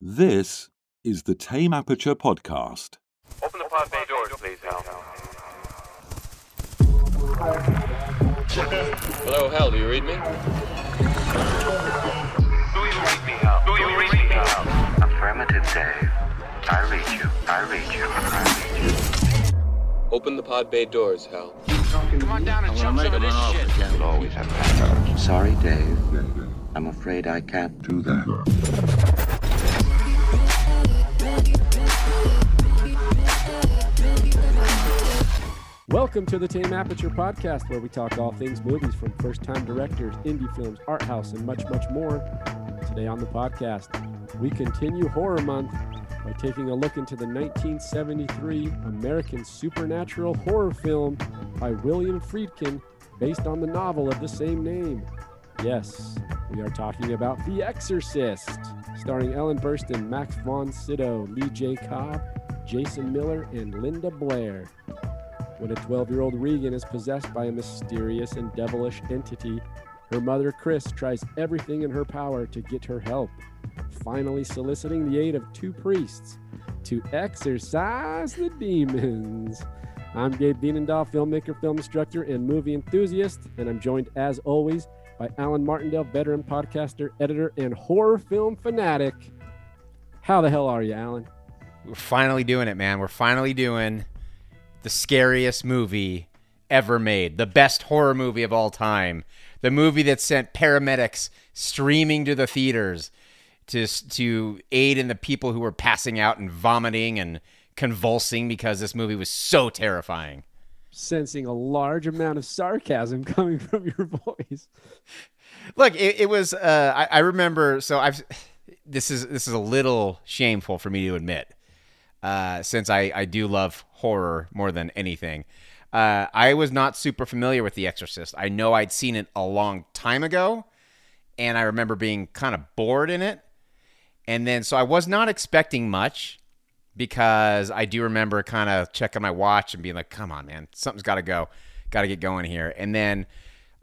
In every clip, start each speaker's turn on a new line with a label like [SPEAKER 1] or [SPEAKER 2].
[SPEAKER 1] This is the Tame Aperture Podcast.
[SPEAKER 2] Open the pod bay doors, please, Hal.
[SPEAKER 3] Hello, Hal, do you read me?
[SPEAKER 2] Do you read me, Hal? Do you read me, Hal?
[SPEAKER 4] Affirmative, Dave. I read you. I read you. I read you.
[SPEAKER 3] Open the pod bay doors, Hal.
[SPEAKER 2] Come on down and jump some of this shit.
[SPEAKER 4] You'll always have backup. Sorry, Dave. I'm afraid I can't do that.
[SPEAKER 5] Welcome to the Tame Aperture Podcast, where we talk all things movies from first time directors, indie films, art house, and much, much more. Today on the podcast, we continue Horror Month by taking a look into the 1973 American supernatural horror film by William Friedkin, based on the novel of the same name. Yes, we are talking about The Exorcist, starring Ellen Burstyn, Max von Sydow, Lee J. Cobb, Jason Miller, and Linda Blair. When a 12 year old Regan is possessed by a mysterious and devilish entity, her mother, Chris, tries everything in her power to get her help, finally soliciting the aid of two priests to exorcise the demons. I'm Gabe Bienendahl, filmmaker, film instructor, and movie enthusiast, and I'm joined, as always, by Alan Martindale, veteran podcaster, editor, and horror film fanatic. How the hell are you, Alan?
[SPEAKER 6] We're finally doing it, man. We're finally doing the scariest movie ever made, the best horror movie of all time, the movie that sent paramedics streaming to the theaters to to aid in the people who were passing out and vomiting and convulsing because this movie was so terrifying.
[SPEAKER 5] Sensing a large amount of sarcasm coming from your voice.
[SPEAKER 6] Look, it, it was. Uh, I, I remember. So I've. This is this is a little shameful for me to admit, uh, since I I do love horror more than anything. Uh, I was not super familiar with The Exorcist. I know I'd seen it a long time ago, and I remember being kind of bored in it. And then, so I was not expecting much because I do remember kind of checking my watch and being like, "Come on, man, something's got to go, got to get going here." And then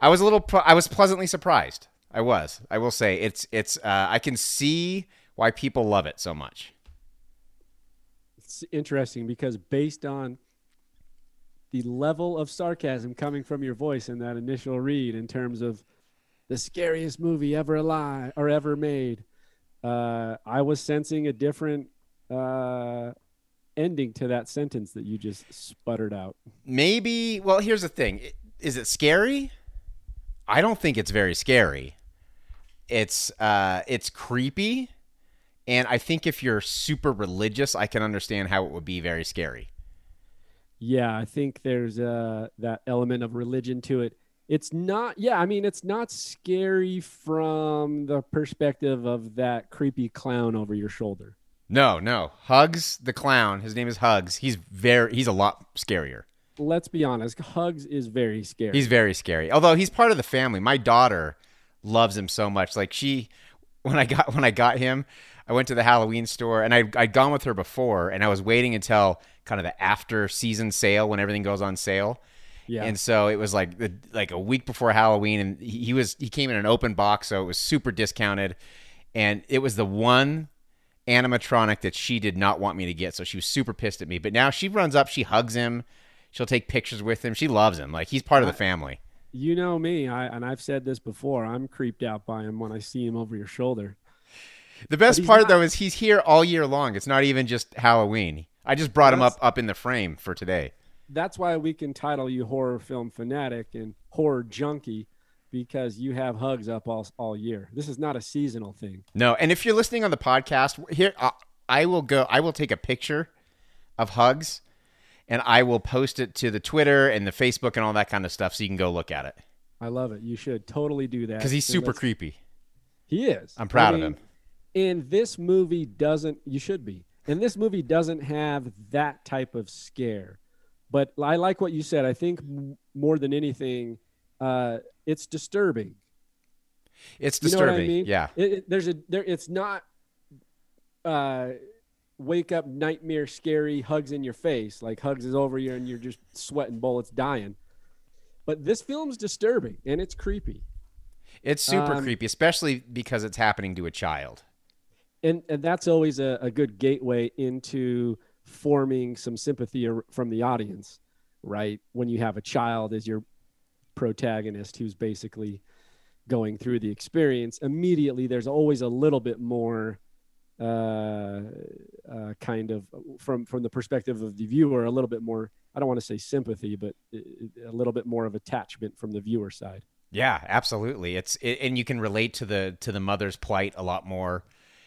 [SPEAKER 6] I was a little, I was pleasantly surprised. I was. I will say it's it's. Uh, I can see why people love it so much.
[SPEAKER 5] It's interesting because based on the level of sarcasm coming from your voice in that initial read, in terms of the scariest movie ever alive or ever made, uh, I was sensing a different uh, ending to that sentence that you just sputtered out.
[SPEAKER 6] Maybe. Well, here's the thing: is it scary? I don't think it's very scary. It's uh, it's creepy, and I think if you're super religious, I can understand how it would be very scary.
[SPEAKER 5] Yeah, I think there's uh, that element of religion to it. It's not, yeah, I mean, it's not scary from the perspective of that creepy clown over your shoulder.
[SPEAKER 6] No, no. Hugs the clown. His name is Hugs. He's very. He's a lot scarier.
[SPEAKER 5] Let's be honest, Hugs is very scary.
[SPEAKER 6] He's very scary. Although he's part of the family. My daughter loves him so much. Like she, when I got when I got him, I went to the Halloween store and I I'd gone with her before, and I was waiting until kind of the after season sale when everything goes on sale.
[SPEAKER 5] yeah.
[SPEAKER 6] And so it was like the, like a week before Halloween, and he he was he came in an open box, so it was super discounted, and it was the one animatronic that she did not want me to get, so she was super pissed at me. But now she runs up, she hugs him, she'll take pictures with him, she loves him, like he's part of the family.
[SPEAKER 5] you know me, I, and I've said this before. I'm creeped out by him when I see him over your shoulder.
[SPEAKER 6] The best part
[SPEAKER 5] not-
[SPEAKER 6] though is he's here all year long. It's not even just Halloween. I just brought him up up in the frame for today.
[SPEAKER 5] That's why we can title you horror film fanatic and horror junkie because you have Hugs up all all year. This is not a seasonal thing.
[SPEAKER 6] No, and if you're listening on the podcast, here uh, I will go. I will take a picture of hugs, and I will post it to the Twitter and the Facebook and all that kind of stuff, so you can go look at it.
[SPEAKER 5] I love it. You should totally do that
[SPEAKER 6] Because he's super creepy.
[SPEAKER 5] He is.
[SPEAKER 6] I'm proud
[SPEAKER 5] I
[SPEAKER 6] of him.
[SPEAKER 5] And this movie doesn't. You should be. And this movie doesn't have that type of scare. But I like what you said. I think m- more than anything, uh, it's disturbing.
[SPEAKER 6] It's
[SPEAKER 5] You know
[SPEAKER 6] disturbing.
[SPEAKER 5] I mean?
[SPEAKER 6] Yeah.
[SPEAKER 5] It, it- there's a there. It's not. Uh, wake up nightmare scary hugs in your face like hugs is over you and you're just sweating bullets dying but this film's disturbing and it's creepy
[SPEAKER 6] It's super
[SPEAKER 5] Um,
[SPEAKER 6] creepy, especially because it's happening to a child.
[SPEAKER 5] And and that's always a, a good gateway into forming some sympathy from the audience, right? When you have a child as your protagonist who's basically going through the experience, immediately there's always a little bit more uh, uh, kind of from from the perspective of the viewer, a little bit more. I don't want to say sympathy, but a little bit more of attachment from the viewer side.
[SPEAKER 6] Yeah, absolutely. It's it, and you can relate to the to the mother's plight a lot more.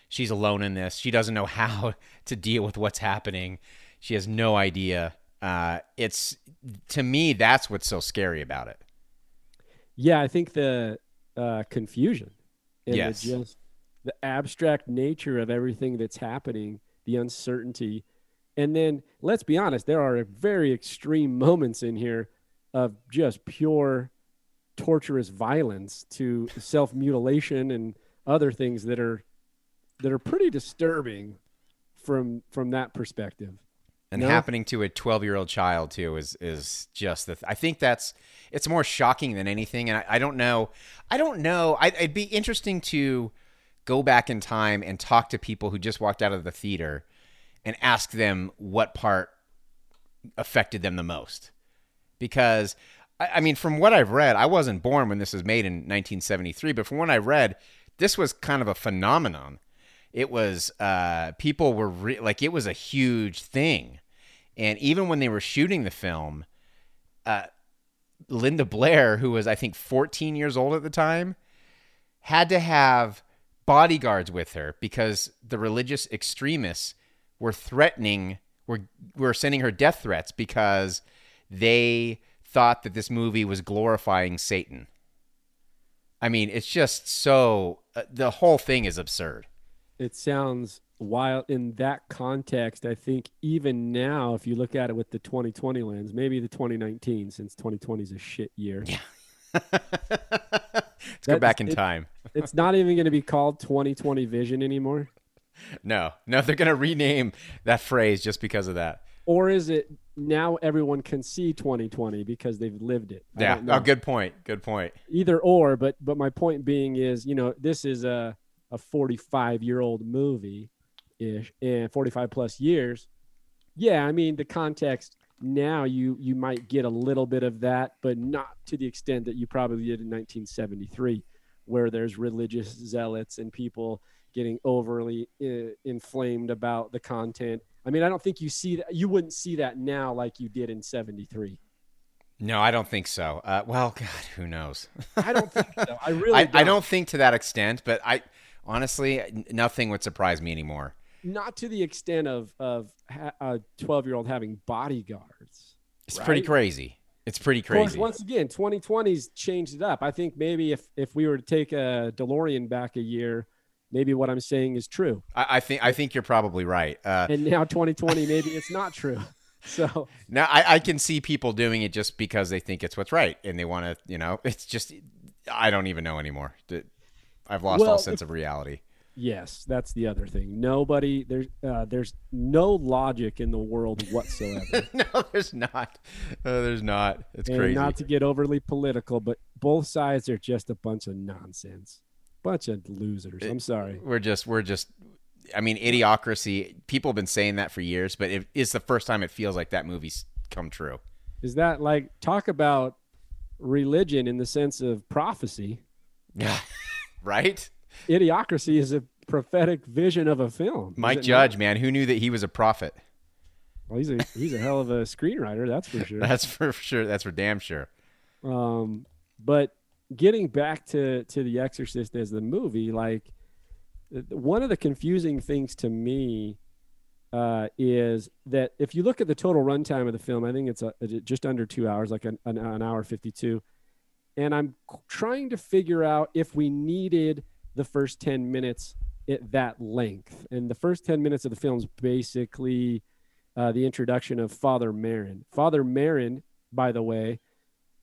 [SPEAKER 6] She's alone in this. She doesn't know how to deal with what's happening. She has no idea. Uh, it's to me that's what's so scary about it.
[SPEAKER 5] Yeah, I think the uh, confusion and
[SPEAKER 6] Yes.
[SPEAKER 5] the just the abstract nature of everything that's happening, the uncertainty, and then let's be honest, there are very extreme moments in here of just pure torturous violence to self mutilation and other things that are that are pretty disturbing from from that perspective.
[SPEAKER 6] and
[SPEAKER 5] No.
[SPEAKER 6] happening to a 12 year old child too is is just the i think that's it's more shocking than anything and i, I don't know i don't know I, it'd be interesting to go back in time and talk to people who just walked out of the theater and ask them what part affected them the most because I, I mean from what i've read i wasn't born when this was made in 1973 but from what i read this was kind of a phenomenon it was uh, people were re- like it was a huge thing. And even when they were shooting the film uh, linda blair who was i think 14 years old at the time had to have bodyguards with her because the religious extremists were threatening were were sending her death threats because they thought that this movie was glorifying satan. I mean it's just so uh, the whole thing is absurd
[SPEAKER 5] it sounds wild in that context. I think even now, if you look at it with the 2020 lens, maybe the 2019, since 2020 is a shit year,
[SPEAKER 6] Let's go back in
[SPEAKER 5] it-
[SPEAKER 6] time.
[SPEAKER 5] it's not even going to be called 2020 vision anymore.
[SPEAKER 6] No, no, they're gonna rename that phrase just because of that.
[SPEAKER 5] Or is it now everyone can see 2020 because they've lived it? I
[SPEAKER 6] Yeah.
[SPEAKER 5] don't.
[SPEAKER 6] Oh, good point. Good point.
[SPEAKER 5] Either or, but but my point being is, you know, this is a a 45 year old movie ish and 45 plus years. Yeah, I mean the context now you you might get a little bit of that, but not to the extent that you probably did in 1973, where there's religious zealots and people getting overly uh, inflamed about the content. I mean, I don't think you see that. You wouldn't see that now like you did in 73.
[SPEAKER 6] No, I don't think so. Uh, well, God, who knows?
[SPEAKER 5] I don't think so. I really
[SPEAKER 6] I,
[SPEAKER 5] don't.
[SPEAKER 6] I don't think to that extent, but I honestly, nothing would surprise me anymore.
[SPEAKER 5] not to the extent of of a 12 year old having bodyguards
[SPEAKER 6] It's pretty crazy. It's pretty
[SPEAKER 5] of course
[SPEAKER 6] crazy.
[SPEAKER 5] once again 2020's changed it up i think maybe if if we were to take a delorean back a year maybe what i'm saying is true
[SPEAKER 6] I, I think I think you're probably right. Uh,
[SPEAKER 5] and now 2020 maybe it's not true so
[SPEAKER 6] now I, I can see people doing it just because they think it's what's right and they want to. You know, it's just I don't even know anymore. I've lost
[SPEAKER 5] Well,
[SPEAKER 6] all sense of reality.
[SPEAKER 5] yes that's the other thing nobody there's uh, there's no logic in the world whatsoever
[SPEAKER 6] no, there's not. Uh, there's not. It's
[SPEAKER 5] and
[SPEAKER 6] crazy.
[SPEAKER 5] not to get overly political but both sides are just a bunch of nonsense bunch of losers i'm sorry
[SPEAKER 6] we're just we're just i mean idiocracy people have been saying that for years but it is the first time it feels like that movie's come true
[SPEAKER 5] is that like talk about religion in the sense of prophecy
[SPEAKER 6] yeah right
[SPEAKER 5] idiocracy is a prophetic vision of a film
[SPEAKER 6] mike judge
[SPEAKER 5] not?
[SPEAKER 6] man who knew that he was a prophet
[SPEAKER 5] well, he's a he's a hell of a screenwriter that's for sure
[SPEAKER 6] that's for sure that's for damn sure
[SPEAKER 5] um but getting back to to the exorcist as the movie like one of the confusing things to me uh, is that if you look at the total runtime of the film, I think it's a, just under two hours, like an, an, an hour 52. And I'm trying to figure out if we needed the first 10 minutes at that length. And the first 10 minutes of the film is basically uh, the introduction of Father Merrin. Father Merrin, by the way,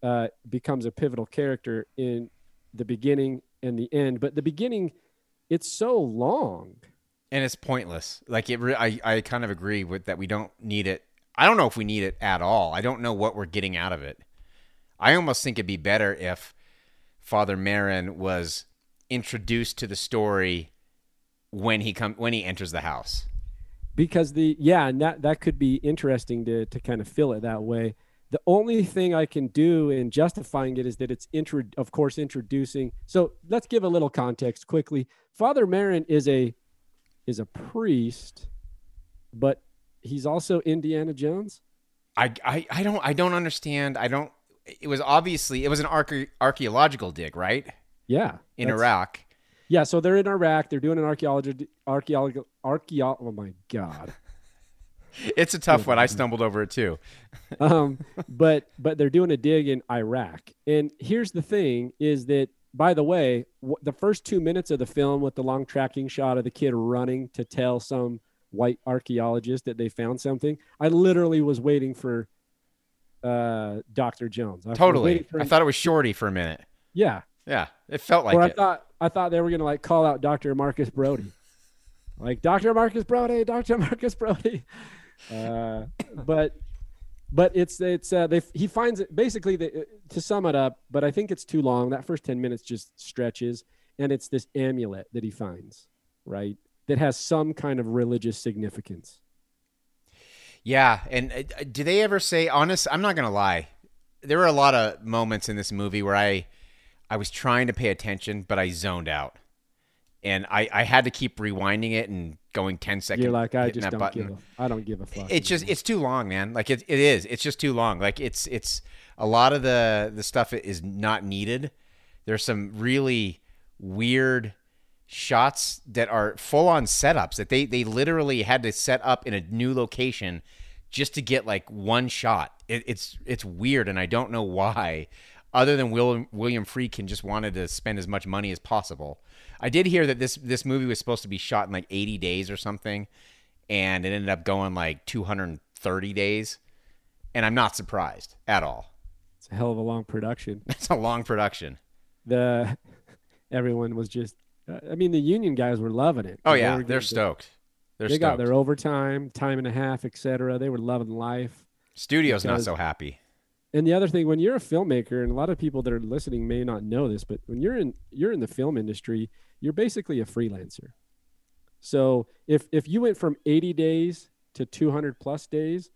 [SPEAKER 5] uh, becomes a pivotal character in the beginning and the end. But the beginning, it's so long.
[SPEAKER 6] and it's pointless like it re- I, I kind of agree with that we don't need it i don't know if we need it at all i don't know what we're getting out of it i almost think it'd be better if father merrin was introduced to the story when he come when he enters the house.
[SPEAKER 5] because the yeah and that that could be interesting to to kind of fill it that way the only thing i can do in justifying it is that it's intro of course introducing so let's give a little context quickly father Merrin is a is a priest but he's also indiana jones
[SPEAKER 6] I, I, I don't I don't understand. I don't. It was obviously it was an arche- archaeological dig, right?
[SPEAKER 5] yeah
[SPEAKER 6] In Iraq.
[SPEAKER 5] yeah so they're in iraq they're doing an archaeology archaeology archaeo oh my god
[SPEAKER 6] It's a tough one. I stumbled over it too.
[SPEAKER 5] um, but but they're doing a dig in Iraq. And here's the thing: is that by the way, w- the first two minutes of the film with the long tracking shot of the kid running to tell some white archaeologist that they found something, I literally was waiting for uh, Doctor Jones. I
[SPEAKER 6] Totally. I thought it was Shorty for a minute.
[SPEAKER 5] yeah.
[SPEAKER 6] Yeah, it felt like
[SPEAKER 5] or I
[SPEAKER 6] it.
[SPEAKER 5] thought I thought they were gonna like call out Doctor Marcus Brody, like Doctor Marcus Brody, Doctor Marcus Brody. Uh, but but it's it's uh, they he finds it basically the, to sum it up. But I think it's too long. That first ten minutes just stretches, and it's this amulet that he finds, right? That has some kind of religious significance.
[SPEAKER 6] Yeah, and uh, do they ever say honest? I'm not gonna lie. There were a lot of moments in this movie where I, I was trying to pay attention, but I zoned out, and I, I had to keep rewinding it and going 10 seconds.
[SPEAKER 5] You're like, I just don't
[SPEAKER 6] button.
[SPEAKER 5] give a, I don't give a fuck.
[SPEAKER 6] It's just it's too long, man. Like it, it is. It's just too long. Like it's it's a lot of the the stuff is not needed. There's some really weird shots that are full on setups that they they literally had to set up in a new location just to get like one shot. It, it's it's weird, and I don't know why. Other than Will, William Friedkin just wanted to spend as much money as possible. I did hear that this this movie was supposed to be shot in like 80 days or something, and it ended up going like 230 days. And I'm not surprised at all.
[SPEAKER 5] it's a hell of a long production.
[SPEAKER 6] It's a long production.
[SPEAKER 5] The everyone was just. I mean, the union guys were loving it.
[SPEAKER 6] Oh yeah,
[SPEAKER 5] were
[SPEAKER 6] they're stoked. They're
[SPEAKER 5] they
[SPEAKER 6] stoked.
[SPEAKER 5] got their overtime, time and a half, etc. They were loving life.
[SPEAKER 6] Studio's not so happy.
[SPEAKER 5] And the other thing, when you're a filmmaker, and a lot of people that are listening may not know this, but when you're in you're in the film industry, you're basically a freelancer. So if if you went from 80 days to 200 plus days,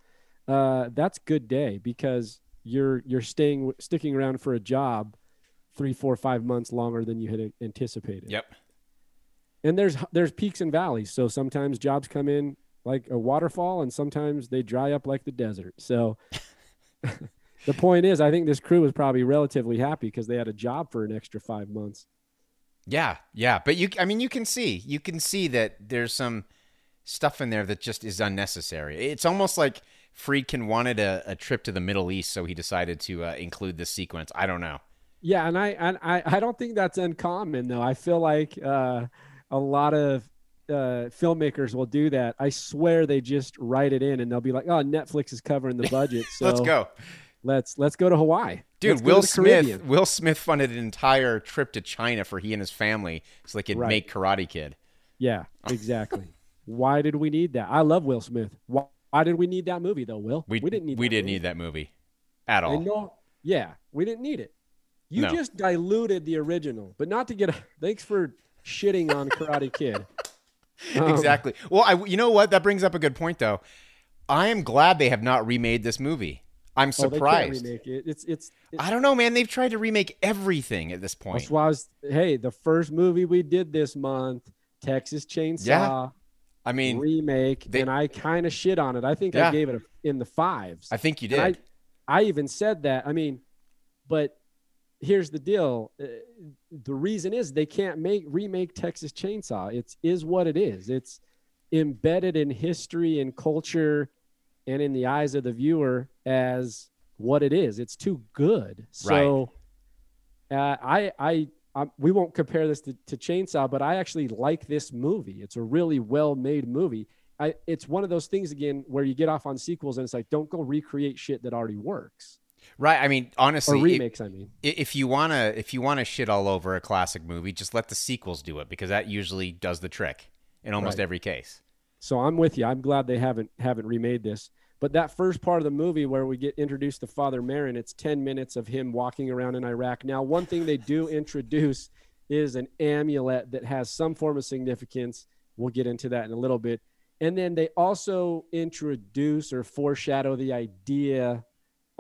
[SPEAKER 5] uh, that's good day because you're you're staying sticking around for a job three, four, five months longer than you had anticipated.
[SPEAKER 6] Yep.
[SPEAKER 5] and there's there's peaks and valleys so sometimes jobs come in like a waterfall and sometimes they dry up like the desert so the point is i think this crew was probably relatively happy because they had a job for an extra five months
[SPEAKER 6] Yeah, yeah, but you I mean you can see you can see that there's some stuff in there that just is unnecessary. It's almost like Friedkin wanted a, a trip to the Middle East, so he decided to uh, include this sequence. I don't know.
[SPEAKER 5] Yeah and i and i, I don't think that's uncommon though i feel like uh, a lot of uh, filmmakers will do that i swear they just write it in and they'll be like oh netflix is covering the budget so
[SPEAKER 6] Let's go,
[SPEAKER 5] let's let's go to hawaii
[SPEAKER 6] dude.
[SPEAKER 5] Let's
[SPEAKER 6] Will Smith.
[SPEAKER 5] Caribbean.
[SPEAKER 6] Will Smith funded an entire trip to China for he and his family, so they could
[SPEAKER 5] Right.
[SPEAKER 6] make Karate Kid.
[SPEAKER 5] Yeah, exactly. Why did we need that? I love Will Smith. Why, why did we need that movie though, Will?
[SPEAKER 6] We,
[SPEAKER 5] didn't need.
[SPEAKER 6] we
[SPEAKER 5] that
[SPEAKER 6] didn't
[SPEAKER 5] movie.
[SPEAKER 6] need that movie at all.
[SPEAKER 5] No, yeah, we didn't need it. You
[SPEAKER 6] No.
[SPEAKER 5] just diluted the original, but not to get. Thanks for shitting on Karate Kid. Um,
[SPEAKER 6] exactly. Well, I, you know what? That brings up a good point, though. I am glad they have not remade this movie. I'm
[SPEAKER 5] oh, they can't
[SPEAKER 6] surprised.
[SPEAKER 5] remake it. It's it's. it's
[SPEAKER 6] I don't know, man. They've tried to remake everything at this point.
[SPEAKER 5] that's why I was. Hey, the first movie we did this month, Texas Chainsaw
[SPEAKER 6] Yeah. I mean,
[SPEAKER 5] remake,
[SPEAKER 6] they-
[SPEAKER 5] and I kind of shit on it. I think
[SPEAKER 6] Yeah.
[SPEAKER 5] I gave it a, in the fives.
[SPEAKER 6] I think you did.
[SPEAKER 5] I, I even said that. I mean, but here's the deal. Uh, the reason is they can't make remake Texas Chainsaw. It's is what it is. It's embedded in history and culture and in the eyes of the viewer as what it is. It's too good. So uh, I I um, we won't compare this to, to Chainsaw, but I actually like this movie. It's a really well made movie. I, it's one of those things again where you get off on sequels and it's like don't go recreate shit that already works
[SPEAKER 6] right. I mean,
[SPEAKER 5] or
[SPEAKER 6] honestly, if,
[SPEAKER 5] remakes. I mean,
[SPEAKER 6] if you wanna if you wanna shit all over a classic movie, just let the sequels do it because that usually does the trick in almost
[SPEAKER 5] Right.
[SPEAKER 6] every case.
[SPEAKER 5] so I'm with you. I'm glad they haven't haven't remade this. But that first part of the movie where we get introduced to Father Merrin, it's 10 minutes of him walking around in Iraq. Now, one thing they do introduce is an amulet that has some form of significance We'll get into that in a little bit. And then they also introduce or foreshadow the idea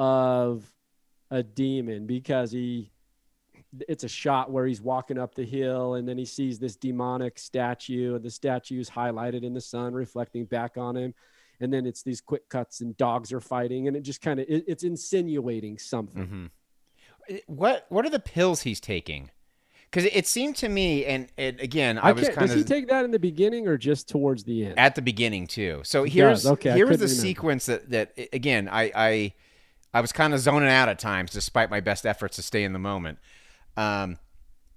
[SPEAKER 5] of a demon because he it's a shot where he's walking up the hill and then he sees this demonic statue and the statue is highlighted in the sun reflecting back on him and then it's these quick cuts and dogs are fighting and it just kind of it, it's insinuating something
[SPEAKER 6] Mm-hmm. What what are the pills he's taking? Because it seemed to me, and it, again, I,
[SPEAKER 5] I
[SPEAKER 6] was
[SPEAKER 5] can't, does he take that in the beginning or just towards the end
[SPEAKER 6] at the beginning too. So
[SPEAKER 5] He
[SPEAKER 6] here's.
[SPEAKER 5] Okay, I
[SPEAKER 6] here was the
[SPEAKER 5] remember.
[SPEAKER 6] sequence that that again I I I was kind of zoning out at times, despite my best efforts to stay in the moment. Um,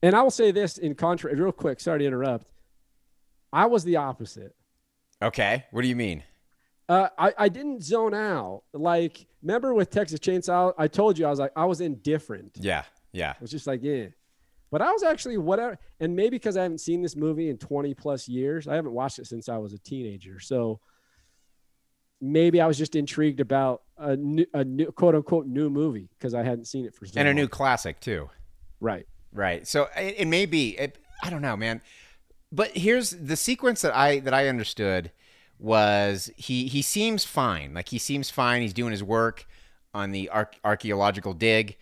[SPEAKER 5] and i will say this in contrast real quick sorry to interrupt i was the opposite
[SPEAKER 6] okay, what do you mean?
[SPEAKER 5] Uh, I, I didn't zone out. Like, remember with Texas Chainsaw, I told you I was like, I was indifferent.
[SPEAKER 6] Yeah, yeah.
[SPEAKER 5] It was just like, yeah. But I was actually whatever. And maybe because I haven't seen this movie in 20 plus years, I haven't watched it since I was a teenager. So maybe I was just intrigued about a new, a new quote unquote new movie because I hadn't seen it for so
[SPEAKER 6] And a new classic too.
[SPEAKER 5] right.
[SPEAKER 6] Right. So it, it may be. It, I don't know, man. But here's the sequence that I that I understood was he he seems fine. Like he seems fine. He's doing his work on the arch- archaeological dig,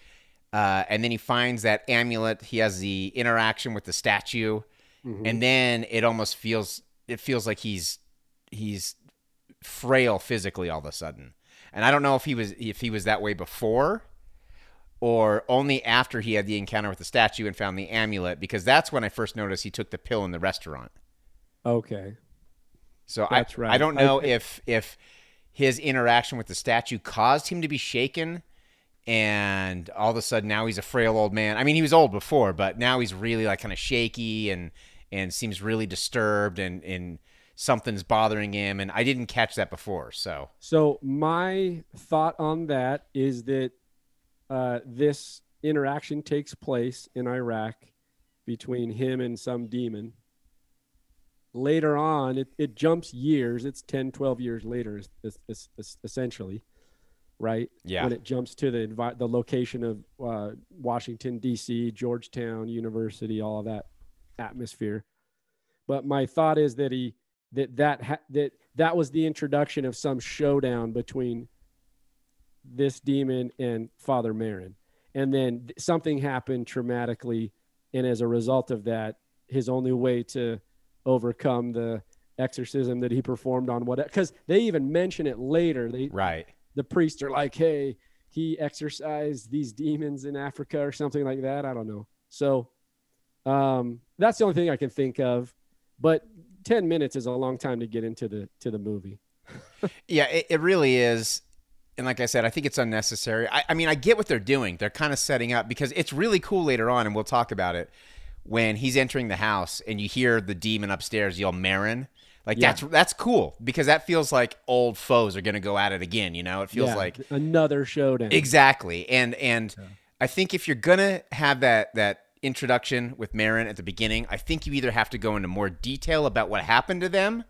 [SPEAKER 6] uh, and then he finds that amulet. He has the interaction with the statue, and then it almost feels it feels like he's he's frail physically all of a sudden. And I don't know if he was if he was that way before or only after he had the encounter with the statue and found the amulet because that's when I first noticed he took the pill in the restaurant.
[SPEAKER 5] Okay.
[SPEAKER 6] So
[SPEAKER 5] That's
[SPEAKER 6] I
[SPEAKER 5] right.
[SPEAKER 6] I don't know
[SPEAKER 5] I-
[SPEAKER 6] if if his interaction with the statue caused him to be shaken and all of a sudden now he's a frail old man. I mean he was old before, but now he's really like kind of shaky and and seems really disturbed and and something's bothering him and I didn't catch that before. So
[SPEAKER 5] So my thought on that is that uh, this interaction takes place in Iraq between him and some demon. Later on, it, it jumps years. It's 10, 12 years later, es- es- es- essentially, right?
[SPEAKER 6] Yeah.
[SPEAKER 5] When it jumps to the envi- the location of uh, Washington D.C., Georgetown University, all of that atmosphere. But my thought is that he that that ha- that that was the introduction of some showdown between this demon and Father Merrin, and then something happened traumatically, and as a result of that, his only way to overcome the exorcism that he performed on what because they even mention it later. They
[SPEAKER 6] right.
[SPEAKER 5] the priests are like, hey, he exorcised these demons in Africa or something like that. I don't know. So um, that's the only thing I can think of. But 10 minutes is a long time to get into the to the movie.
[SPEAKER 6] Yeah, it, it really is. And like I said, I think it's unnecessary. I, I mean, I get what they're doing. They're kind of setting up because it's really cool later on, and we'll talk about it when he's entering the house and you hear the demon upstairs yell Merrin. Like
[SPEAKER 5] Yeah.
[SPEAKER 6] that's that's cool because that feels like old foes are gonna go at it again. You know, it feels
[SPEAKER 5] Yeah,
[SPEAKER 6] like
[SPEAKER 5] another showdown.
[SPEAKER 6] Exactly. And and I think if you're gonna have that that introduction with Merrin at the beginning, I think you either have to go into more detail about what happened to them,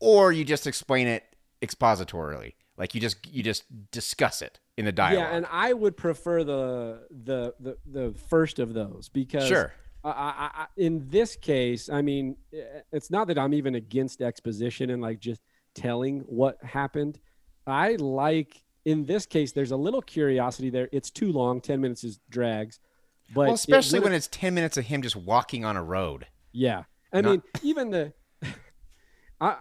[SPEAKER 6] or you just explain it expositorily. Like you just you just discuss it in the dialogue.
[SPEAKER 5] Yeah, and I would prefer the the the, the first of those because
[SPEAKER 6] Sure.
[SPEAKER 5] I, I, I, in this case, I mean, eh, it's not that I'm even against exposition and like just telling what happened. I like in this case, there's a little curiosity there. It's too long; ten minutes is drags. But
[SPEAKER 6] well,
[SPEAKER 5] it
[SPEAKER 6] especially when it's ten minutes of him just walking on a road.
[SPEAKER 5] yeah, I
[SPEAKER 6] Not-
[SPEAKER 5] mean, even the I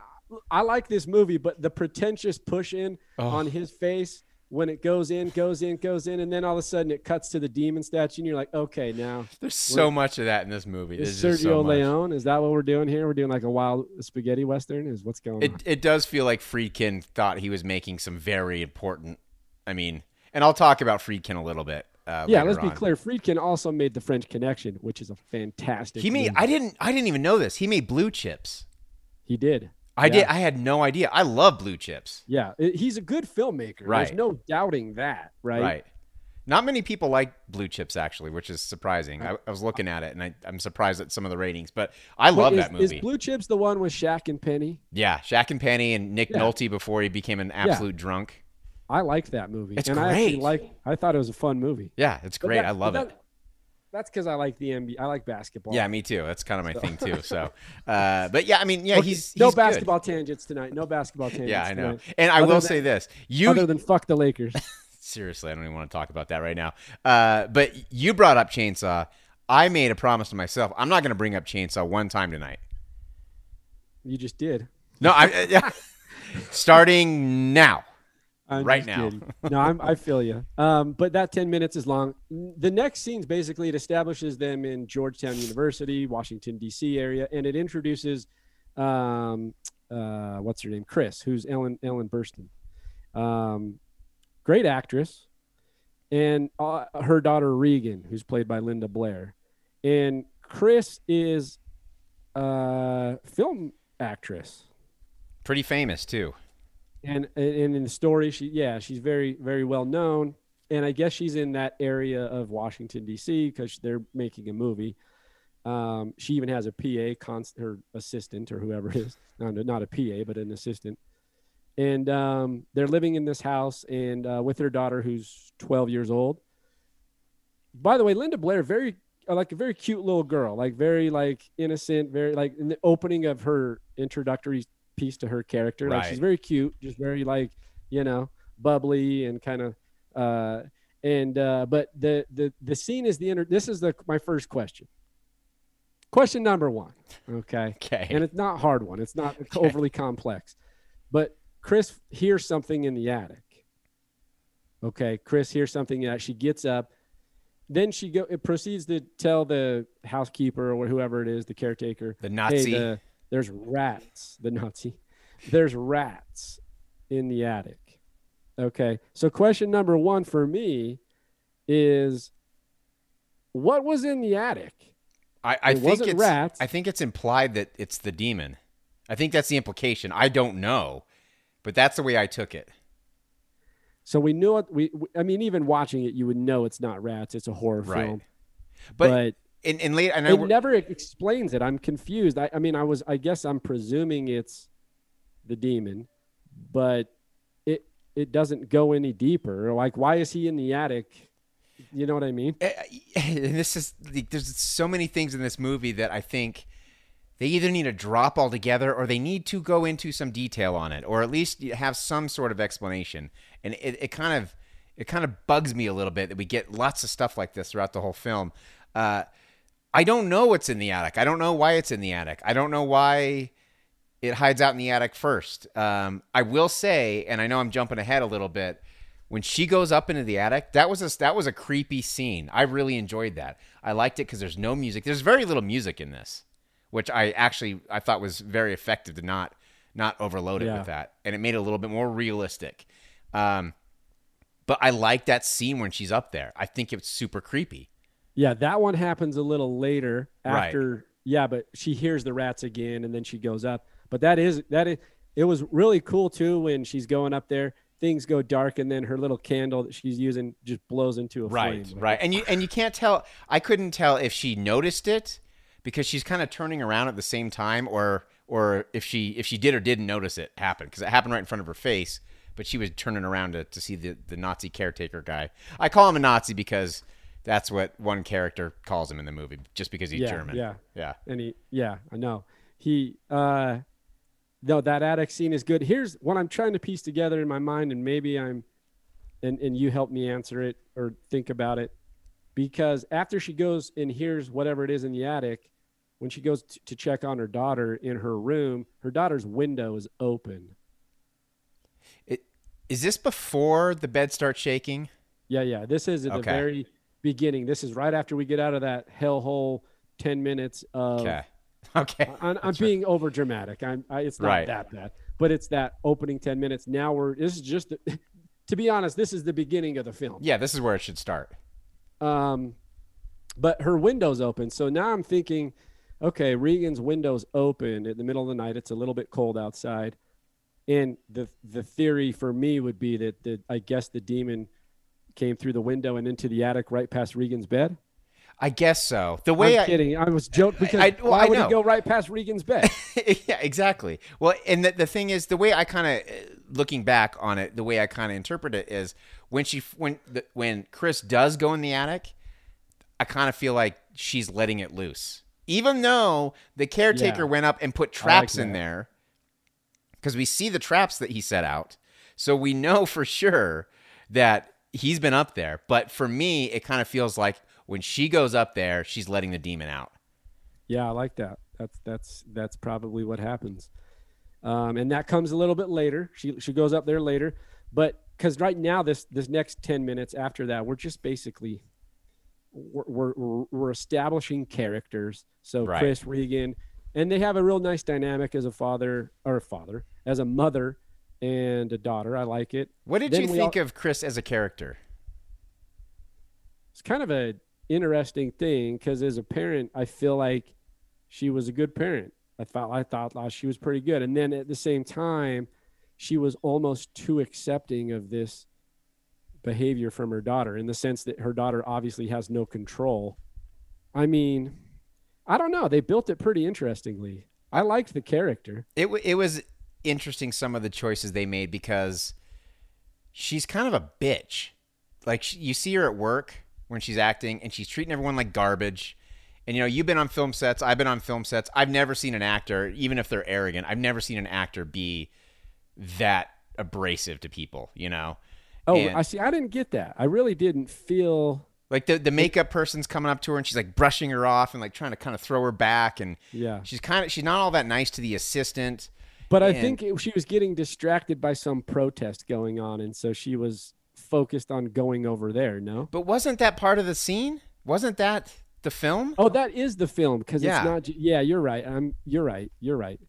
[SPEAKER 5] I like this movie, but the pretentious push in
[SPEAKER 6] Oh.
[SPEAKER 5] on his face when it goes in, goes in, goes in, and then all of a sudden it cuts to the demon statue, and you're like, okay, now
[SPEAKER 6] There's so much of that in this movie.
[SPEAKER 5] is Sergio
[SPEAKER 6] so.
[SPEAKER 5] Leone? Is that what we're doing here? We're doing like a wild spaghetti western? Is what's going
[SPEAKER 6] It
[SPEAKER 5] on?
[SPEAKER 6] it does feel like Friedkin thought he was making some very important. I mean, and I'll talk about Friedkin a little bit. Uh,
[SPEAKER 5] Yeah, let's be clear. Friedkin also made the French Connection, which is a fantastic.
[SPEAKER 6] He made.
[SPEAKER 5] movie.
[SPEAKER 6] I didn't. I didn't even know this. He made blue chips.
[SPEAKER 5] He did.
[SPEAKER 6] I
[SPEAKER 5] Yeah.
[SPEAKER 6] did. I had no idea. I love blue chips.
[SPEAKER 5] Yeah, he's a good filmmaker.
[SPEAKER 6] Right.
[SPEAKER 5] There's no doubting that. Right.
[SPEAKER 6] Right. Not many people like blue chips actually, which is surprising. I, I was looking at it and I, I'm surprised at some of the ratings, but I
[SPEAKER 5] Wait,
[SPEAKER 6] love
[SPEAKER 5] is,
[SPEAKER 6] that movie.
[SPEAKER 5] Is Blue Chips the one with Shaq and Penny?
[SPEAKER 6] yeah, Shaq and Penny and Nick
[SPEAKER 5] Yeah.
[SPEAKER 6] Nolte before he became an absolute drunk.
[SPEAKER 5] I liked that movie.
[SPEAKER 6] It's
[SPEAKER 5] and I actually
[SPEAKER 6] great.
[SPEAKER 5] like. I thought it was a fun movie.
[SPEAKER 6] Yeah, it's great.
[SPEAKER 5] that-
[SPEAKER 6] I love
[SPEAKER 5] but
[SPEAKER 6] it.
[SPEAKER 5] that's because I like the NBA. I like basketball.
[SPEAKER 6] Yeah, me too. That's kind of my thing too. So, uh, but yeah, I mean, yeah,
[SPEAKER 5] Okay,
[SPEAKER 6] he's,
[SPEAKER 5] no
[SPEAKER 6] he's good.
[SPEAKER 5] basketball tangents tonight. No basketball tangents.
[SPEAKER 6] Yeah, I know.
[SPEAKER 5] tonight.
[SPEAKER 6] And I
[SPEAKER 5] Other
[SPEAKER 6] will
[SPEAKER 5] than-
[SPEAKER 6] say this: you
[SPEAKER 5] Other than fuck the Lakers.
[SPEAKER 6] seriously, I don't even want to talk about that right now. Uh, but you brought up Chainsaw. I made a promise to myself: I'm not going to bring up Chainsaw one time tonight.
[SPEAKER 5] you just did.
[SPEAKER 6] No, I yeah. starting now.
[SPEAKER 5] I'm
[SPEAKER 6] Right now.
[SPEAKER 5] kidding. No, I'm, I feel you. Um, but that 10 minutes is long. The next scenes basically it establishes them in Georgetown University, Washington D.C. area, and it introduces, um, uh, what's her name, Chris, who's Ellen Ellen Burstyn, um, great actress, and uh, her daughter Regan, who's played by Linda Blair, and Chris is a film actress
[SPEAKER 6] Pretty famous too.
[SPEAKER 5] And and in the story she yeah she's very very well known. And i guess she's in that area of washington d.c because they're making a movie. Um, she even has a pa const- her assistant or whoever it is. No, no, not a pa but an assistant. And um, they're living in this house and uh, with their daughter who's 12 years old. By the way linda blair very like a very cute little girl. Like very like innocent very like in the opening of her introductory piece to her character. Like she's very cute just very like you know bubbly and kind of uh and uh but the the the scene is the inter this is the my first question. Question number one okay?
[SPEAKER 6] Okay.
[SPEAKER 5] and it's not hard one. It's not overly complex. But chris hears something in the attic. Okay chris hears something that she gets up. Then she go it proceeds to tell the housekeeper or whoever it is the caretaker
[SPEAKER 6] The
[SPEAKER 5] hey,
[SPEAKER 6] Nazi.
[SPEAKER 5] the, there's rats the nazi there's rats in the attic okay so question number one for me is what was in the attic
[SPEAKER 6] I, I
[SPEAKER 5] It
[SPEAKER 6] think
[SPEAKER 5] wasn't
[SPEAKER 6] it's
[SPEAKER 5] rats.
[SPEAKER 6] I think it's implied that it's the demon. I think that's the implication. I don't know, but that's the way I took it.
[SPEAKER 5] So we knew it. We, we- I mean, even watching it, you would know it's not rats. It's a horror
[SPEAKER 6] Right.
[SPEAKER 5] film.
[SPEAKER 6] But,
[SPEAKER 5] But,
[SPEAKER 6] in, in late, I know
[SPEAKER 5] it
[SPEAKER 6] we're-
[SPEAKER 5] never explains it. I'm confused. I, I mean, I was. I guess I'm presuming it's the demon, but it it doesn't go any deeper. Like, why is he in the attic? You know what I mean?
[SPEAKER 6] Eh, and this is there's so many things in this movie that I think they either need to drop altogether or they need to go into some detail on it or at least have some sort of explanation. And it, it kind of it kind of bugs me a little bit that we get lots of stuff like this throughout the whole film. Uh, I don't know what's in the attic. I don't know why it's in the attic. I don't know why it hides out in the attic first. Um, I will say, and I know I'm jumping ahead a little bit. When she goes up into the attic, that was a that was a creepy scene. I really enjoyed that. I liked it because there's no music. There's very little music in this, which I actually I thought was very effective to not not overload it
[SPEAKER 5] Yeah.
[SPEAKER 6] with that, and it made it a little bit more realistic. Um, but I like that scene when she's up there. I think it's super creepy.
[SPEAKER 5] Yeah, that one happens a little later
[SPEAKER 6] Right.
[SPEAKER 5] after. Yeah, but she hears the rats again, and then she goes up. But that is that is. It was really cool too when she's going up there. Things go dark, and then her little candle that she's using just blows into a
[SPEAKER 6] right
[SPEAKER 5] flame.
[SPEAKER 6] right and you and you can't tell i couldn't tell if she noticed it because she's kind of turning around at the same time or or if she if she did or didn't notice it happen because it happened right in front of her face but she was turning around to, to see the, the nazi caretaker guy i call him a nazi because that's what one character calls him in the movie just because he's
[SPEAKER 5] Yeah,
[SPEAKER 6] german
[SPEAKER 5] yeah.
[SPEAKER 6] yeah
[SPEAKER 5] And he, yeah, I know. He, uh, no, that attic scene is good. Here's what I'm trying to piece together in my mind, and maybe I'm, and, and you help me answer it or think about it. Because after she goes and hears whatever it is in the attic, when she goes t- to check on her daughter in her room, her daughter's window is open.
[SPEAKER 6] it, is this before the bed starts shaking
[SPEAKER 5] Yeah, yeah. This is at the very beginning. This is right after we get out of that hellhole 10 minutes of.
[SPEAKER 6] okay okay
[SPEAKER 5] I'm, I'm being over dramatic. I'm, I, it's not
[SPEAKER 6] Right.
[SPEAKER 5] that bad, but it's that opening 10 minutes. Now we're, this is just, the, to be honest, this is the beginning of the film.
[SPEAKER 6] yeah this is where it should start
[SPEAKER 5] Um, but her window's open. So now I'm thinking, okay, Regan's window's open in the middle of the night. It's a little bit cold outside. And the, the theory for me would be that the, I guess the demon came through the window and into the attic right past Regan's bed.
[SPEAKER 6] i guess so the way
[SPEAKER 5] I'm
[SPEAKER 6] I,
[SPEAKER 5] kidding. I was joking because
[SPEAKER 6] I- well,
[SPEAKER 5] why would he go right past Regan's bed?
[SPEAKER 6] yeah, exactly. Well, and the, the thing is, the way I kind of uh, looking back on it, the way I kind of interpret it is when she when the, when Chris does go in the attic, I kind of feel like she's letting it loose. Even though the caretaker
[SPEAKER 5] Yeah.
[SPEAKER 6] went up and put traps in there, because we see the traps that he set out. So we know for sure that he's been up there. But for me, it kind of feels like when she goes up there, she's letting the demon out.
[SPEAKER 5] Yeah, I like that. That's that's that's probably what happens, um, and that comes a little bit later. She she goes up there later, but because right now this this next ten minutes after that, we're just basically we're we're, we're- establishing characters. So
[SPEAKER 6] Right.
[SPEAKER 5] Chris Regan, and they have a real nice dynamic as a father or a father as a mother and a daughter. I like it.
[SPEAKER 6] What did
[SPEAKER 5] Then
[SPEAKER 6] you think
[SPEAKER 5] al-
[SPEAKER 6] of Chris as a character?
[SPEAKER 5] it's kind of a interesting thing because as a parent, I feel like she was a good parent. I thought I thought uh, she was pretty good, and then at the same time, she was almost too accepting of this behavior from her daughter in the sense that her daughter obviously has no control. I mean, I don't know. They built it pretty interestingly. I liked the character.
[SPEAKER 6] It w- it was interesting some of the choices they made because she's kind of a bitch. Like she, you see her at work when she's acting, and she's treating everyone like garbage. And you know, you've been on film sets. I've been on film sets. I've never seen an actor, even if they're arrogant, I've never seen an actor be that abrasive to people. You know.
[SPEAKER 5] Oh,
[SPEAKER 6] And-
[SPEAKER 5] I see. I didn't get that. I really didn't feel.
[SPEAKER 6] Like the the makeup person's coming up to her and she's like brushing her off and like trying to kind of throw her back and
[SPEAKER 5] Yeah.
[SPEAKER 6] she's kind of she's not all that nice to the assistant.
[SPEAKER 5] But I think it, she was getting distracted by some protest going on, and so she was focused on going over there. No.
[SPEAKER 6] But wasn't that part of the scene? Wasn't that the film?
[SPEAKER 5] Oh, that is the film because
[SPEAKER 6] Yeah.
[SPEAKER 5] it's not. Yeah, you're right. I'm. You're right. You're right.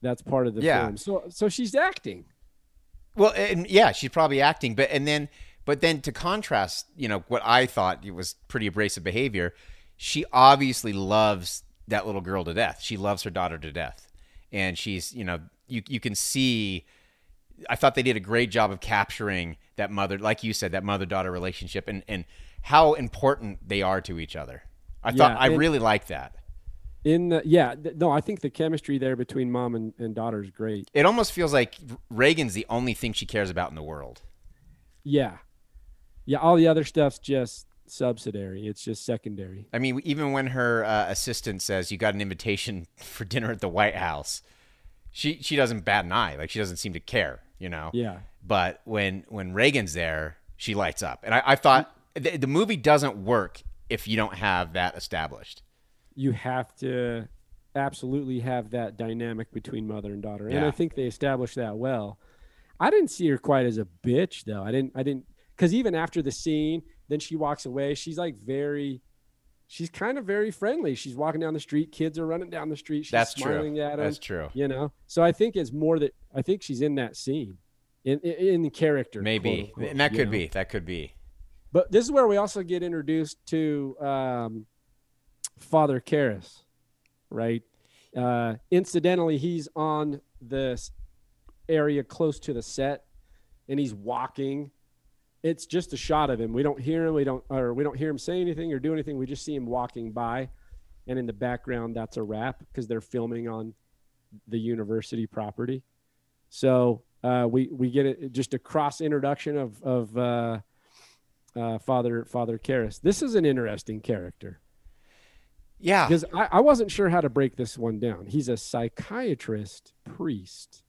[SPEAKER 5] That's part of the
[SPEAKER 6] Yeah.
[SPEAKER 5] film. So, so she's acting.
[SPEAKER 6] Well, and yeah, she's probably acting, but and then but then to contrast, you know, what I thought was pretty abrasive behavior, she obviously loves that little girl to death. She loves her daughter to death. And she's, you know, you you can see I thought they did a great job of capturing that mother, like you said, that mother daughter relationship and and how important they are to each other. I thought
[SPEAKER 5] Yeah,
[SPEAKER 6] I
[SPEAKER 5] and-
[SPEAKER 6] really liked that.
[SPEAKER 5] In the yeah, th- no, I think the chemistry there between mom and, and daughter is great.
[SPEAKER 6] It almost feels like Regan's the only thing she cares about in the world.
[SPEAKER 5] Yeah, yeah. All the other stuff's just subsidiary. It's just secondary.
[SPEAKER 6] I mean, even when her uh, assistant says you got an invitation for dinner at the White House, she she doesn't bat an eye. Like she doesn't seem to care, you know.
[SPEAKER 5] Yeah.
[SPEAKER 6] But when when Regan's there, she lights up. And I, I thought the, the movie doesn't work if you don't have that established.
[SPEAKER 5] you have to absolutely have that dynamic between mother and daughter and
[SPEAKER 6] Yeah.
[SPEAKER 5] i think they established that well i didn't see her quite as a bitch though i didn't i didn't because even after the scene then she walks away she's like very she's kind of very friendly she's walking down the street kids are running down the street she's
[SPEAKER 6] That's true.
[SPEAKER 5] smiling at them
[SPEAKER 6] That's true.
[SPEAKER 5] you know so i think it's more that i think she's in that scene in in, in character
[SPEAKER 6] Maybe.
[SPEAKER 5] unquote,
[SPEAKER 6] and that could
[SPEAKER 5] know?
[SPEAKER 6] be. That could be.
[SPEAKER 5] But this is where we also get introduced to um, Father Karras, right? Uh, incidentally, he's on this area close to the set, and he's walking. It's just a shot of him. We don't hear him. We don't, or we don't hear him say anything or do anything. We just see him walking by, and in the background, that's a wrap because they're filming on the university property. So uh, we we get it, just a cross introduction of of. Uh, uh, Father Father Karras. This is an interesting character
[SPEAKER 6] Yeah.
[SPEAKER 5] because I, I wasn't sure how to break this one down. He's a psychiatrist priest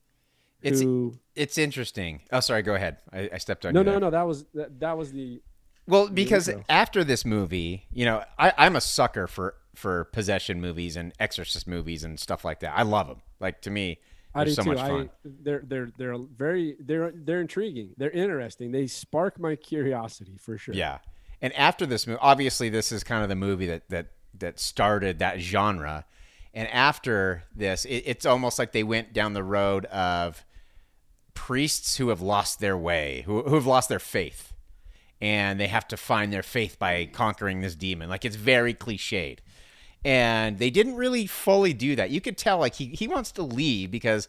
[SPEAKER 6] It's
[SPEAKER 5] who.
[SPEAKER 6] it's interesting. Oh, sorry. Go ahead. I, I stepped on
[SPEAKER 5] No,
[SPEAKER 6] you.
[SPEAKER 5] no,
[SPEAKER 6] there.
[SPEAKER 5] no. That was that, that was the
[SPEAKER 6] Well, because
[SPEAKER 5] intro.
[SPEAKER 6] after this movie, you know, I, I'm a sucker for for possession movies and exorcist movies and stuff like that. I love them. Like to me,
[SPEAKER 5] I
[SPEAKER 6] they're
[SPEAKER 5] do
[SPEAKER 6] so
[SPEAKER 5] too.
[SPEAKER 6] much
[SPEAKER 5] I, they're they're they're very they're they're intriguing. They're interesting. They spark my curiosity for sure.
[SPEAKER 6] Yeah. And after this movie, obviously, this is kind of the movie that that that started that genre. And after this, it, it's almost like they went down the road of priests who have lost their way, who who have lost their faith, and they have to find their faith by conquering this demon. Like it's very cliched. And they didn't really fully do that. You could tell like he, he wants to leave because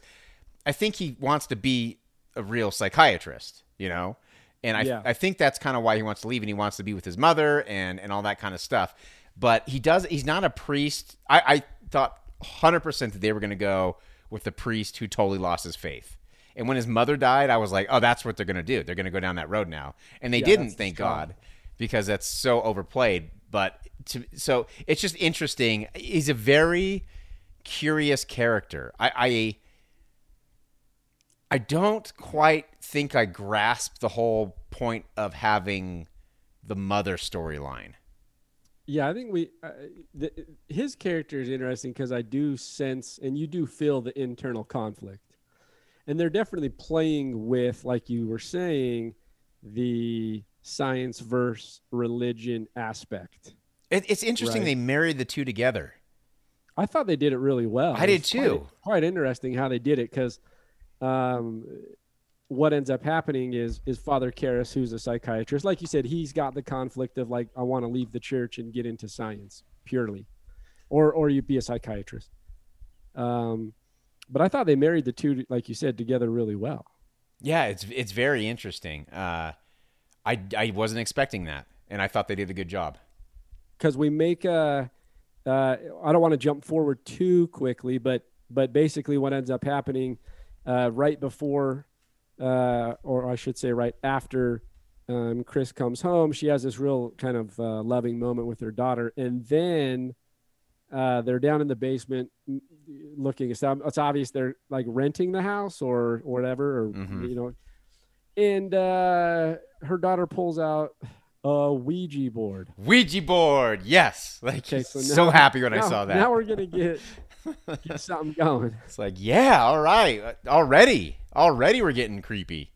[SPEAKER 6] I think he wants to be a real psychiatrist, you know? And I,
[SPEAKER 5] Yeah.
[SPEAKER 6] I think that's kind of why he wants to leave and he wants to be with his mother and, and all that kind of stuff. But he does, he's not a priest. I, I thought 100% that they were going to go with the priest who totally lost his faith. And when his mother died, I was like, oh, that's what they're going to do. They're going to go down that road now. And they
[SPEAKER 5] Yeah,
[SPEAKER 6] didn't, thank
[SPEAKER 5] strong.
[SPEAKER 6] God, because that's so overplayed. but to, so it's just interesting. He's a very curious character. I, I I don't quite think I grasp the whole point of having the mother storyline.
[SPEAKER 5] Yeah, I think we uh, the, his character is interesting because I do sense and you do feel the internal conflict, and they're definitely playing with, like you were saying, the science versus religion aspect.
[SPEAKER 6] It, it's interesting
[SPEAKER 5] Right.
[SPEAKER 6] they married the two together.
[SPEAKER 5] I thought they did it really well.
[SPEAKER 6] I did
[SPEAKER 5] was quite-
[SPEAKER 6] too.
[SPEAKER 5] Quite, interesting how they did it because um, what ends up happening is is Father Karras, who's a psychiatrist, like you said, he's got the conflict of like I want to leave the church and get into science purely, or or you'd be a psychiatrist. Um, but I thought they married the two, like you said, together really well.
[SPEAKER 6] Yeah, it's it's very interesting. Uh, I I wasn't expecting that, and I thought they did a good job.
[SPEAKER 5] because we make a uh, I don't want to jump forward too quickly, but but basically what ends up happening uh, right before, uh, or I should say right after, um, Chris comes home, she has this real kind of uh, loving moment with her daughter, and then uh, they're down in the basement looking. It's, it's obvious they're like renting the house or, or whatever, or
[SPEAKER 6] Mhm.
[SPEAKER 5] you know, and uh, her daughter pulls out a Ouija board.
[SPEAKER 6] Ouija board, yes. Like
[SPEAKER 5] Okay, so
[SPEAKER 6] so, happy when I saw that.
[SPEAKER 5] Now we're gonna get get something going.
[SPEAKER 6] It's like, yeah, all right, already, already we're getting creepy.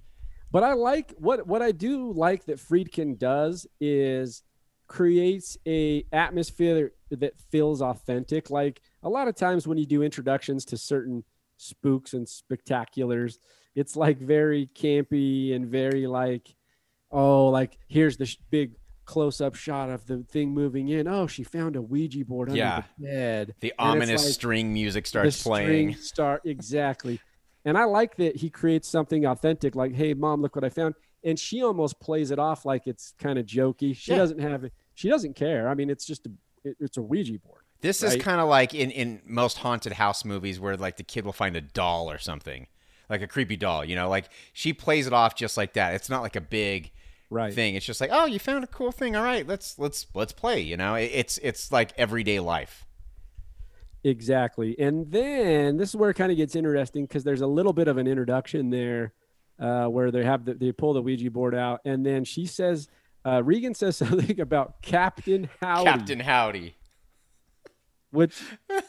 [SPEAKER 5] But I like what what I do like that Friedkin does is creates a atmosphere that feels authentic. Like a lot of times when you do introductions to certain spooks and spectaculars, it's like very campy and very like, oh, like here's the sh- big close up shot of the thing moving in. Oh, she found a Ouija board under
[SPEAKER 6] Yeah.
[SPEAKER 5] the bed.
[SPEAKER 6] The
[SPEAKER 5] And
[SPEAKER 6] ominous
[SPEAKER 5] like-
[SPEAKER 6] string music
[SPEAKER 5] the
[SPEAKER 6] starts
[SPEAKER 5] string
[SPEAKER 6] playing.
[SPEAKER 5] Start exactly, and I like that he creates something authentic. Like, hey, mom, look what I found, and she almost plays it off like it's kind of jokey. She
[SPEAKER 6] Yeah.
[SPEAKER 5] doesn't have it. She doesn't care. I mean, it's just a it, it's a Ouija board.
[SPEAKER 6] This
[SPEAKER 5] right?
[SPEAKER 6] is kind of like in, in most haunted house movies where like the kid will find a doll or something, like a creepy doll. You know, like she plays it off just like that. It's not like a big
[SPEAKER 5] Right.
[SPEAKER 6] thing. It's just like, oh, you found a cool thing. All right, let's let's let's play. You know, It- it's it's like everyday life.
[SPEAKER 5] Exactly. And then this is where it kind of gets interesting because there's a little bit of an introduction there uh, where they have the, they pull the Ouija board out, and then she says, uh, Regan says something about Captain Howdy,
[SPEAKER 6] Captain Howdy.
[SPEAKER 5] Which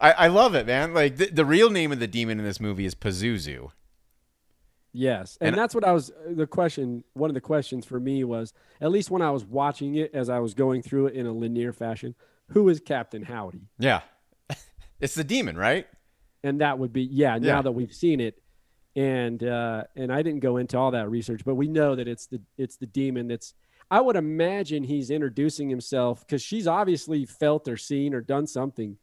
[SPEAKER 6] I, I love it, man. Like the, the real name of the demon in this movie is Pazuzu.
[SPEAKER 5] Yes, and,
[SPEAKER 6] And-
[SPEAKER 5] that's what I was. The question, one of the questions for me was, at least when I was watching it, as I was going through it in a linear fashion, who is Captain Howdy?
[SPEAKER 6] Yeah, it's the demon, right?
[SPEAKER 5] And that would be, yeah. Now
[SPEAKER 6] Yeah.
[SPEAKER 5] that we've seen it, and uh, and I didn't go into all that research, but we know that it's the it's the demon that's. I would imagine he's introducing himself because she's obviously felt or seen or done something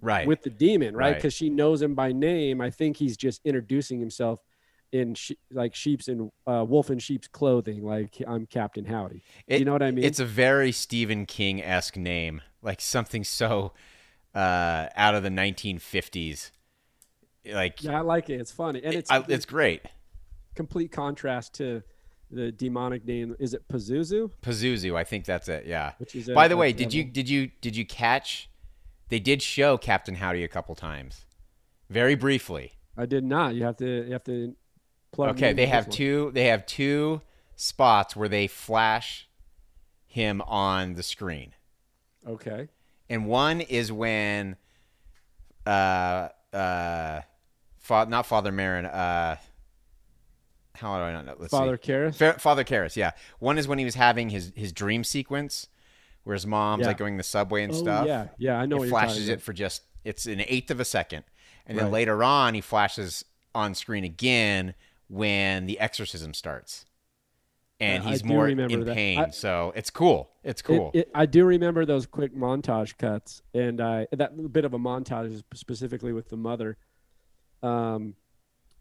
[SPEAKER 6] Right.
[SPEAKER 5] with the demon, right?
[SPEAKER 6] Right.
[SPEAKER 5] Because she knows him by name. I think he's just introducing himself in she, like sheep's and uh, wolf in sheep's clothing. Like I'm Captain Howdy.
[SPEAKER 6] It-
[SPEAKER 5] you know what I mean?
[SPEAKER 6] It's a very Stephen King esque name, like something so uh, out of the 1950s. Like
[SPEAKER 5] yeah, I like it. It's funny, and it's
[SPEAKER 6] I- it's great.
[SPEAKER 5] complete contrast to the demonic name. Is it Pazuzu?
[SPEAKER 6] Pazuzu, I think that's it. Yeah.
[SPEAKER 5] Which is a-
[SPEAKER 6] By the way, did you did you did you catch? They did show Captain Howdy a couple times, very briefly.
[SPEAKER 5] I did not. You have to. You have to. Plug
[SPEAKER 6] Okay, they have
[SPEAKER 5] one.
[SPEAKER 6] two. They have two spots where they flash him on the screen.
[SPEAKER 5] Okay.
[SPEAKER 6] and one is when uh uh fa- not father Merrin uh how do I not know let's
[SPEAKER 5] Father
[SPEAKER 6] see.
[SPEAKER 5] Karras?
[SPEAKER 6] Fa- father Karras yeah one is when he was having his his dream sequence where his mom's
[SPEAKER 5] Yeah.
[SPEAKER 6] like going the subway and
[SPEAKER 5] Oh,
[SPEAKER 6] stuff
[SPEAKER 5] yeah. Yeah, I know
[SPEAKER 6] it flashes it for just it's an eighth of a second and then
[SPEAKER 5] Right.
[SPEAKER 6] later on he flashes on screen again when the exorcism starts and
[SPEAKER 5] Yeah,
[SPEAKER 6] he's more in
[SPEAKER 5] that.
[SPEAKER 6] pain
[SPEAKER 5] I-
[SPEAKER 6] so it's cool it's cool
[SPEAKER 5] it- I do remember those quick montage cuts, and I that bit of a montage specifically with the mother. Um,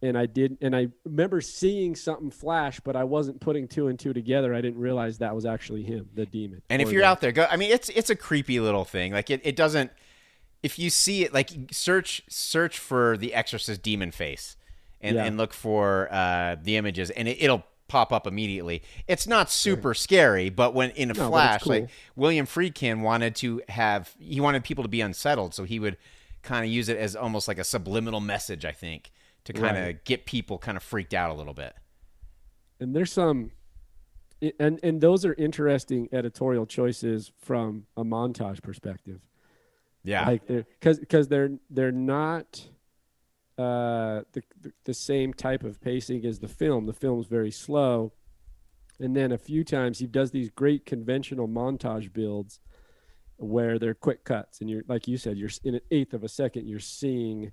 [SPEAKER 5] and I did, and I remember seeing something flash, but I wasn't putting two and two together. I didn't realize that was actually him, the demon.
[SPEAKER 6] And if you're
[SPEAKER 5] the-
[SPEAKER 6] out there, go. I mean, it's it's a creepy little thing. Like it, it doesn't. If you see it, like search search for the Exorcist demon face, and
[SPEAKER 5] Yeah.
[SPEAKER 6] and look for uh, the images, and it, it'll pop up immediately. It's not super scary, but when in a
[SPEAKER 5] No,
[SPEAKER 6] flash,
[SPEAKER 5] cool.
[SPEAKER 6] like William Friedkin wanted to have, he wanted people to be unsettled, so he would kind of use it as almost like a subliminal message. I think to kind of
[SPEAKER 5] Right.
[SPEAKER 6] get people kind of freaked out a little bit.
[SPEAKER 5] and there's some and and those are interesting editorial choices from a montage perspective
[SPEAKER 6] Yeah,
[SPEAKER 5] like they're because because they're they're not uh the, the the same type of pacing as the film the film's very slow and then a few times he does these great conventional montage builds where they're quick cuts and you're like you said you're in an eighth of a second you're seeing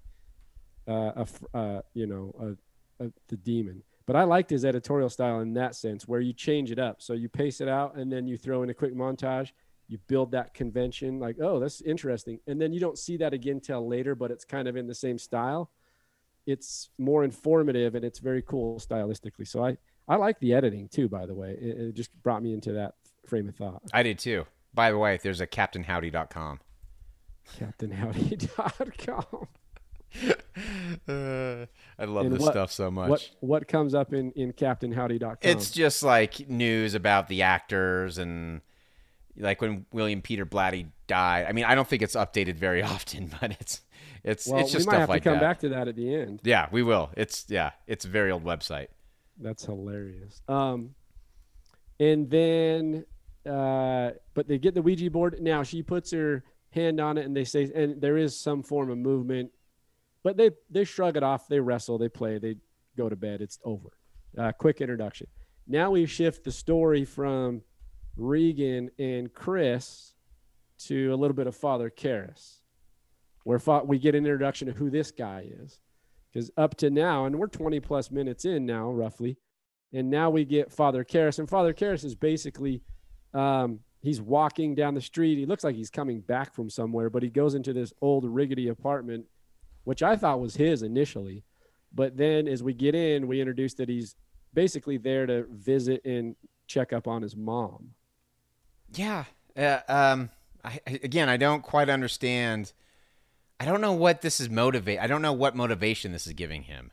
[SPEAKER 5] uh, a uh you know a, a the demon. But i liked his editorial style in that sense where you change it up. So you pace it out and then you throw in a quick montage. You build that convention like oh that's interesting. And then you don't see that again till later but it's kind of in the same style. It's more informative and it's very cool stylistically. So i i like the editing too by the way. It, it just brought me into that frame of thought.
[SPEAKER 6] I did too. By the way, there's a CaptainHowdy.com.
[SPEAKER 5] captainhowdy.com
[SPEAKER 6] Uh, I love
[SPEAKER 5] And
[SPEAKER 6] this
[SPEAKER 5] what-
[SPEAKER 6] stuff so much.
[SPEAKER 5] what what comes up in in captainhowdy.com
[SPEAKER 6] It's just like news about the actors and like when William Peter Blatty died. I mean, I don't think it's updated very often, but it's it's
[SPEAKER 5] well
[SPEAKER 6] it's just
[SPEAKER 5] we might
[SPEAKER 6] stuff
[SPEAKER 5] have
[SPEAKER 6] like
[SPEAKER 5] to come
[SPEAKER 6] that.
[SPEAKER 5] back to that at the end
[SPEAKER 6] Yeah, we will. It's yeah, it's a very old website.
[SPEAKER 5] That's hilarious. Um, and then, uh, but they get the Ouija board. Now she puts her hand on it, and they say, and there is some form of movement, but they they shrug it off. They wrestle. They play. They go to bed. It's over. Uh, quick introduction. Now we shift the story from Regan and Chris to a little bit of Father Karras, where we get an introduction of who this guy is because up to now, and we're 20 plus minutes in now, roughly, and now we get Father Karras, and Father Karras is basically, um, he's walking down the street. He looks like he's coming back from somewhere, but he goes into this old rickety apartment, which I thought was his initially, but then as we get in, we introduce that he's basically there to visit and check up on his mom.
[SPEAKER 6] Yeah. Uh, um. I, again, I don't quite understand. I don't know what this is motivate. I don't know what motivation this is giving him.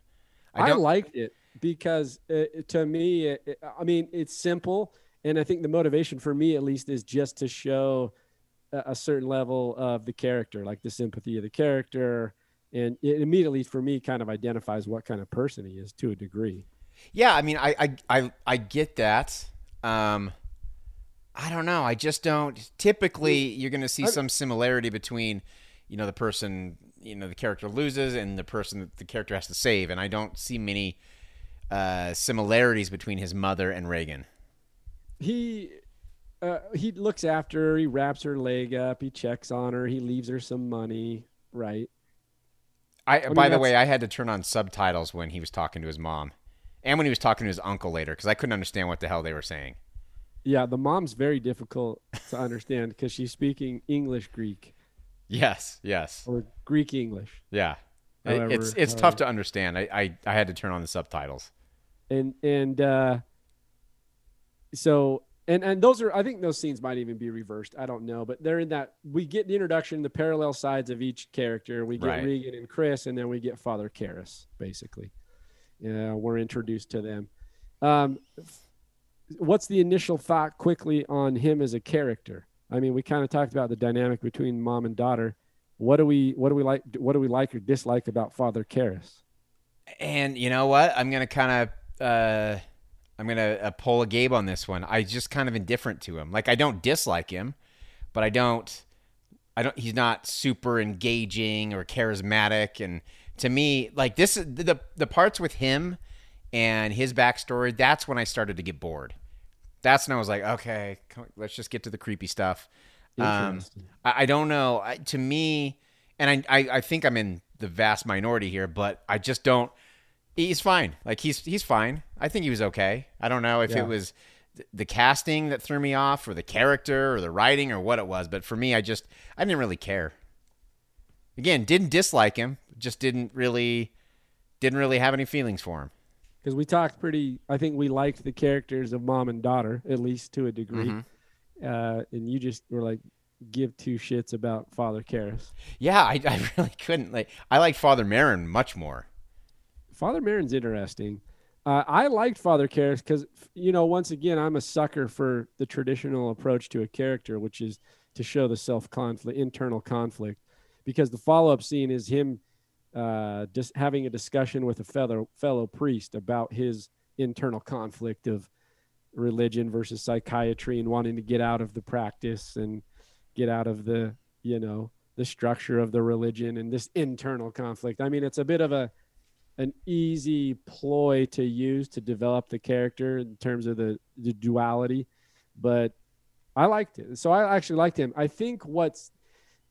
[SPEAKER 6] I
[SPEAKER 5] I, liked it because uh, to me, it, it- I mean, it's simple, and I think the motivation for me, at least, is just to show a, a certain level of the character, like the sympathy of the character, and it immediately for me kind of identifies what kind of person he is to a degree.
[SPEAKER 6] Yeah, I mean, I I I, I get that. Um, I don't know. I just don't. Typically, you're going to see some similarity between, you know, the person, you know, the character loses and the person that the character has to save, and I don't see many uh, similarities between his mother and Regan.
[SPEAKER 5] He. Uh, he looks after her. He wraps her leg up. He checks on her. He leaves her some money. Right.
[SPEAKER 6] I, by the way, I had to turn on subtitles when he was talking to his mom, and when he was talking to his uncle later, because I couldn't understand what the hell they were saying.
[SPEAKER 5] Yeah, the mom's very difficult to understand because she's speaking English Greek
[SPEAKER 6] Yes, yes,
[SPEAKER 5] or Greek English.
[SPEAKER 6] yeah.
[SPEAKER 5] However-
[SPEAKER 6] it's it's
[SPEAKER 5] however-
[SPEAKER 6] tough to understand. I, I I had to turn on the subtitles.
[SPEAKER 5] and and uh so and and those are i think those scenes might even be reversed i don't know but they're in that we get the introduction the parallel sides of each character we get
[SPEAKER 6] Right.
[SPEAKER 5] regan and chris and then we get father Karras, basically yeah we're introduced to them um what's the initial thought quickly on him as a character i mean we kind of talked about the dynamic between mom and daughter what do we what do we like what do we like or dislike about father Karras?
[SPEAKER 6] And you know what? I'm gonna kind of uh, I'm gonna uh, pull a Gabe on this one. I just kind of indifferent to him. Like I don't dislike him, but I don't. I don't. He's not super engaging or charismatic. And to me, like this, is the the parts with him and his backstory. That's when I started to get bored. That's when I was like, okay, come, let's just get to the creepy stuff. Um, I, I don't know. I, to me, and I, I, I think I'm in the vast minority here, but I just don't. He's fine. Like he's he's fine. I think he was okay. I don't know if
[SPEAKER 5] Yeah.
[SPEAKER 6] it was th- the casting that threw me off, or the character, or the writing, or what it was. But for me, I just I didn't really care. Again, didn't dislike him. Just didn't really didn't really have any feelings for him.
[SPEAKER 5] because we talked pretty. I think we liked the characters of mom and daughter at least to a degree,
[SPEAKER 6] Mm-hmm.
[SPEAKER 5] uh, and you just were like, give two shits about Father Karras.
[SPEAKER 6] Yeah, I, I really couldn't. Like I like Father Merrin much more.
[SPEAKER 5] Father Merrin's interesting. Uh, I liked Father Karras because, you know, once again, I'm a sucker for the traditional approach to a character, which is to show the self conflict, internal conflict. Because the follow up scene is him uh, just having a discussion with a fellow fellow priest about his internal conflict of religion versus psychiatry and wanting to get out of the practice and get out of the, you know, the structure of the religion and this internal conflict. I mean, it's a bit of a an easy ploy to use to develop the character in terms of the, the duality, but I liked it. So I actually liked him. I think what's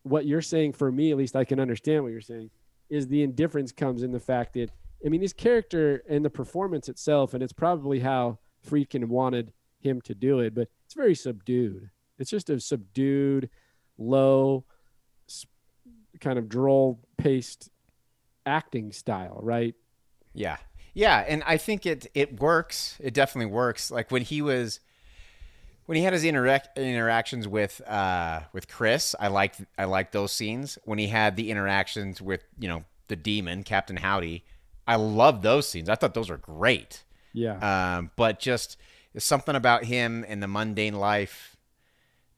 [SPEAKER 5] what you're saying for me, at least I can understand what you're saying, is the indifference comes in the fact that I mean his character and the performance itself, and it's probably how Friedkin wanted him to do it, but it's very subdued. It's just a subdued, low, kind of droll paced acting style, right?
[SPEAKER 6] Yeah. Yeah, and I think it it works. It definitely works. Like when he was when he had his interac- interactions with uh, with Chris, I liked I liked those scenes. When he had the interactions with you know the demon Captain Howdy, I loved those scenes. I thought those were great.
[SPEAKER 5] Yeah.
[SPEAKER 6] Um, but just something about him and the mundane life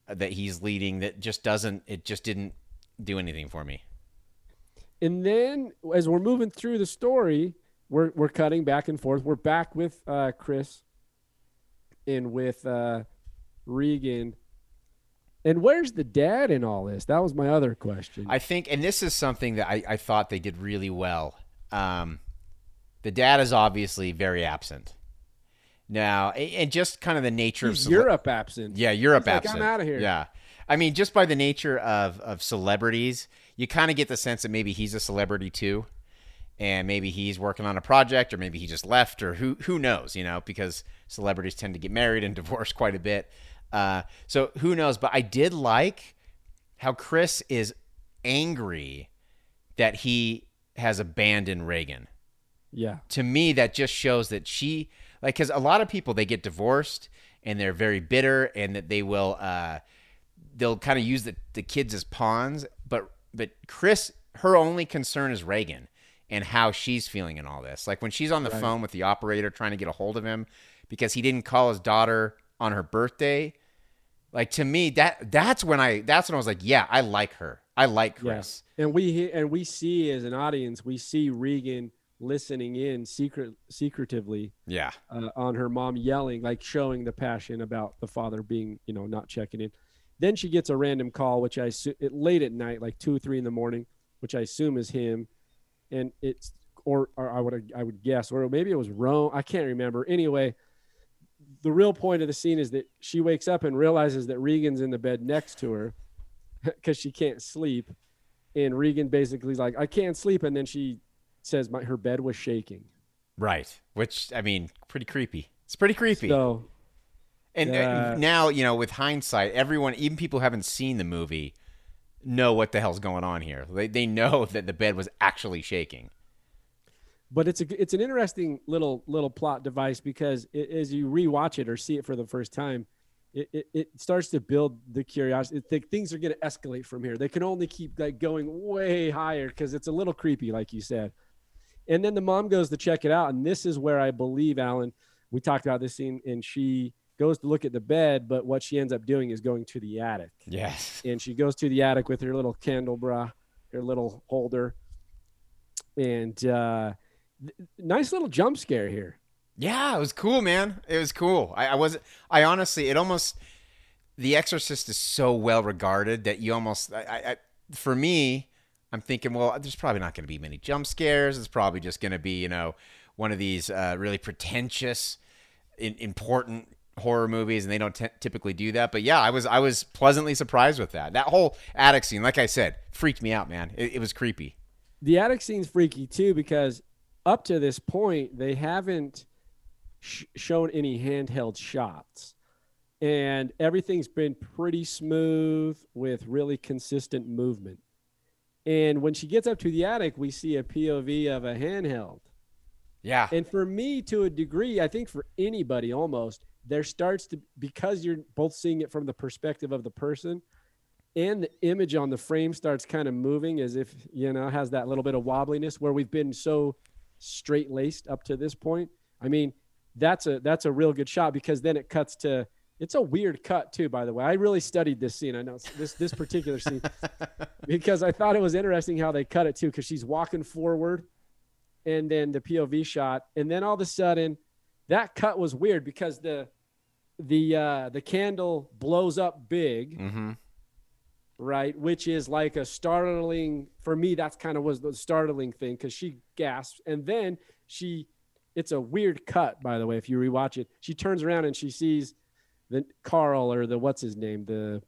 [SPEAKER 6] that he's leading that just doesn't. It just didn't do anything for me.
[SPEAKER 5] And then as we're moving through the story, we're we're cutting back and forth. We're back with uh, Chris and with uh, Regan. And where's the dad in all this? That was my other question.
[SPEAKER 6] I think, and this is something that I, I thought they did really well. Um, the dad is obviously very absent now, and just kind of the nature
[SPEAKER 5] He's
[SPEAKER 6] of
[SPEAKER 5] Europe absent.
[SPEAKER 6] Yeah, Europe
[SPEAKER 5] He's like,
[SPEAKER 6] absent.
[SPEAKER 5] I'm outta here.
[SPEAKER 6] Yeah, I mean, just by the nature of of celebrities, you kind of get the sense that maybe he's a celebrity too, and maybe he's working on a project, or maybe he just left, or who who knows, you know, because celebrities tend to get married and divorce quite a bit. Uh, so who knows? But I did like how Chris is angry that he has abandoned Regan
[SPEAKER 5] Yeah.
[SPEAKER 6] to me that just shows that she like because a lot of people they get divorced and they're very bitter and that they will uh they'll kind of use the, the kids as pawns but chris her only concern is regan and how she's feeling in all this. Like when she's on the phone with the operator trying to get a hold of him because he didn't call his daughter on her birthday like to me that that's when i that's when i was like yeah i like her. I like chris.
[SPEAKER 5] Yes. And we and we see as an audience, we see Regan listening in secret secretively
[SPEAKER 6] yeah.
[SPEAKER 5] uh, on her mom yelling, like showing the passion about the father being, you know, not checking in. Then she gets a random call, which I assu- it late at night, like two or three in the morning, which I assume is him, and it's or, or I would I would guess, or maybe it was Rome. I can't remember. Anyway, the real point of the scene is that she wakes up and realizes that Regan's in the bed next to her because she can't sleep, and Regan basically is like, "I can't sleep," and then she says, "My her bed was shaking."
[SPEAKER 6] right which i mean pretty creepy it's pretty creepy
[SPEAKER 5] So
[SPEAKER 6] And uh, now, you know, with hindsight, everyone, even people who haven't seen the movie, know what the hell's going on here. They, they know that the bed was actually shaking.
[SPEAKER 5] but it's a it's an interesting little little plot device because it, as you rewatch it or see it for the first time it, it, it starts to build the curiosity Th- things are going to escalate from here they can only keep like going way higher because it's a little creepy like you said and then the mom goes to check it out and this is where i believe alan we talked about this scene and she goes to look at the bed but what she ends up doing is going to the attic
[SPEAKER 6] Yes.
[SPEAKER 5] and she goes to the attic with her little candelabra, her little holder, and uh, th- nice little jump scare here.
[SPEAKER 6] Yeah, it was cool, man. It was cool. I, I was, I honestly, it almost, The Exorcist is so well regarded that you almost, I, I, I- for me, I'm thinking, well, there's probably not going to be many jump scares. It's probably just going to be, you know, one of these uh, really pretentious, in, important horror movies, and they don't t- typically do that. But yeah, I was, I was pleasantly surprised with that. That whole attic scene, like I said, freaked me out, man. It, it was creepy.
[SPEAKER 5] The attic scene's freaky too because up to this point they haven't sh- shown any handheld shots, and everything's been pretty smooth with really consistent movement. And when she gets up to the attic, we see a POV of a handheld.
[SPEAKER 6] Yeah.
[SPEAKER 5] And for me, to a degree, I think for anybody almost, there starts to because you're both seeing it from the perspective of the person, and the image on the frame starts kind of moving as if you know has that little bit of wobbliness where we've been so straight laced up to this point. I mean, that's a that's a real good shot because then it cuts to it's a weird cut too, by the way. I really studied this scene. I know this this particular scene because I thought it was interesting how they cut it too. Because she's walking forward, and then the POV shot, and then all of a sudden, that cut was weird because the the uh, the candle blows up big,
[SPEAKER 6] Mm-hmm.
[SPEAKER 5] right? Which is like a startling for me. That's kind of was the startling thing because she gasps, and then she. It's a weird cut, by the way. If you rewatch it, she turns around and she sees the Karl or the what's his name, the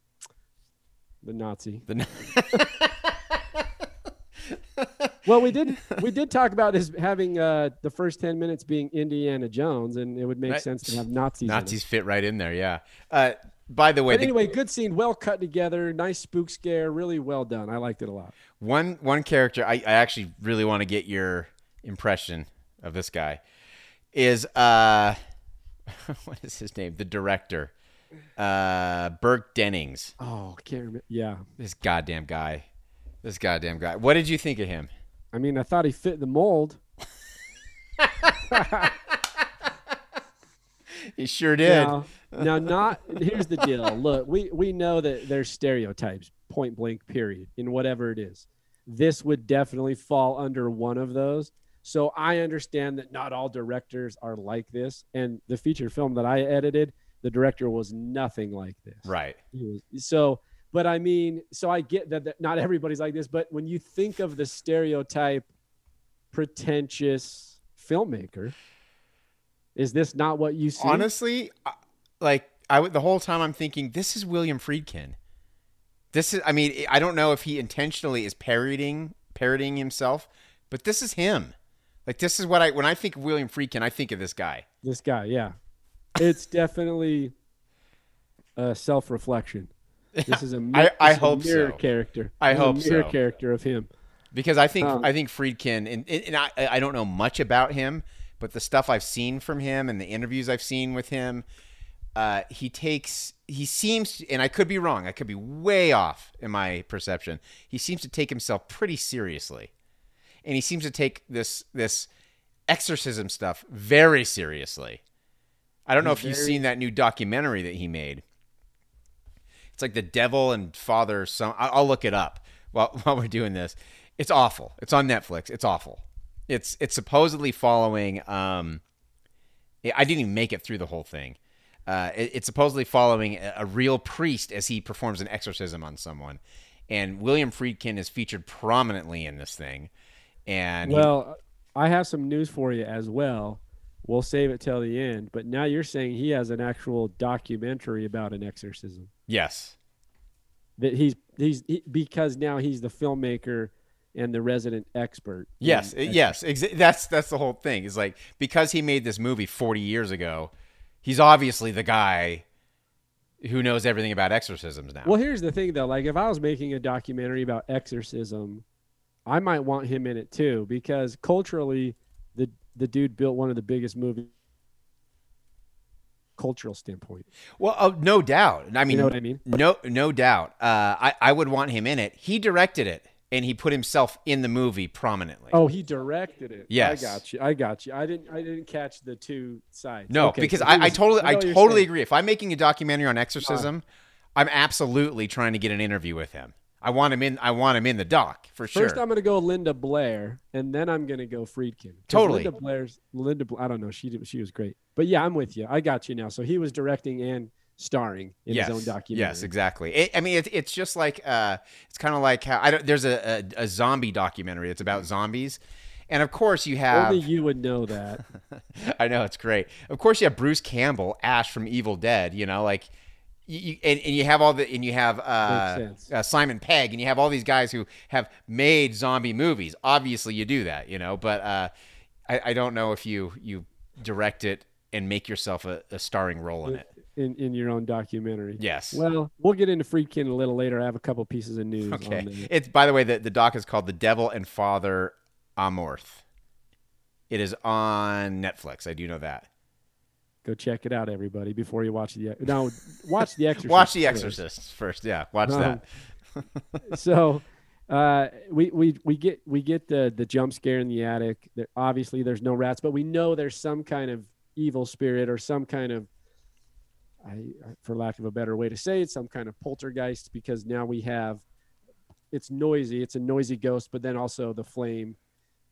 [SPEAKER 5] the Nazi.
[SPEAKER 6] The,
[SPEAKER 5] Well, we did we did talk about his having uh, the first ten minutes being Indiana Jones, and it would make
[SPEAKER 6] Right.
[SPEAKER 5] sense to have Nazis.
[SPEAKER 6] Nazis fit right in there. Yeah. Uh, by the way,
[SPEAKER 5] But
[SPEAKER 6] the-
[SPEAKER 5] anyway, good scene, well cut together, nice spook scare, really well done. I liked it a lot.
[SPEAKER 6] one one character I, I actually really want to get your impression of this guy is uh what is his name the director uh Burke Dennings
[SPEAKER 5] Oh, I can't remember. Yeah,
[SPEAKER 6] this goddamn guy this goddamn guy what did you think of him
[SPEAKER 5] I mean, I thought he fit the mold.
[SPEAKER 6] he sure did
[SPEAKER 5] Now, now, not here's the deal. Look, we we know that there's stereotypes, point blank, period, in whatever it is. This would definitely fall under one of those. So I understand that not all directors are like this. And the feature film that I edited, the director was nothing like this.
[SPEAKER 6] right
[SPEAKER 5] was so. But I mean, so I get that, that not everybody's like this. But when you think of the stereotype, pretentious filmmaker, is this not what you see?
[SPEAKER 6] honestly like I the whole time I'm thinking this is William Friedkin this is I mean I don't know if he intentionally is parodying parodying himself but this is him like this is what I when I think of William Friedkin I think of this guy
[SPEAKER 5] This guy, yeah. It's definitely a self reflection. This is a mi-
[SPEAKER 6] I- I hope
[SPEAKER 5] mirror
[SPEAKER 6] so.
[SPEAKER 5] character.
[SPEAKER 6] I
[SPEAKER 5] This is a
[SPEAKER 6] hope
[SPEAKER 5] mirror
[SPEAKER 6] so.
[SPEAKER 5] character of him.
[SPEAKER 6] because I think
[SPEAKER 5] Um,
[SPEAKER 6] I think Friedkin and, and, and I I don't know much about him, but the stuff I've seen from him and the interviews I've seen with him, uh, he takes he seems and I could be wrong, I could be way off in my perception. He seems to take himself pretty seriously, and he seems to take this this exorcism stuff very seriously. I don't know if you've seen that new documentary that he made. It's like the devil and father son. I- I'll look it up while while we're doing this. It's awful. It's on Netflix. It's awful. It's it's supposedly following. Um, I didn't even make it through the whole thing. Uh, it- it's supposedly following a, a real priest as he performs an exorcism on someone, and William Friedkin is featured prominently in this thing. And he-
[SPEAKER 5] Well, I have some news for you as well. We'll save it till the end. But now you're saying he has an actual documentary about an exorcism.
[SPEAKER 6] yes,
[SPEAKER 5] That he's he's he, because now he's the filmmaker and the resident expert.
[SPEAKER 6] Yes, uh,
[SPEAKER 5] ex-
[SPEAKER 6] yes, exa- that's that's the whole thing. Is like because he made this movie 40 years ago, he's obviously the guy who knows everything about exorcisms now.
[SPEAKER 5] Well, here's the thing though. Like if I was making a documentary about exorcism, I might want him in it too because culturally, the the dude built one of the biggest movies. Cultural standpoint,
[SPEAKER 6] Well, oh, no doubt. I mean,
[SPEAKER 5] know what I mean?
[SPEAKER 6] No, no doubt. Uh, I I would want him in it. He directed it, and he put himself in the movie prominently.
[SPEAKER 5] Oh, he directed it.
[SPEAKER 6] Yes.
[SPEAKER 5] I got you. I got you. I didn't. I didn't catch the two sides.
[SPEAKER 6] no,
[SPEAKER 5] Okay,
[SPEAKER 6] because
[SPEAKER 5] so
[SPEAKER 6] I, I totally, I totally agree. If I'm making a documentary on exorcism, I'm absolutely trying to get an interview with him. I want him in. I want him in the doc for sure.
[SPEAKER 5] First, I'm going to go Linda Blair, and then I'm going to go Friedkin.
[SPEAKER 6] Totally.
[SPEAKER 5] Linda Blair's Linda. I don't know. She did, she was great, but yeah, I'm with you. I got you now. So he was directing and starring in
[SPEAKER 6] yes,
[SPEAKER 5] his own documentary.
[SPEAKER 6] Yes, exactly. It, I mean, it's it's just like uh, it's kind of like how I don't. There's a, a a zombie documentary. It's about zombies, and of course you have.
[SPEAKER 5] Only you would know that.
[SPEAKER 6] I know it's great. Of course you have Bruce Campbell, Ash from Evil Dead. You know, like. You, you, and, and you have all the and you have uh, uh, Simon Pegg and you have all these guys who have made zombie movies. Obviously, you do that, you know. But uh, I, I don't know if you you direct it and make yourself a, a starring role in it.
[SPEAKER 5] in, in your own documentary.
[SPEAKER 6] Yes.
[SPEAKER 5] Well, we'll get into Friedkin a little later. I have a couple pieces of news
[SPEAKER 6] Okay. It's by the way, the, the doc is called The Devil and Father Amorth. It is on Netflix. I do know that.
[SPEAKER 5] Go check it out, everybody, before you watch the no, watch the Exorcist.
[SPEAKER 6] Watch The
[SPEAKER 5] first.
[SPEAKER 6] Exorcist first. Yeah, watch
[SPEAKER 5] Um,
[SPEAKER 6] that.
[SPEAKER 5] so Uh, we, we we get we get the the jump scare in the attic. There, obviously, there's no rats, but we know there's some kind of evil spirit or some kind of, I for lack of a better way to say it, some kind of poltergeist because now we have, it's noisy. It's a noisy ghost, but then also the flame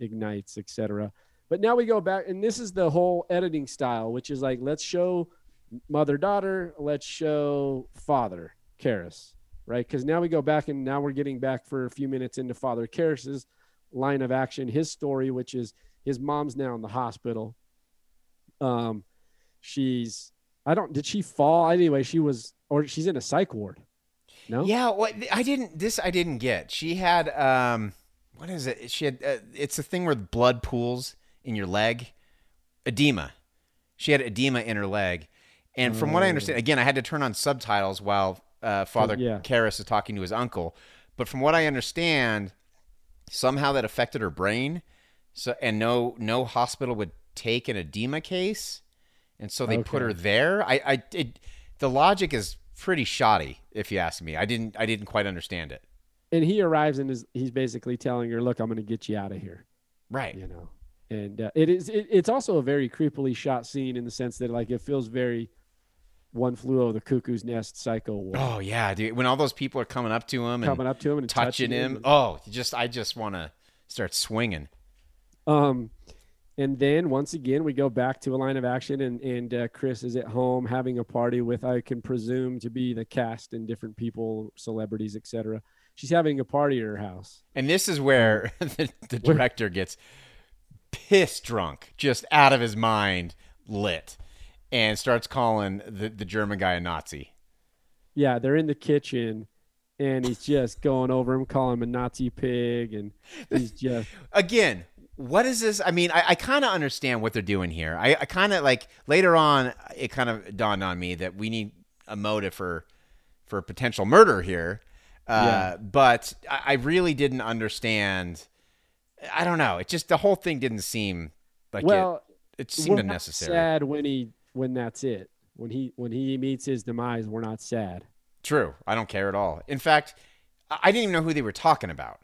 [SPEAKER 5] ignites, etc. But now we go back, and this is the whole editing style, which is like let's show mother daughter, let's show father Karras right? Because now we go back and now we're getting back for a few minutes into Father Karras's line of action, his story, which is his mom's now in the hospital. Um, she's I don't did she fall anyway? She was or she's in a psych ward. No.
[SPEAKER 6] Yeah, what I didn't this I didn't get. She had um what is it? She had uh, it's a thing where blood pools in your leg, edema. She had edema in her leg. And from what I understand, again, I had to turn on subtitles while uh, Father
[SPEAKER 5] yeah.
[SPEAKER 6] Karras is talking to his uncle. But from what I understand, somehow that affected her brain. So and no no hospital would take an edema case, and so they put her there. I I it, the logic is pretty shoddy, if you ask me. I didn't I didn't quite understand it.
[SPEAKER 5] And he arrives and is he's basically telling her, "Look, I'm going to get you out of here."
[SPEAKER 6] Right.
[SPEAKER 5] you know and uh, it is it, it's also a very creepily shot scene in the sense that like it feels very one flew over the cuckoo's nest psycho war.
[SPEAKER 6] Oh yeah, dude. When all those people are coming up to him and
[SPEAKER 5] coming up to him and
[SPEAKER 6] touching him,
[SPEAKER 5] and-
[SPEAKER 6] oh, just I just want to start swinging.
[SPEAKER 5] um and then once again we go back to a line of action and and uh, chris is at home having a party with i can presume to be the cast and different people celebrities etc she's having a party at her house
[SPEAKER 6] And this is where the, the director gets pissed drunk, just out of his mind, lit, and starts calling the, the German guy a Nazi.
[SPEAKER 5] yeah they're in the kitchen and he's just going over him calling him a nazi pig and he's just
[SPEAKER 6] Again, what is this? I mean, I, I kind of understand what they're doing here. I, I kind of like later on, it kind of dawned on me that we need a motive for for potential murder here. Uh,
[SPEAKER 5] Yeah.
[SPEAKER 6] But I, I really didn't understand. I don't know. It just the whole thing didn't seem like
[SPEAKER 5] well
[SPEAKER 6] it. It seemed
[SPEAKER 5] we're not
[SPEAKER 6] unnecessary.
[SPEAKER 5] sad when he when that's it. When he when he meets his demise, we're not sad.
[SPEAKER 6] True. I don't care at all. In fact, I didn't even know who they were talking about.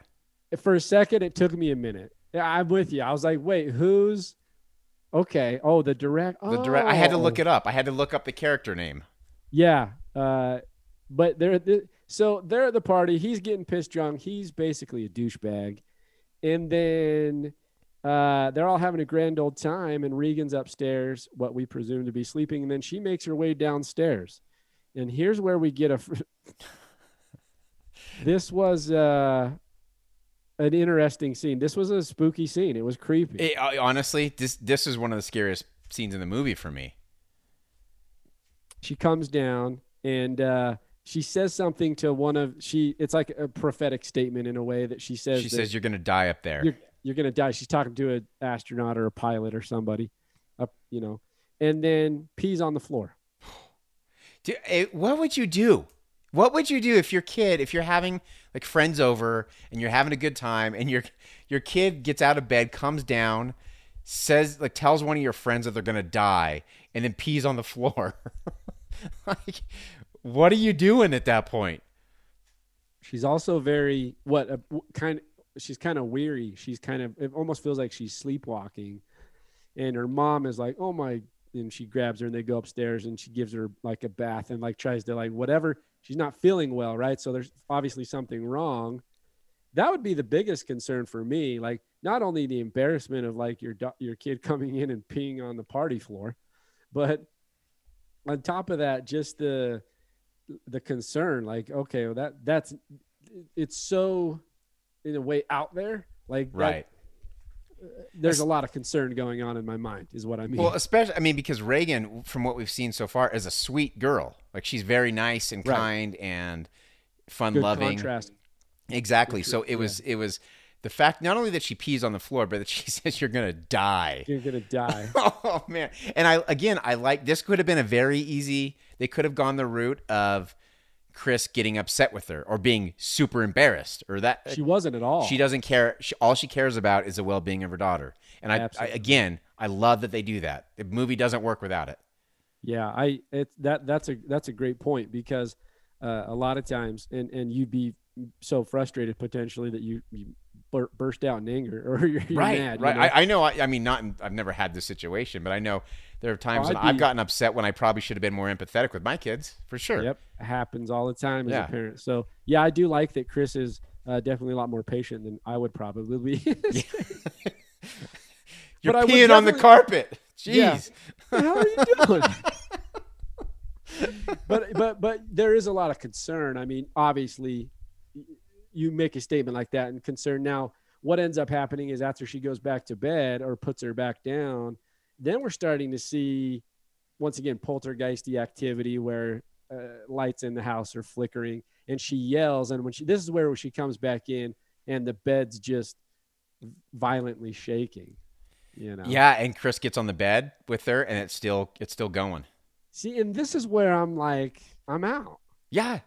[SPEAKER 5] For a second, it took me a minute. I'm with you. I was like, wait, who's? Okay. Oh, the direct.
[SPEAKER 6] The direct. I had to look
[SPEAKER 5] oh.
[SPEAKER 6] it up. I had to look up the character name.
[SPEAKER 5] Yeah. Uh, but they're the, so they're at the party. He's getting pissed drunk. He's basically a douchebag, and then uh, they're all having a grand old time. And Regan's upstairs, what we presume to be sleeping, and then she makes her way downstairs. And here's where we get a. fr- this was uh, an interesting scene. This was a spooky scene. It was creepy.
[SPEAKER 6] It- uh, honestly, this this is one of the scariest scenes in the movie for me.
[SPEAKER 5] she comes down and uh, she says something to one of she. It's like a prophetic statement in a way that she says.
[SPEAKER 6] She says you're gonna die up there.
[SPEAKER 5] you're you're gonna die. She's talking to an astronaut or a pilot or somebody, up you know, and then pees on the floor.
[SPEAKER 6] Eh, what would you do? What would you do if your kid, if you're having like friends over and you're having a good time and your your kid gets out of bed, comes down, says like tells one of your friends that they're gonna die, and then pees on the floor? like, what are you doing at that point?
[SPEAKER 5] She's also very what w- kind. She's kind of weary. She's kind of. It almost feels like she's sleepwalking, and her mom is like, "Oh my!" And she grabs her and they go upstairs and she gives her like a bath and like tries to like whatever. She's not feeling well, right? So there's obviously something wrong. That would be the biggest concern for me. Like not only the embarrassment of like your your kid coming in and peeing on the party floor, but on top of that, just the the concern. Like okay, well that that's it's so in a way out there. Like that-
[SPEAKER 6] Right.
[SPEAKER 5] there's a lot of concern going on in my mind, is what I mean.
[SPEAKER 6] Well, especially I mean because Regan, from what we've seen so far, is a sweet girl. Like she's very nice and
[SPEAKER 5] Right.
[SPEAKER 6] kind and fun
[SPEAKER 5] Good
[SPEAKER 6] loving.
[SPEAKER 5] contrast.
[SPEAKER 6] Exactly. So it was it was the fact not only that she pees on the floor, but that she says you're gonna die.
[SPEAKER 5] You're gonna die.
[SPEAKER 6] oh man! And I again I like this could have been a very easy. They could have gone the route of Chris getting upset with her or being super embarrassed or that
[SPEAKER 5] she wasn't at all.
[SPEAKER 6] she doesn't care. She, all she cares about is the well being of her daughter. And I, I again I love that they do that. The movie doesn't work without it.
[SPEAKER 5] Yeah, I it's that that's a that's a great point because uh, a lot of times, and and you'd be so frustrated potentially that you, you burst out in anger or you're, you're
[SPEAKER 6] right,
[SPEAKER 5] mad. you
[SPEAKER 6] right.
[SPEAKER 5] know?
[SPEAKER 6] I, I know. I, I mean, not. In, I've never had this situation, but I know there are times
[SPEAKER 5] Oh,
[SPEAKER 6] when I've gotten upset when I probably should have been more empathetic with my kids, for sure.
[SPEAKER 5] Yep, happens all the time as
[SPEAKER 6] Yeah.
[SPEAKER 5] a parent. So yeah, I do like that. Chris is uh, definitely a lot more patient than I would probably be.
[SPEAKER 6] You're
[SPEAKER 5] But
[SPEAKER 6] peeing on the carpet. Jeez.
[SPEAKER 5] Yeah. How are you doing? but but but there is a lot of concern. I mean, obviously, you make a statement like that and concern. Now, what ends up happening is after she goes back to bed or puts her back down, then we're starting to see once again poltergeisty activity where uh, lights in the house are flickering and she yells and when she this is where she comes back in and the bed's just violently shaking you know
[SPEAKER 6] Yeah, and Chris gets on the bed with her, and it's still it's still going.
[SPEAKER 5] See, and this is where I'm like, I'm out.
[SPEAKER 6] Yeah,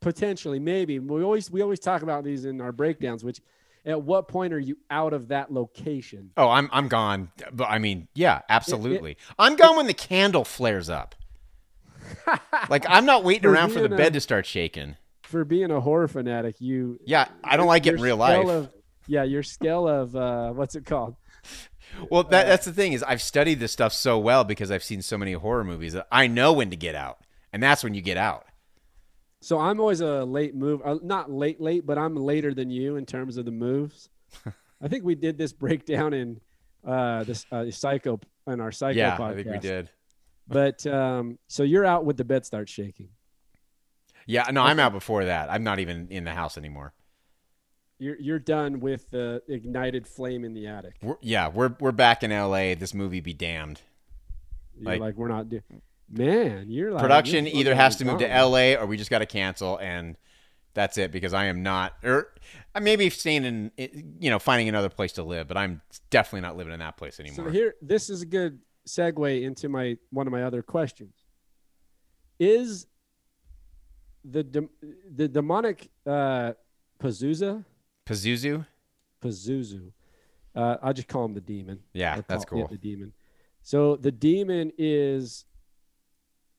[SPEAKER 5] Potentially, maybe. We always we always talk about these in our breakdowns, which at what point are you out of that location?
[SPEAKER 6] Oh, I'm I'm gone. But I mean, yeah, absolutely. I'm gone when the candle flares up. like I'm not waiting
[SPEAKER 5] For
[SPEAKER 6] around for the
[SPEAKER 5] being
[SPEAKER 6] bed to start shaking.
[SPEAKER 5] For being a horror fanatic, you
[SPEAKER 6] Yeah, I don't like it in real life.
[SPEAKER 5] Of, yeah, your scale of uh, what's it called?
[SPEAKER 6] Well, that, that's the thing is I've studied this stuff so well because I've seen so many horror movies that I know when to get out, and that's when you get out.
[SPEAKER 5] So I'm always a late move, uh, not late late, but I'm later than you in terms of the moves. I think we did this breakdown in uh, this uh, psycho in our psycho
[SPEAKER 6] yeah,
[SPEAKER 5] podcast.
[SPEAKER 6] I think we did.
[SPEAKER 5] But um, so you're out with the bed starts shaking.
[SPEAKER 6] Yeah, no, I'm out before that. I'm not even in the house anymore.
[SPEAKER 5] You're you're done with the ignited flame in the attic.
[SPEAKER 6] We're, yeah, we're we're back in L.A. This movie be damned. Like-
[SPEAKER 5] like, we're not doing. Man, you're like
[SPEAKER 6] Production
[SPEAKER 5] you're
[SPEAKER 6] either has to move to. L.A. or we just got to cancel, and that's it because I am not. Or I maybe staying in, you know, finding another place to live, but I'm definitely not living in that place anymore.
[SPEAKER 5] So here, this is a good segue into my one of my other questions. Is the dem- the demonic uh, Pazuzu
[SPEAKER 6] Pazuzu.
[SPEAKER 5] Pazuzu? Uh, I'll just call him the demon.
[SPEAKER 6] Yeah, that's cool.
[SPEAKER 5] the demon. So the demon is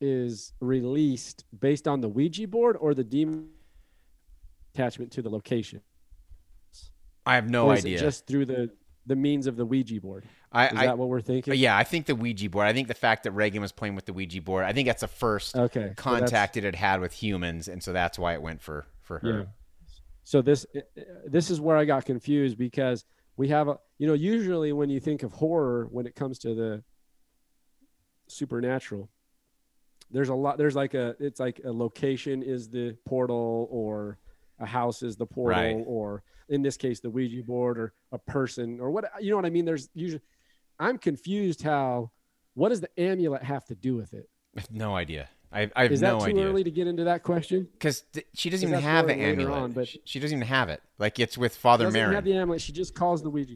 [SPEAKER 5] is released based on the Ouija board or the demon attachment to the location.
[SPEAKER 6] I have no idea.
[SPEAKER 5] It just through the the means of the Ouija board.
[SPEAKER 6] I,
[SPEAKER 5] Is
[SPEAKER 6] I
[SPEAKER 5] that what we're thinking?
[SPEAKER 6] yeah, I think the Ouija board. I think the fact that Regan was playing with the Ouija board. I think that's the first
[SPEAKER 5] Okay. so
[SPEAKER 6] contact it had had with humans, and so that's why it went for for her.
[SPEAKER 5] Yeah. So this uh, this is where I got confused because we have a you know usually when you think of horror when it comes to the supernatural there's a lot there's like a it's like a location is the portal or a house is the portal
[SPEAKER 6] Right.
[SPEAKER 5] or in this case the Ouija board or a person or what you know what I mean there's usually I'm confused how what does the amulet have to do with it
[SPEAKER 6] I have no idea. I, I have
[SPEAKER 5] is that
[SPEAKER 6] no
[SPEAKER 5] too
[SPEAKER 6] idea.
[SPEAKER 5] early to get into that question
[SPEAKER 6] because she doesn't even have
[SPEAKER 5] later
[SPEAKER 6] amulet.
[SPEAKER 5] on, but-
[SPEAKER 6] she, doesn't even have it. Like it's with Father
[SPEAKER 5] doesn't
[SPEAKER 6] Merrin.
[SPEAKER 5] have the amulet. She just calls the Ouija.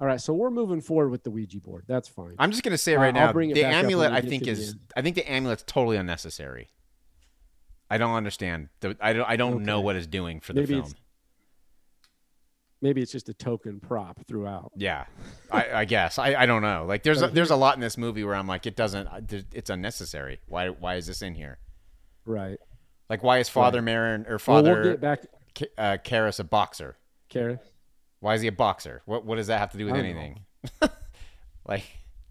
[SPEAKER 5] All right, so we're moving forward with the Ouija board. That's fine.
[SPEAKER 6] I'm just gonna say
[SPEAKER 5] Uh,
[SPEAKER 6] right
[SPEAKER 5] I'll
[SPEAKER 6] now, the
[SPEAKER 5] back up when
[SPEAKER 6] amulet I think
[SPEAKER 5] the
[SPEAKER 6] is. I think the amulet's totally unnecessary. I don't understand. The, I don't I don't know
[SPEAKER 5] Okay.
[SPEAKER 6] what it's doing for the
[SPEAKER 5] Maybe
[SPEAKER 6] film.
[SPEAKER 5] it's- Maybe it's just a token prop throughout.
[SPEAKER 6] Yeah, I, I guess I, I don't know. Like there's a, there's a lot in this movie where I'm like it doesn't it's unnecessary. Why why is this in here?
[SPEAKER 5] Right.
[SPEAKER 6] Like why is Father Merrin or
[SPEAKER 5] Well,
[SPEAKER 6] Father
[SPEAKER 5] we'll get back,
[SPEAKER 6] uh, Karras a boxer?
[SPEAKER 5] Kara.
[SPEAKER 6] Why is he a boxer? What what does that have to do with anything? like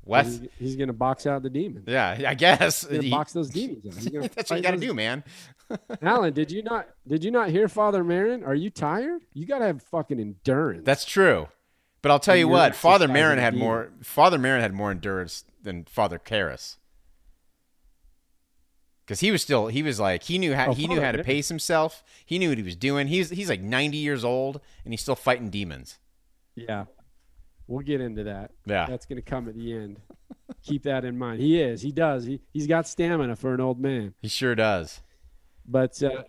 [SPEAKER 6] what?
[SPEAKER 5] He's, he's going to box out the demons.
[SPEAKER 6] Yeah, I guess.
[SPEAKER 5] He's
[SPEAKER 6] He-
[SPEAKER 5] box those demons out. Gonna
[SPEAKER 6] that's what you got to
[SPEAKER 5] those-
[SPEAKER 6] do, man.
[SPEAKER 5] Alan, did you not? Did you not hear Father Merrin? Are you tired? You got to have fucking endurance.
[SPEAKER 6] That's true. But I'll tell
[SPEAKER 5] And
[SPEAKER 6] you what, Father
[SPEAKER 5] Merrin
[SPEAKER 6] had more. Father Merrin had more endurance than Father Karras. Because he was still, he was like, he knew how
[SPEAKER 5] Oh,
[SPEAKER 6] he knew how to pace himself. He knew what he was doing. He's he's like ninety years old and he's still fighting demons.
[SPEAKER 5] yeah. We'll get into that.
[SPEAKER 6] Yeah,
[SPEAKER 5] That's going to come at the end. Keep that in mind. He is. He does. He he's got stamina for an old man.
[SPEAKER 6] he sure does.
[SPEAKER 5] but uh,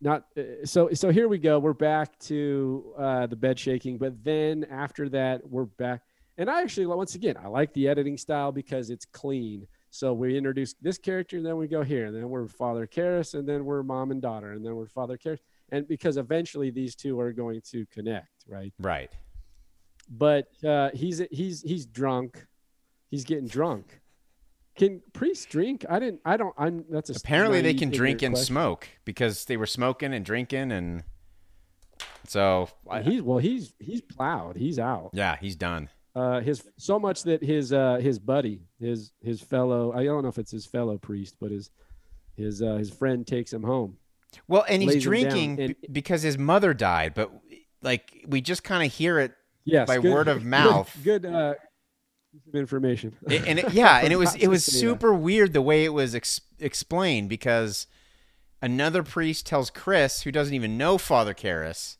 [SPEAKER 5] not uh, so so here we go we're back to uh, the bed shaking but then after that we're back and i actually once again i like the editing style because it's clean so we introduce this character and then we go here and then we're father Karras, and then we're mom and daughter and then we're father Karras. and because eventually these two are going to connect right
[SPEAKER 6] Right.
[SPEAKER 5] but uh, he's he's he's drunk he's getting drunk can priests drink i didn't i don't i'm that's a
[SPEAKER 6] Apparently they can drink and
[SPEAKER 5] question.
[SPEAKER 6] smoke because they were smoking and drinking and So I,
[SPEAKER 5] he's well, he's he's plowed. He's out.
[SPEAKER 6] yeah, he's done.
[SPEAKER 5] Uh, his so much that his uh his buddy, his his fellow, I don't know if it's his fellow priest, but his his uh, his friend takes him home.
[SPEAKER 6] Well, and he's drinking
[SPEAKER 5] and-
[SPEAKER 6] b- because his mother died, but like we just kind of hear it,
[SPEAKER 5] Yes,
[SPEAKER 6] By
[SPEAKER 5] good-
[SPEAKER 6] word of mouth.
[SPEAKER 5] Good, uh, information.
[SPEAKER 6] And it, yeah, and it was it was
[SPEAKER 5] say that.
[SPEAKER 6] super weird the way it was ex- explained because another priest tells Chris, who doesn't even know Father Karras,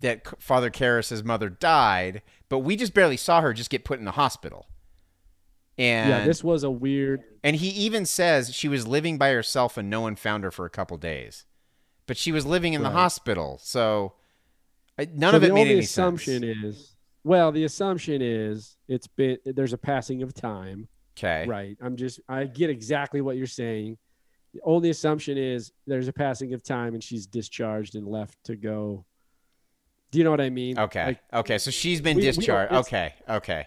[SPEAKER 6] that Father Karras's mother died, but we just barely saw her just get put in the hospital. And
[SPEAKER 5] yeah, this was a weird.
[SPEAKER 6] and he even says she was living by herself and no one found her for a couple days. But she was living in the hospital, so uh, none
[SPEAKER 5] so
[SPEAKER 6] of it made
[SPEAKER 5] only
[SPEAKER 6] any
[SPEAKER 5] assumption
[SPEAKER 6] sense.
[SPEAKER 5] is, well, the assumption is it's been there's a passing of time.
[SPEAKER 6] okay,
[SPEAKER 5] Right. I'm just I get exactly what you're saying. The only assumption is there's a passing of time and she's discharged and left to go. Do you know what I mean?
[SPEAKER 6] okay,
[SPEAKER 5] Like,
[SPEAKER 6] okay. So she's been
[SPEAKER 5] we- we
[SPEAKER 6] discharged.
[SPEAKER 5] it's-
[SPEAKER 6] okay, okay.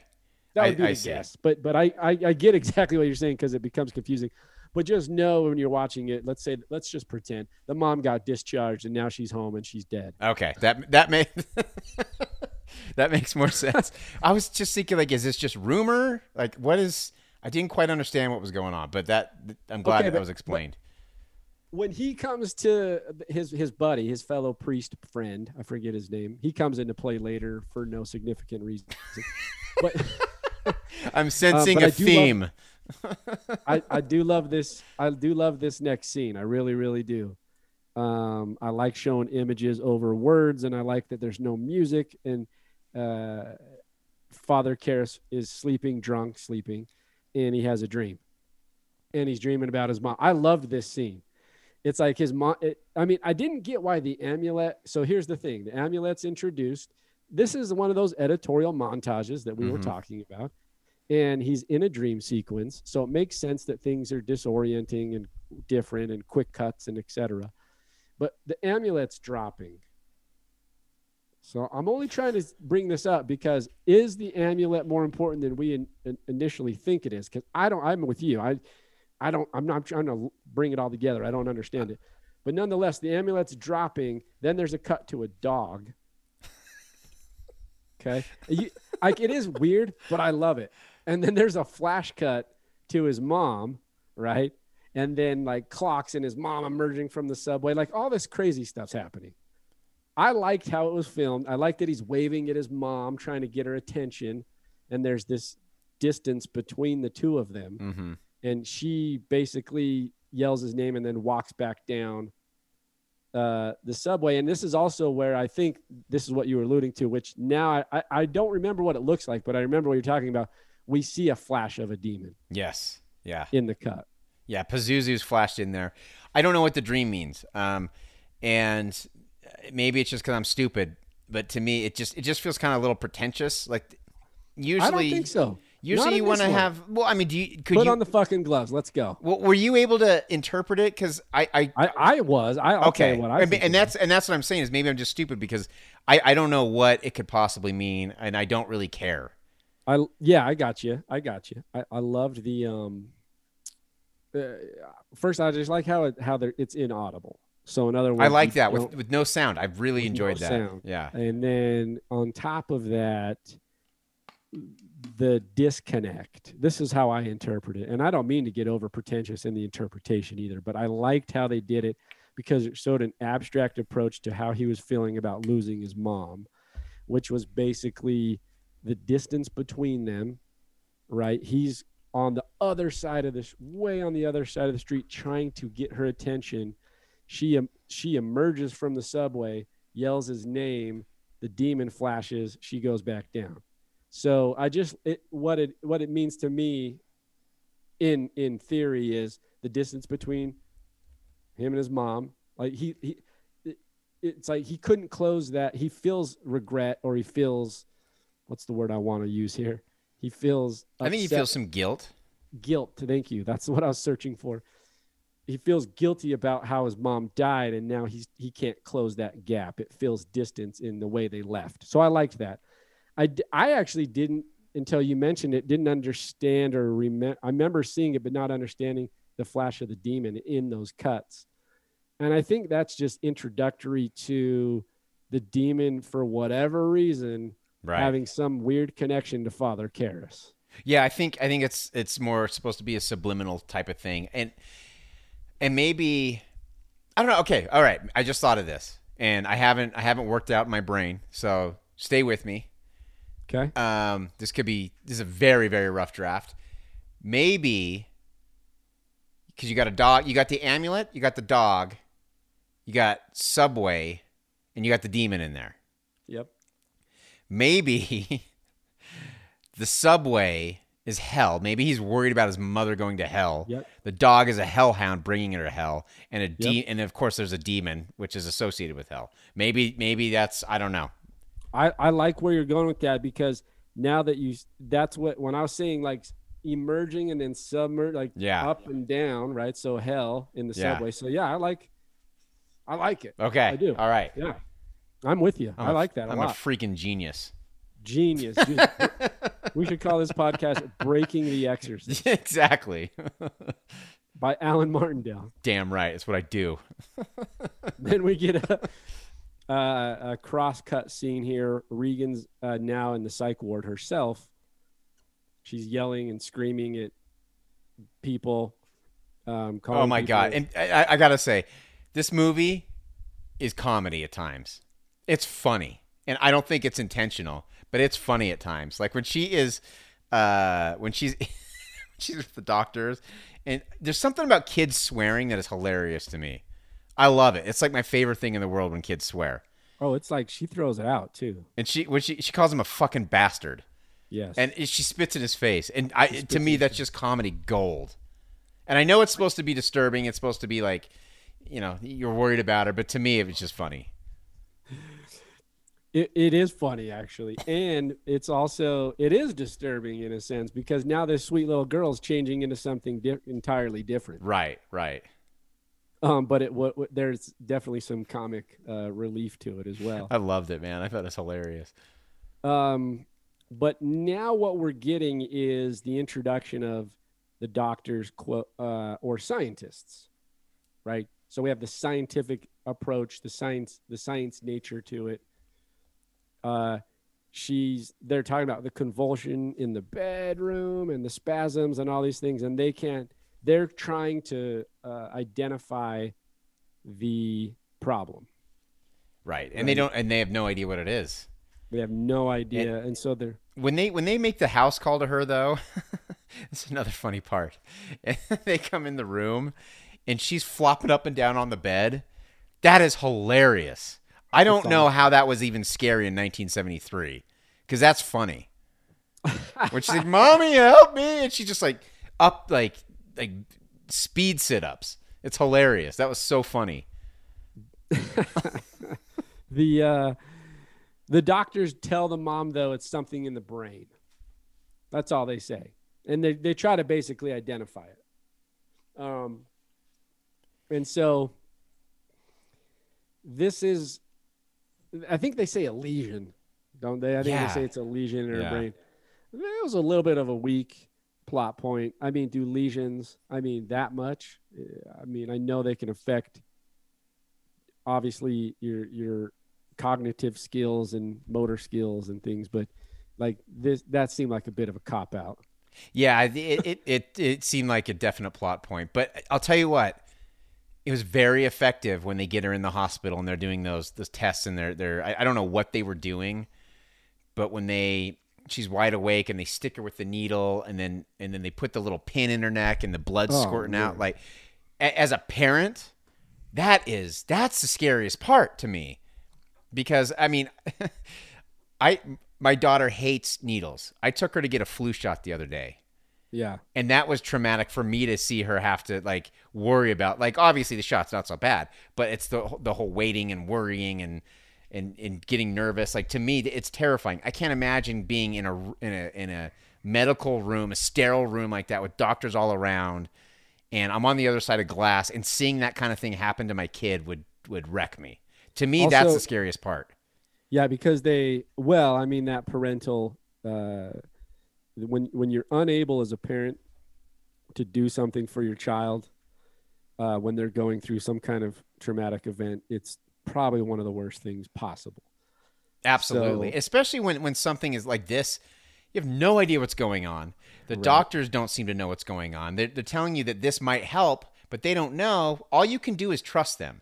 [SPEAKER 5] that
[SPEAKER 6] I-
[SPEAKER 5] would be
[SPEAKER 6] I
[SPEAKER 5] the guess. But but I, I I get exactly what you're saying because it becomes confusing. But just know when you're watching it, let's say let's just pretend the mom got discharged and now she's home and she's dead.
[SPEAKER 6] Okay, that that may that makes more sense. I was just thinking, like, is this just rumor? Like, what is? I didn't quite understand what was going on, but that I'm glad
[SPEAKER 5] Okay,
[SPEAKER 6] that
[SPEAKER 5] but-
[SPEAKER 6] was explained.
[SPEAKER 5] When he comes to his his buddy, his fellow priest friend, I forget his name. He comes into play later for no significant reason. but
[SPEAKER 6] I'm sensing
[SPEAKER 5] but
[SPEAKER 6] a
[SPEAKER 5] do love-
[SPEAKER 6] theme.
[SPEAKER 5] I, I do love this. I do love this next scene. I really, really do. Um, I like showing images over words, and I like that there's no music. And uh, Father Karras is sleeping, drunk, sleeping, and he has a dream, and he's dreaming about his mom. I loved this scene. It's like his mom. It, I mean, I didn't get why the amulet. So here's the thing: the amulet's introduced. This is one of those editorial montages that we were
[SPEAKER 6] Mhm.
[SPEAKER 5] talking about and he's in a dream sequence so it makes sense that things are disorienting and different and quick cuts and etc but the amulet's dropping so i'm only trying to bring this up because is the amulet more important than we in, in- initially think it is because i don't i'm with you i i don't i'm not trying to bring it all together. I don't understand it. But nonetheless the amulet's dropping. Then there's a cut to a dog. Okay? You, like it is weird but i love it. And then there's a flash cut to his mom right? And then like clocks and his mom emerging from the subway. Like all this crazy stuff's happening. I liked how it was filmed. I like that he's waving at his mom trying to get her attention. And there's this distance between the two of them.
[SPEAKER 6] Hmm
[SPEAKER 5] and she basically yells his name and then walks back down uh, the subway. And this is also where I think this is what you were alluding to, which now I, I, don't remember what it looks like, but I remember what you're talking about. We see a flash of a demon
[SPEAKER 6] Yes. Yeah.
[SPEAKER 5] in the cut.
[SPEAKER 6] Yeah. Pazuzu's flashed in there. I don't know what the dream means. Um, and maybe it's just because I'm stupid, but to me, it just it just feels kind of a little pretentious. Like usually,
[SPEAKER 5] I don't think so.
[SPEAKER 6] Usually you want to have. Well, I mean, do you could
[SPEAKER 5] Put
[SPEAKER 6] you?
[SPEAKER 5] on the fucking gloves. Let's go.
[SPEAKER 6] well, were you able to interpret it? Because I, I
[SPEAKER 5] I, I was. I, I'll
[SPEAKER 6] okay,
[SPEAKER 5] what I
[SPEAKER 6] I mean, and
[SPEAKER 5] it
[SPEAKER 6] that's and that's what I'm saying is maybe I'm just stupid because I I don't know what it could possibly mean, and I don't really care.
[SPEAKER 5] I yeah, I got you. I got you. I, I loved the um. Uh, first, I just like how it how they it's inaudible. So in other words,
[SPEAKER 6] I like that with with no sound. I've really enjoyed
[SPEAKER 5] no
[SPEAKER 6] that.
[SPEAKER 5] sound.
[SPEAKER 6] Yeah.
[SPEAKER 5] and then on top of that, the disconnect. This is how I interpret it, and I don't mean to get over pretentious in the interpretation either, but I liked how they did it because it showed an abstract approach to how he was feeling about losing his mom, which was basically the distance between them. Right, he's on the other side of this, way on the other side of the street, trying to get her attention. She she emerges from the subway, yells his name. The demon flashes. She goes back down. So I just it, what it what it means to me, in in theory, is the distance between him and his mom. Like he he, it, it's like he couldn't close that. He feels regret, or he feels, what's the word I want to use here? He feels.
[SPEAKER 6] I think he feels some guilt.
[SPEAKER 5] guilt. Thank you. That's what I was searching for. He feels guilty about how his mom died, and now he's he can't close that gap. It feels distance in the way they left. So I liked that. I, I actually didn't until you mentioned it. Didn't understand or remember. I remember seeing it, but not understanding the flash of the demon in those cuts. And I think that's just introductory to the demon for whatever reason
[SPEAKER 6] Right.
[SPEAKER 5] having some weird connection to Father Karras.
[SPEAKER 6] Yeah, I think I think it's it's more supposed to be a subliminal type of thing, and and maybe I don't know. Okay, all right. I just thought of this, and I haven't I haven't worked out my brain, so stay with me.
[SPEAKER 5] Okay.
[SPEAKER 6] Um, this could be this is a very very rough draft. Maybe because you got a dog, you got the amulet, you got the dog, you got Subway, and you got the demon in there.
[SPEAKER 5] Yep.
[SPEAKER 6] maybe the subway is hell. Maybe he's worried about his mother going to hell.
[SPEAKER 5] Yep.
[SPEAKER 6] The dog is a hellhound bringing her to hell, and a de-
[SPEAKER 5] Yep.
[SPEAKER 6] and of course there's a demon which is associated with hell. Maybe maybe that's I don't know.
[SPEAKER 5] I, I like where you're going with that because now that you that's what when I was saying like emerging and then submerge like
[SPEAKER 6] Yeah.
[SPEAKER 5] up and down right? So hell in the
[SPEAKER 6] Yeah.
[SPEAKER 5] subway. So yeah I like I like it.
[SPEAKER 6] Okay,
[SPEAKER 5] I do.
[SPEAKER 6] All right,
[SPEAKER 5] yeah. I'm with you.
[SPEAKER 6] I'm
[SPEAKER 5] I like that a
[SPEAKER 6] I'm
[SPEAKER 5] lot.
[SPEAKER 6] a freaking genius.
[SPEAKER 5] genius. We should call this podcast Breaking the Exorcist.
[SPEAKER 6] Exactly.
[SPEAKER 5] by Alan Martindale.
[SPEAKER 6] Damn right. It's what I do.
[SPEAKER 5] then we get a uh, a cross cut scene here. Regan's uh, now in the psych ward herself. She's yelling and screaming at people. Um,
[SPEAKER 6] Oh my
[SPEAKER 5] people-
[SPEAKER 6] god! And I, I gotta say, this movie is comedy at times. It's funny, and I don't think it's intentional, but it's funny at times. Like when she is, uh, when she's she's with the doctors, and there's something about kids swearing that is hilarious to me. I love it. It's like my favorite thing in the world when kids swear.
[SPEAKER 5] oh, it's like she throws it out too.
[SPEAKER 6] And she when she she calls him a fucking bastard,
[SPEAKER 5] Yes,
[SPEAKER 6] and she spits in his face. And I to me that's just comedy gold. And I know it's supposed to be disturbing. It's supposed to be like, you know, you're worried about her, but to me it was just funny.
[SPEAKER 5] it, it is funny actually, and it's also it is disturbing in a sense because now this sweet little girl's changing into something di- entirely different.
[SPEAKER 6] Right, right.
[SPEAKER 5] Um, but it what, what there's definitely some comic uh, relief to it as well.
[SPEAKER 6] I loved it, man. I thought it was hilarious.
[SPEAKER 5] Um, but now what we're getting is the introduction of the doctors quote uh, or scientists, right? So we have the scientific approach, the science, the science nature to it. Uh, she's they're talking about the convulsion in the bedroom and the spasms and all these things, and they can't. They're trying to uh, identify the problem.
[SPEAKER 6] Right. And they don't and they have no idea what it is.
[SPEAKER 5] They have no idea, and so they're
[SPEAKER 6] When they when they make the house call to her though, it's another funny part. they come in the room and she's flopping up and down on the bed. That is hilarious. I don't know how that was even scary in 1973 because that's funny. When she's like, "Mommy, help me," and she's just like up like like speed sit ups. It's hilarious. That was so funny.
[SPEAKER 5] The uh, the doctors tell the mom though it's something in the brain. That's all they say, and they they try to basically identify it. Um, and so this is, I think they say a lesion, don't they? I think
[SPEAKER 6] Yeah.
[SPEAKER 5] they say it's a lesion in her
[SPEAKER 6] Yeah.
[SPEAKER 5] brain. It was a little bit of a weak plot point. I mean, do lesions? I mean that much? I mean, I know they can affect obviously your your cognitive skills and motor skills and things, but like this, that seemed like a bit of a cop out.
[SPEAKER 6] Yeah, it, it it it seemed like a definite plot point, but I'll tell you what, it was very effective when they get her in the hospital and they're doing those those tests and they're they're I, I don't know what they were doing, but when they she's wide awake and they stick her with the needle and then and then they put the little pin in her neck and the blood
[SPEAKER 5] Oh,
[SPEAKER 6] squirting out. like a, as a parent, that is that's the scariest part to me. Because I mean, I my daughter hates needles. I took her to get a flu shot the other day.
[SPEAKER 5] Yeah,
[SPEAKER 6] and that was traumatic for me to see her have to like worry about like obviously the shot's not so bad but it's the the whole waiting and worrying and and and getting nervous. Like to me it's terrifying. I can't imagine being in a in a in a medical room a sterile room like that with doctors all around and i'm on the other side of glass and seeing that kind of thing happen to my kid would would wreck me. To me that's the scariest part.
[SPEAKER 5] Yeah, because they well, I mean that parental uh, when when you're unable as a parent to do something for your child uh, when they're going through some kind of traumatic event, it's probably one of the worst things possible.
[SPEAKER 6] Absolutely.
[SPEAKER 5] So-
[SPEAKER 6] Especially when, when something is like this, you have no idea what's going on. The doctors don't seem to know what's going on. They're, they're telling you that this might help, but they don't know. All you can do is trust them.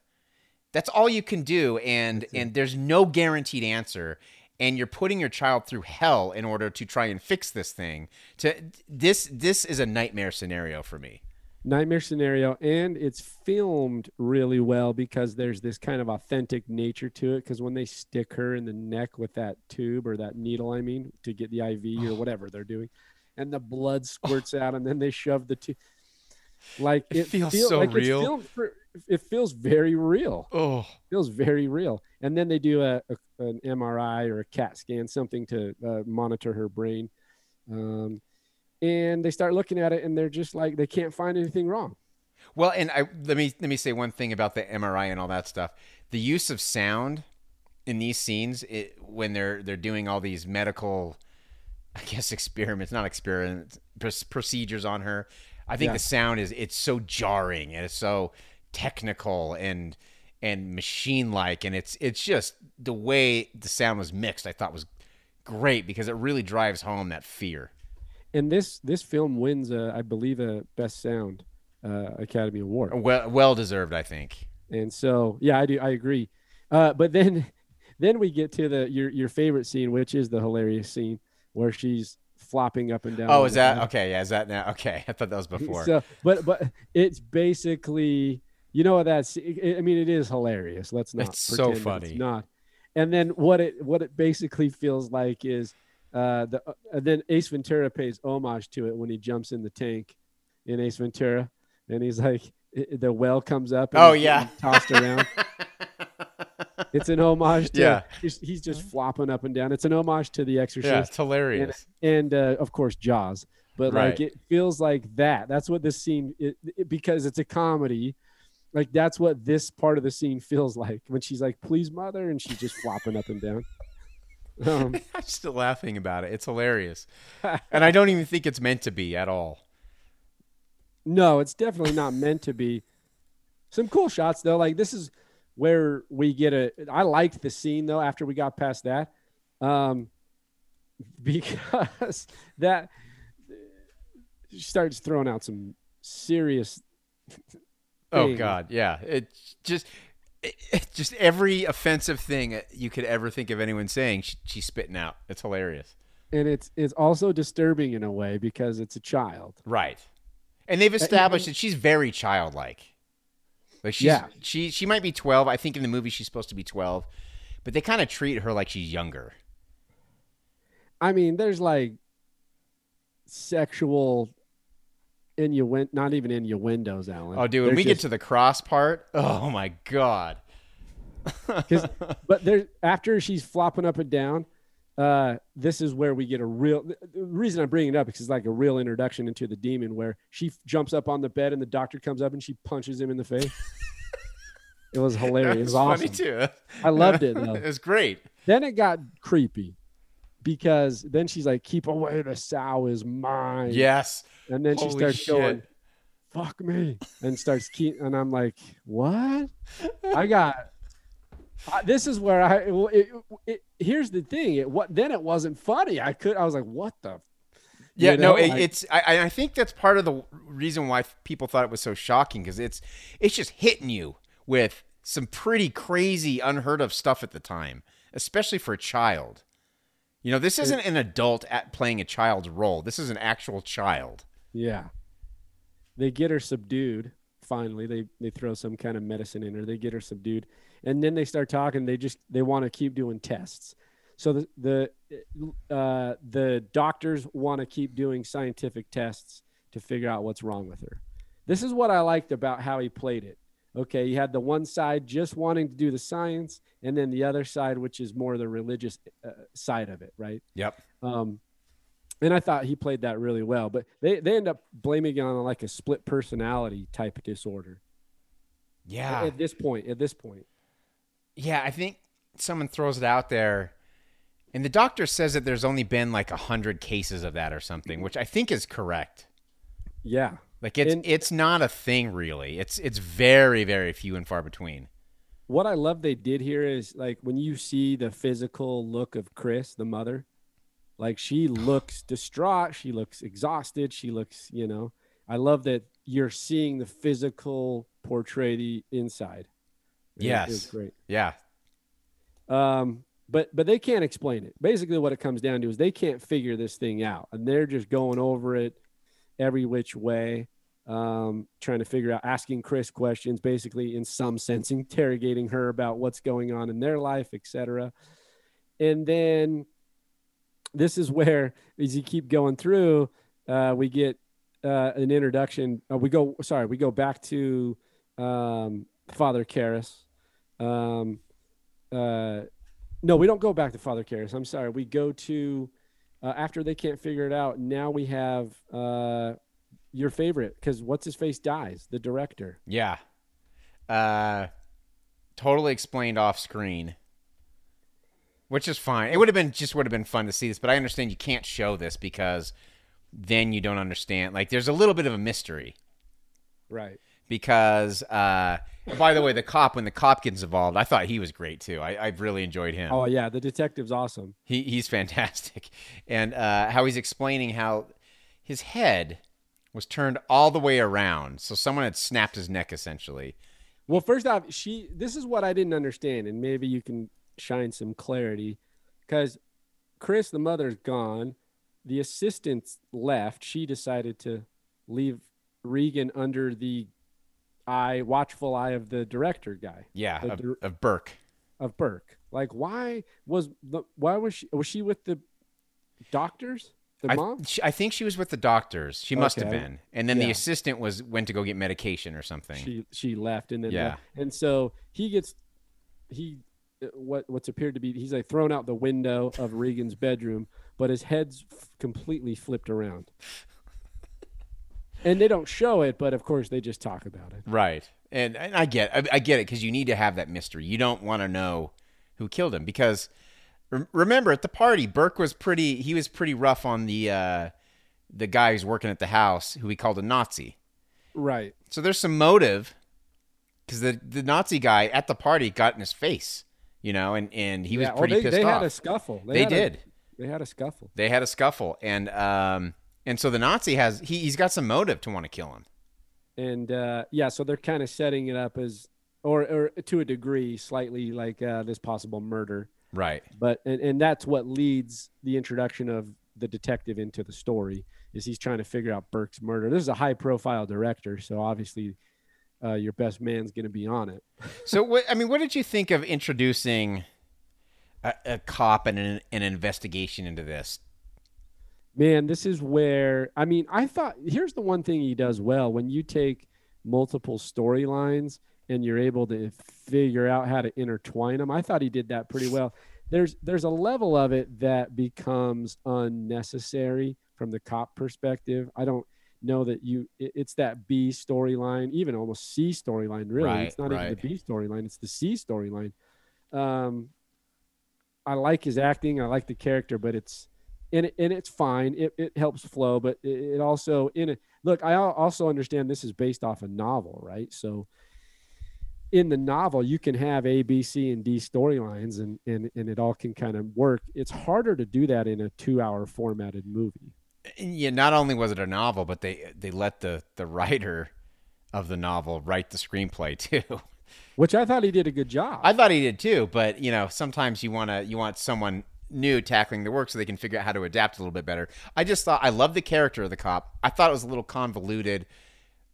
[SPEAKER 6] That's all you can do, and and there's no guaranteed answer. And you're putting your child through hell in order to try and fix this thing. To this this is a nightmare scenario for me.
[SPEAKER 5] Nightmare scenario and it's filmed really well because there's this kind of authentic nature to it because when they stick her in the neck with that tube or that needle i mean to get the iv or whatever they're doing and the blood squirts out and then they shove the tube like
[SPEAKER 6] It feels
[SPEAKER 5] feel-
[SPEAKER 6] so
[SPEAKER 5] like
[SPEAKER 6] real.
[SPEAKER 5] for- it feels very real.
[SPEAKER 6] Oh,
[SPEAKER 5] feels very real. And then they do a, a an mri or a cat scan something to uh, monitor her brain. Um, and they start looking at it and they're just like they can't find anything wrong
[SPEAKER 6] Well, and I let me let me say one thing about the MRI and all that stuff. The use of sound in these scenes it, when they're they're doing all these medical, I guess experiments, not experiments, pr- procedures on her. I think
[SPEAKER 5] Yeah.
[SPEAKER 6] the sound is it's so jarring and it's so technical and and machine like and it's it's just the way the sound was mixed. I thought was great because it really drives home that fear.
[SPEAKER 5] And this this film wins a, I believe a best sound uh, academy award
[SPEAKER 6] Well well deserved, I think.
[SPEAKER 5] and so yeah i do i agree uh, but then then we get to the your your favorite scene which is the hilarious scene where she's flopping up and down
[SPEAKER 6] Oh, is that okay? Yeah, is that now? Okay, I thought that was before.
[SPEAKER 5] so but but it's basically you know what that's i I mean it is hilarious let's not
[SPEAKER 6] It's so funny.
[SPEAKER 5] it's not and then what it what it basically feels like is uh the uh, then ace ventura pays homage to it when he jumps in the tank in ace ventura and he's like i- the well comes up and
[SPEAKER 6] Oh, yeah.
[SPEAKER 5] tossed around it's an homage to
[SPEAKER 6] Yeah.
[SPEAKER 5] he's, he's just flopping up and down it's an homage to the exorcist
[SPEAKER 6] yeah, it's hilarious.
[SPEAKER 5] and uh, of course Jaws. But
[SPEAKER 6] Right.
[SPEAKER 5] like it feels like that. That's what this scene it, it- because it's a comedy. Like that's what this part of the scene feels like when she's like, "Please, mother," and she's just flopping up and down. Um,
[SPEAKER 6] I'm still laughing about it. It's hilarious, and I don't even think it's meant to be at all.
[SPEAKER 5] no, it's definitely not meant to be. Some cool shots though. Like this is where we get a. I liked the scene though. After we got past that, um, because that starts throwing out some serious
[SPEAKER 6] Oh. God, yeah. It just, just every offensive thing you could ever think of anyone saying, she, she's spitting out. It's hilarious.
[SPEAKER 5] and it's it's also disturbing in a way because it's a child.
[SPEAKER 6] Right. And they've uh, established that she's very childlike. Like she's
[SPEAKER 5] Yeah.
[SPEAKER 6] she she might be 12. I think in the movie she's supposed to be 12, but they kind of treat her like she's younger.
[SPEAKER 5] I mean, there's like sexual innuendo, not even innuendos, Alan.
[SPEAKER 6] Oh, dude, when
[SPEAKER 5] They're
[SPEAKER 6] we get to the cross part, oh my god.
[SPEAKER 5] 'cause- but there after she's flopping up and down, uh, this is where we get a real. Reason I'm bringing it up is it's like a real introduction into the demon, where she f- jumps up on the bed and the doctor comes up and she punches him in the face. it was hilarious. It was
[SPEAKER 6] It's
[SPEAKER 5] awesome.
[SPEAKER 6] funny too.
[SPEAKER 5] I loved it though.
[SPEAKER 6] it was great.
[SPEAKER 5] Then it got creepy because then she's like, "Keep away, the sow is mine."
[SPEAKER 6] Yes.
[SPEAKER 5] and then she starts
[SPEAKER 6] shit.
[SPEAKER 5] going, "Fuck me," and starts keep, and I'm like, "What?" I got. I, this is where I. It, it, it, here's the thing. It what then? It wasn't funny. I could. I was like, "What the?"
[SPEAKER 6] Yeah,
[SPEAKER 5] You
[SPEAKER 6] no, it,
[SPEAKER 5] like-
[SPEAKER 6] it's. I, I think that's part of the reason why people thought it was so shocking because it's, it's just hitting you with some pretty crazy, unheard of stuff at the time, especially for a child. You know, this isn't an adult at playing a child's role. This is an actual child.
[SPEAKER 5] Yeah. They get her subdued. Finally, they they throw some kind of medicine in her. They get her subdued, and then they start talking. They just they want to keep doing tests. So the the uh, the doctors want to keep doing scientific tests to figure out what's wrong with her. This is what I liked about how he played it. Okay, you had the one side just wanting to do the science, and then the other side, which is more the religious uh, side of it, right?
[SPEAKER 6] Yep.
[SPEAKER 5] Um, and I thought he played that really well, but they, they end up blaming it on like a split personality type disorder
[SPEAKER 6] Yeah.
[SPEAKER 5] at this point. At this point,
[SPEAKER 6] Yeah, I think someone throws it out there, and the doctor says that there's only been like a hundred cases of that or something, which I think is correct.
[SPEAKER 5] yeah,
[SPEAKER 6] Like it's
[SPEAKER 5] And-
[SPEAKER 6] it's not a thing really. It's it's very very few and far between.
[SPEAKER 5] what I love they did here is like when you see the physical look of Chris, the mother, like she looks distraught, she looks exhausted, she looks, you know. I love that you're seeing the physical portray the inside. It-
[SPEAKER 6] Yes.
[SPEAKER 5] great.
[SPEAKER 6] Yeah.
[SPEAKER 5] Um, but but they can't explain it. Basically, what it comes down to is they can't figure this thing out, and they're just going over it every which way, um, trying to figure out, asking Chris questions, basically in some sense interrogating her about what's going on in their life, etc. And then this is where, as you keep going through, uh, we get uh, an introduction. Uh, we go, sorry, we go back to um, Father Karras. Um, uh, no, we don't go back to Father Karras. I'm sorry. We go to uh, after they can't figure it out. Now we have uh, your favorite because what's his face dies, the director.
[SPEAKER 6] Yeah. Uh, totally explained off screen, which is fine. It would have been just would have been fun to see this, but I understand you can't show this because then you don't understand. Like, there's a little bit of a mystery
[SPEAKER 5] Right.
[SPEAKER 6] because, uh, by the way, the cop when the cop gets involved, I thought he was great too. I, I really enjoyed him.
[SPEAKER 5] Oh yeah, the detective's awesome.
[SPEAKER 6] He he's fantastic, and uh, how he's explaining how his head was turned all the way around, so someone had snapped his neck essentially.
[SPEAKER 5] Well, first off, she. This is what I didn't understand, and maybe you can shine some clarity, because Chris, the mother's gone. The assistant left. She decided to leave Regan under the eye, watchful eye of the director guy
[SPEAKER 6] Yeah, of, of Burke.
[SPEAKER 5] of Burke. Like, why was the? Why was she? Was she with the doctors? The
[SPEAKER 6] I,
[SPEAKER 5] mom?
[SPEAKER 6] she- I think she was with the doctors. She must have been, and then the assistant was went to go get medication or something.
[SPEAKER 5] she she left and then
[SPEAKER 6] Yeah.
[SPEAKER 5] left. and so he gets he uh, what what's appeared to be he's like thrown out the window of Regan's bedroom, but his head's f- completely flipped around. And they don't show it, but of course they just talk about it.
[SPEAKER 6] Right. And, and I get I, I get it because you need to have that mystery. You don't want to know who killed him because rem- remember at the party Burke was pretty he was pretty rough on the uh, the guy who's working at the house who he called a Nazi.
[SPEAKER 5] Right.
[SPEAKER 6] So there's some motive because the the Nazi guy at the party got in his face, you know, and and he was
[SPEAKER 5] Yeah, well,
[SPEAKER 6] pretty
[SPEAKER 5] they,
[SPEAKER 6] pissed
[SPEAKER 5] they
[SPEAKER 6] off.
[SPEAKER 5] had a scuffle.
[SPEAKER 6] They
[SPEAKER 5] a-
[SPEAKER 6] did.
[SPEAKER 5] they had a scuffle.
[SPEAKER 6] they had a scuffle and um and so the Nazi has he he's got some motive to want to kill him.
[SPEAKER 5] And uh, yeah, so they're kind of setting it up as or or to a degree slightly like uh, this possible murder.
[SPEAKER 6] Right.
[SPEAKER 5] but and, and that's what leads the introduction of the detective into the story is he's trying to figure out burke's murder this is a high profile director so obviously uh, your best man's going to be on it
[SPEAKER 6] So what I mean, what did you think of introducing a, a cop and an, an investigation into this?
[SPEAKER 5] man this is where i mean i thought here's the one thing he does well when you take multiple storylines and you're able to figure out how to intertwine them i thought he did that pretty well there's there's a level of it that becomes unnecessary from the cop perspective i don't know that you it- it's that b storyline even almost c storyline really
[SPEAKER 6] Right,
[SPEAKER 5] it's not
[SPEAKER 6] right.
[SPEAKER 5] even the b storyline it's the c storyline um i like his acting i like the character but it's and, it, and it's fine. It, it helps flow, but it, it also in it. Look, I also understand this is based off a novel, right? So in the novel, you can have A, B, C, and D storylines, and and and it all can kind of work. It's harder to do that in a two-hour formatted movie.
[SPEAKER 6] Yeah, not only was it a novel, but they they let the the writer of the novel write the screenplay too.
[SPEAKER 5] Which I thought he did a good job.
[SPEAKER 6] I thought he did too, but you know, sometimes you want to you want someone new tackling the work so they can figure out how to adapt a little bit better. I just thought I love the character of the cop. I thought it was a little convoluted,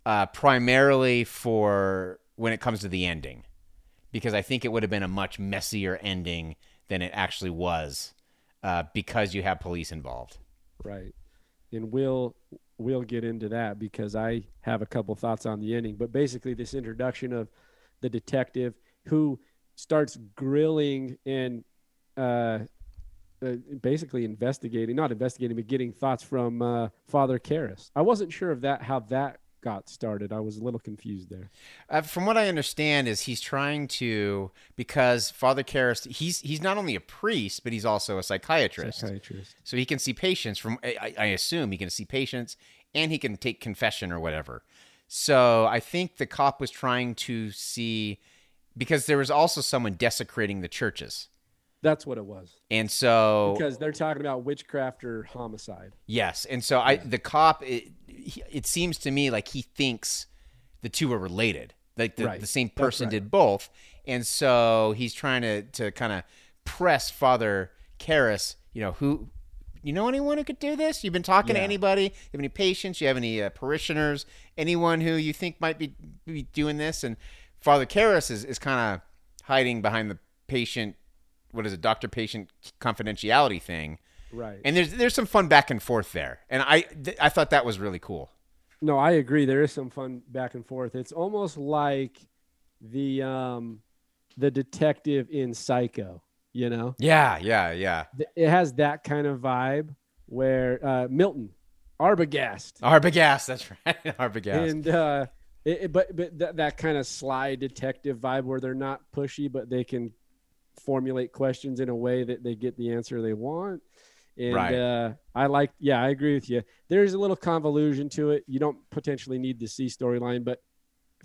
[SPEAKER 6] uh, primarily for when it comes to the ending, because I think it would have been a much messier ending than it actually was, uh, because you have police involved.
[SPEAKER 5] Right. And we'll we'll get into that because I have a couple thoughts on the ending. But basically this introduction of the detective who starts grilling and uh, uh, basically investigating, not investigating, but getting thoughts from uh, Father Karras. I wasn't sure of that how that got started. I was a little confused there.
[SPEAKER 6] Uh, from what I understand, is he's trying to because Father Karras he's he's not only a priest but he's also a psychiatrist.
[SPEAKER 5] Psychiatrist.
[SPEAKER 6] So he can see patients from I, I assume he can see patients and he can take confession or whatever. So I think the cop was trying to see because there was also someone desecrating the churches.
[SPEAKER 5] That's what it was.
[SPEAKER 6] And so
[SPEAKER 5] Because they're talking about witchcraft or homicide.
[SPEAKER 6] Yes, and so I the cop it, it seems to me like he thinks the two are related, like the,
[SPEAKER 5] Right.
[SPEAKER 6] the same person
[SPEAKER 5] right.
[SPEAKER 6] did both, and so he's trying to to kind of press Father Karras. You know who. You know anyone who could do this? You've been talking to anybody? You have any patients? You have any uh, parishioners? Anyone who you think might be, be doing this? And Father Karras is, is kind of hiding behind the patient, what is it, doctor patient confidentiality thing.
[SPEAKER 5] Right.
[SPEAKER 6] And there's there's some fun back and forth there, and I th- I thought that was really cool.
[SPEAKER 5] No, I agree. There is some fun back and forth. It's almost like the um the detective in Psycho, you know?
[SPEAKER 6] Yeah, yeah, yeah.
[SPEAKER 5] It has that kind of vibe where uh Milton Arbogast
[SPEAKER 6] Arbogast, that's right, Arbogast.
[SPEAKER 5] and uh it, but but that, that kind of sly detective vibe where they're not pushy but they can formulate questions in a way that they get the answer they want and
[SPEAKER 6] Right.
[SPEAKER 5] uh i like yeah i agree with you there's a little convolution to it you don't potentially need to see storyline but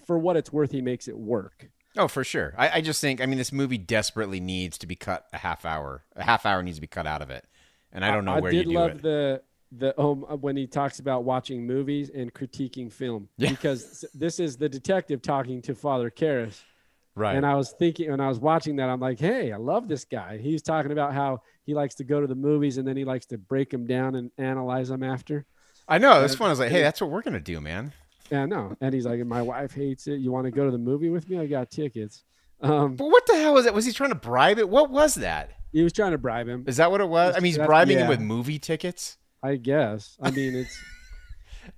[SPEAKER 5] for what it's worth he makes it work
[SPEAKER 6] oh, for sure. I, I just think I mean this movie desperately needs to be cut a half hour. A half hour needs to be cut out of it, and I don't know
[SPEAKER 5] I
[SPEAKER 6] where
[SPEAKER 5] did
[SPEAKER 6] you do
[SPEAKER 5] love
[SPEAKER 6] it.
[SPEAKER 5] the the um when he talks about watching movies and critiquing film
[SPEAKER 6] Yeah.
[SPEAKER 5] because this is the detective talking to Father Karras
[SPEAKER 6] right.
[SPEAKER 5] And I was thinking, when I was watching that, I'm like, hey, I love this guy. He's talking about how he likes to go to the movies and then he likes to break them down and analyze them after.
[SPEAKER 6] I know this one. I was like, hey, that's what we're gonna do, man.
[SPEAKER 5] Yeah, no. And he's like, my wife hates it. You want to go to the movie with me? I got tickets. Um,
[SPEAKER 6] But what the hell was that? Was he trying to bribe it? What was that?
[SPEAKER 5] he was trying to bribe him,
[SPEAKER 6] Is that what it was? I mean, he's
[SPEAKER 5] That-
[SPEAKER 6] bribing him with movie tickets.
[SPEAKER 5] I guess. I mean, it's.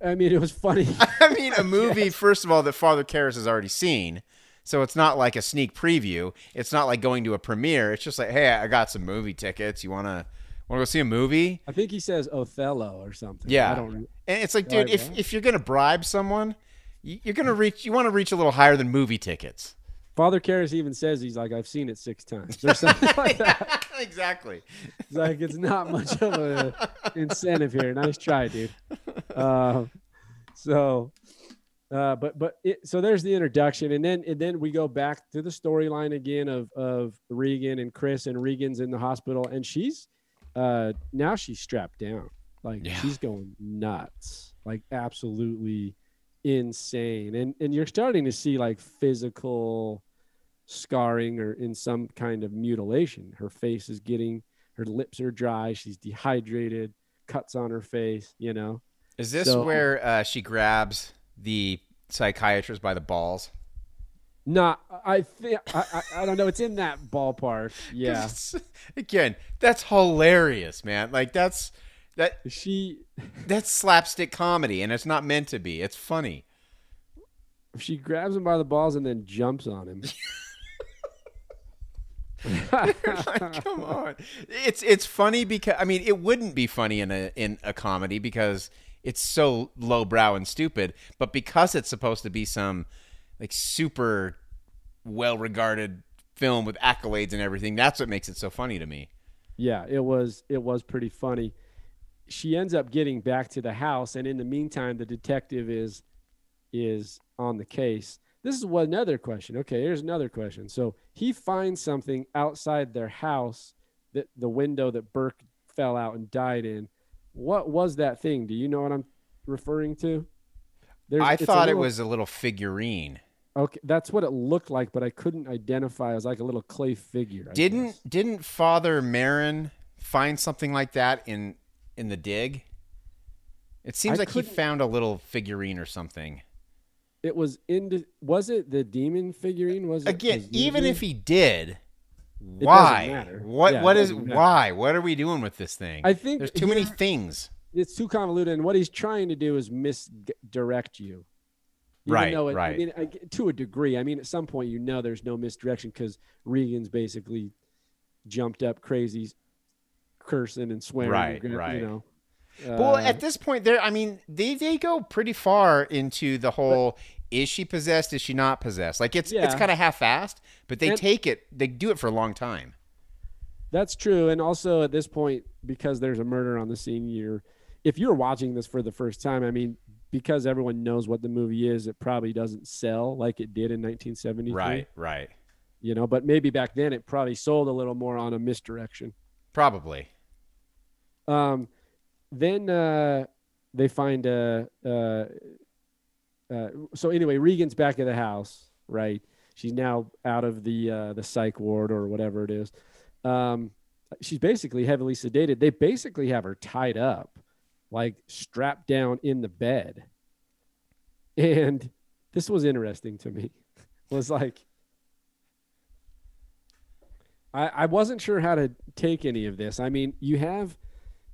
[SPEAKER 5] I mean, it was funny.
[SPEAKER 6] I mean, a movie, first of all, that Father Karras has already seen. So it's not like a sneak preview. It's not like going to a premiere. It's just like, hey, I got some movie tickets. You wanna wanna go see a movie?
[SPEAKER 5] I think he says Othello or something.
[SPEAKER 6] Yeah.
[SPEAKER 5] I don't.
[SPEAKER 6] And it's like, dude, if if you're gonna bribe someone, you- you're gonna reach. You want to reach a little higher than movie tickets.
[SPEAKER 5] Father Karras even says he's like, I've seen it six times or something like that.
[SPEAKER 6] exactly.
[SPEAKER 5] It's like it's not much of an incentive here. Nice try, dude. Uh, so, uh, but but it, so there's the introduction, and then and then we go back to the storyline again of of Regan and Chris, and Regan's in the hospital, and she's uh, now she's strapped down, like
[SPEAKER 6] Yeah.
[SPEAKER 5] she's going nuts, like absolutely insane, and and you're starting to see like physical scarring or in some kind of mutilation. Her face is getting, her lips are dry. She's dehydrated, cuts on her face, you know.
[SPEAKER 6] Is this
[SPEAKER 5] So-
[SPEAKER 6] where uh, she grabs the psychiatrist by the balls?
[SPEAKER 5] Not, I think, I, I, don't know. It's in that ballpark. Yeah.
[SPEAKER 6] Again, that's hilarious, man. Like that's that
[SPEAKER 5] She,
[SPEAKER 6] that's slapstick comedy, and it's not meant to be. It's funny.
[SPEAKER 5] she grabs him by the balls and then jumps on him.
[SPEAKER 6] Like, come on. It's it's funny because I mean it wouldn't be funny in a in a comedy because it's so lowbrow and stupid, but because it's supposed to be some like super well regarded film with accolades and everything, that's what makes it so funny to me.
[SPEAKER 5] yeah, it was, it was pretty funny. She ends up getting back to the house, and in the meantime, the detective is, is on the case. This is what another question. Okay, here's another question. So he finds something outside their house that the window that Burke fell out and died in. What was that thing? Do you know what I'm referring to? There's,
[SPEAKER 6] I thought
[SPEAKER 5] little-
[SPEAKER 6] it was a little figurine.
[SPEAKER 5] okay. That's what it looked like, but I couldn't identify. It was like a little clay figure. I
[SPEAKER 6] Didn't
[SPEAKER 5] guess.
[SPEAKER 6] didn't Father Merrin find something like that in in the dig? It seems
[SPEAKER 5] I
[SPEAKER 6] like he found a little figurine or something.
[SPEAKER 5] it was in? Was it the demon figurine? Was it
[SPEAKER 6] Again, even if he did, why? What
[SPEAKER 5] Yeah,
[SPEAKER 6] what is why? What are we doing with this thing?
[SPEAKER 5] I think
[SPEAKER 6] there's too many things.
[SPEAKER 5] it's too convoluted and what he's trying to do is misdirect you Even
[SPEAKER 6] Right,
[SPEAKER 5] it,
[SPEAKER 6] right.
[SPEAKER 5] I mean, I, to a degree. I mean, at some point, you know, there's no misdirection because Regan's basically jumped up crazy, cursing and swearing.
[SPEAKER 6] Right,
[SPEAKER 5] and,
[SPEAKER 6] right.
[SPEAKER 5] You know.
[SPEAKER 6] well,
[SPEAKER 5] Uh,
[SPEAKER 6] at this point, there. I mean, they they go pretty far into the whole. Is she possessed? Is she not possessed? Like it's it's kind of half-assed, but they
[SPEAKER 5] And-
[SPEAKER 6] take it. They do it for a long time.
[SPEAKER 5] That's true, and also at this point, because there's a murder on the scene, you're if you're watching this for the first time, I mean, because everyone knows what the movie is, it probably doesn't sell like it did in 1973.
[SPEAKER 6] Right, right.
[SPEAKER 5] you know. But maybe back then it probably sold a little more on a misdirection.
[SPEAKER 6] Probably.
[SPEAKER 5] Um, then uh, they find a. Uh, uh, so anyway, Regan's back at the house, right? She's now out of the uh, the psych ward or whatever it is. Um, she's basically heavily sedated. They basically have her tied up, like strapped down in the bed. And this was interesting to me. Was like I, I wasn't sure how to take any of this. I mean, you have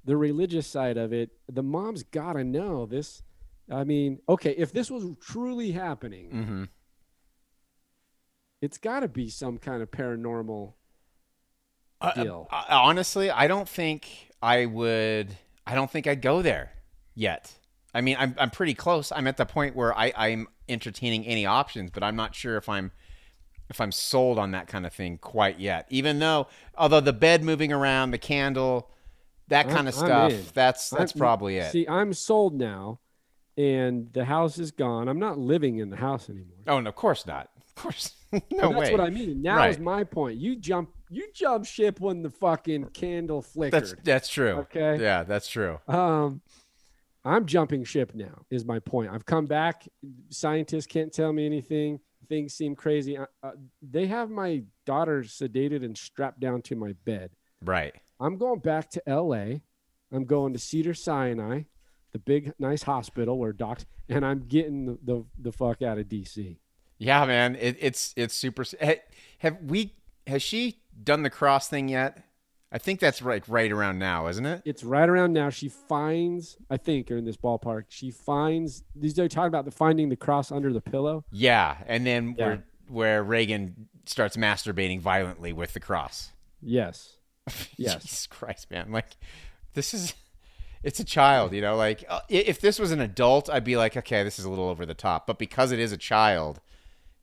[SPEAKER 5] the religious side of it. The mom's got to know this. I mean, okay, if this was truly happening,
[SPEAKER 6] Mm-hmm.
[SPEAKER 5] it's got to be some kind of paranormal deal.
[SPEAKER 6] Uh, honestly, I don't think I would. I don't think I'd go there yet. I mean, I'm I'm pretty close. I'm at the point where I I'm entertaining any options, but I'm not sure if I'm if I'm sold on that kind of thing quite yet. Even though, although the bed moving around, the candle, that
[SPEAKER 5] I'm-
[SPEAKER 6] kind of stuff, that's that's
[SPEAKER 5] I'm-
[SPEAKER 6] probably it.
[SPEAKER 5] See, I'm sold now, and the house is gone. I'm not living in the house anymore.
[SPEAKER 6] oh, no, of course not. Of course, no
[SPEAKER 5] that's
[SPEAKER 6] way.
[SPEAKER 5] what I mean. Now is my point. You jump, you jump ship when the fucking candle flickered.
[SPEAKER 6] That's that's true.
[SPEAKER 5] Okay.
[SPEAKER 6] Yeah, that's true.
[SPEAKER 5] Um, I'm jumping ship now. Is my point. I've come back. Scientists can't tell me anything. Things seem crazy. Uh, uh, they have my daughter sedated and strapped down to my bed.
[SPEAKER 6] Right.
[SPEAKER 5] I'm going back to L.A. I'm going to Cedar Sinai, the big nice hospital where docs, and I'm getting the the, the fuck out of D.C.
[SPEAKER 6] Yeah, man, it, it's it's super. Have we? Has she done the cross thing yet? I think that's right, right around now, isn't it?
[SPEAKER 5] It's right around now. She finds, I think, or in this ballpark, she finds. These are talking about the finding the cross under the pillow.
[SPEAKER 6] Yeah, and then
[SPEAKER 5] Yeah.
[SPEAKER 6] where where Regan starts masturbating violently with the cross.
[SPEAKER 5] Yes. Yes.
[SPEAKER 6] Jesus Christ, man! Like, this is. It's a child, you know. Like, uh, if this was an adult, I'd be like, okay, this is a little over the top. But because it is a child,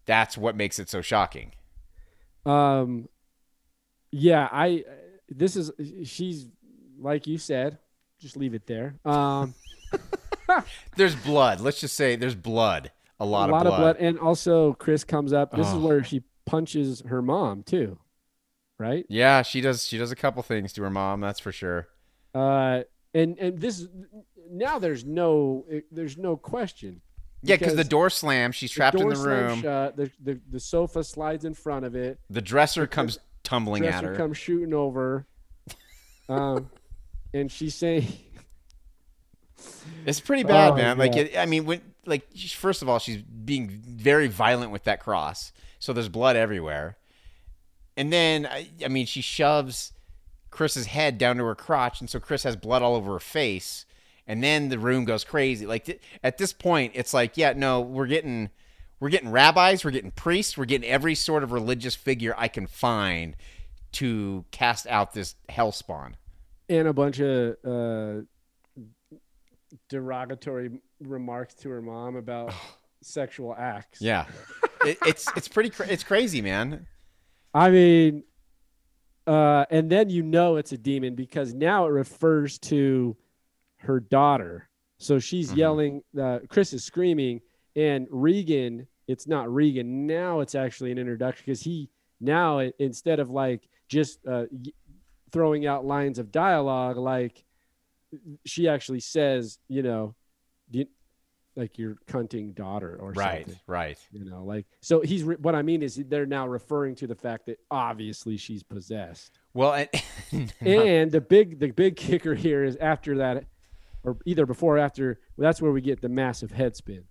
[SPEAKER 6] that's what makes it so shocking.
[SPEAKER 5] Um, yeah, I. This is she's like you said. Just leave it there. Um,
[SPEAKER 6] There's blood. Let's just say there's blood. A lot,
[SPEAKER 5] a lot
[SPEAKER 6] of, blood.
[SPEAKER 5] and also Chris comes up. This is
[SPEAKER 6] Oh.
[SPEAKER 5] where she punches her mom too, right?
[SPEAKER 6] Yeah, she does. She does a couple things to her mom. That's for sure.
[SPEAKER 5] Uh, and and this now there's no there's no question.
[SPEAKER 6] Yeah, because the door slams. She's trapped in
[SPEAKER 5] door
[SPEAKER 6] the room.
[SPEAKER 5] shut, the, the the sofa slides in front of it.
[SPEAKER 6] The dresser comes tumbling at
[SPEAKER 5] Dresser
[SPEAKER 6] her.
[SPEAKER 5] comes shooting over. Um, and she's saying,
[SPEAKER 6] It's pretty bad,
[SPEAKER 5] Oh,
[SPEAKER 6] man. Like, it, I mean, when like first of all, she's being very violent with that cross, so there's blood everywhere. And then, I, I mean, she shoves Chris's head down to her crotch, and so Chris has blood all over her face. And then the room goes crazy. Like th- at this point, it's like, yeah, no, we're getting, we're getting rabbis, we're getting priests, we're getting every sort of religious figure I can find to cast out this hell spawn.
[SPEAKER 5] and a bunch of uh, derogatory remarks to her mom about sexual acts.
[SPEAKER 6] Yeah, it, it's it's pretty cra- it's crazy, man.
[SPEAKER 5] I mean, uh, and then you know it's a demon because now it refers to her daughter. So she's
[SPEAKER 6] Mhm.
[SPEAKER 5] yelling. Uh, Chris is screaming, and Regan. It's not Regan. Now it's actually an introduction because he now instead of like just uh, throwing out lines of dialogue, like she actually says, you know, you, like your cunting daughter or
[SPEAKER 6] Right,
[SPEAKER 5] something.
[SPEAKER 6] right.
[SPEAKER 5] You know, like so he's re- what I mean is they're now referring to the fact that obviously she's possessed.
[SPEAKER 6] Well, and,
[SPEAKER 5] And the big the big kicker here is after that or either before or after well, that's where we get the massive head spin.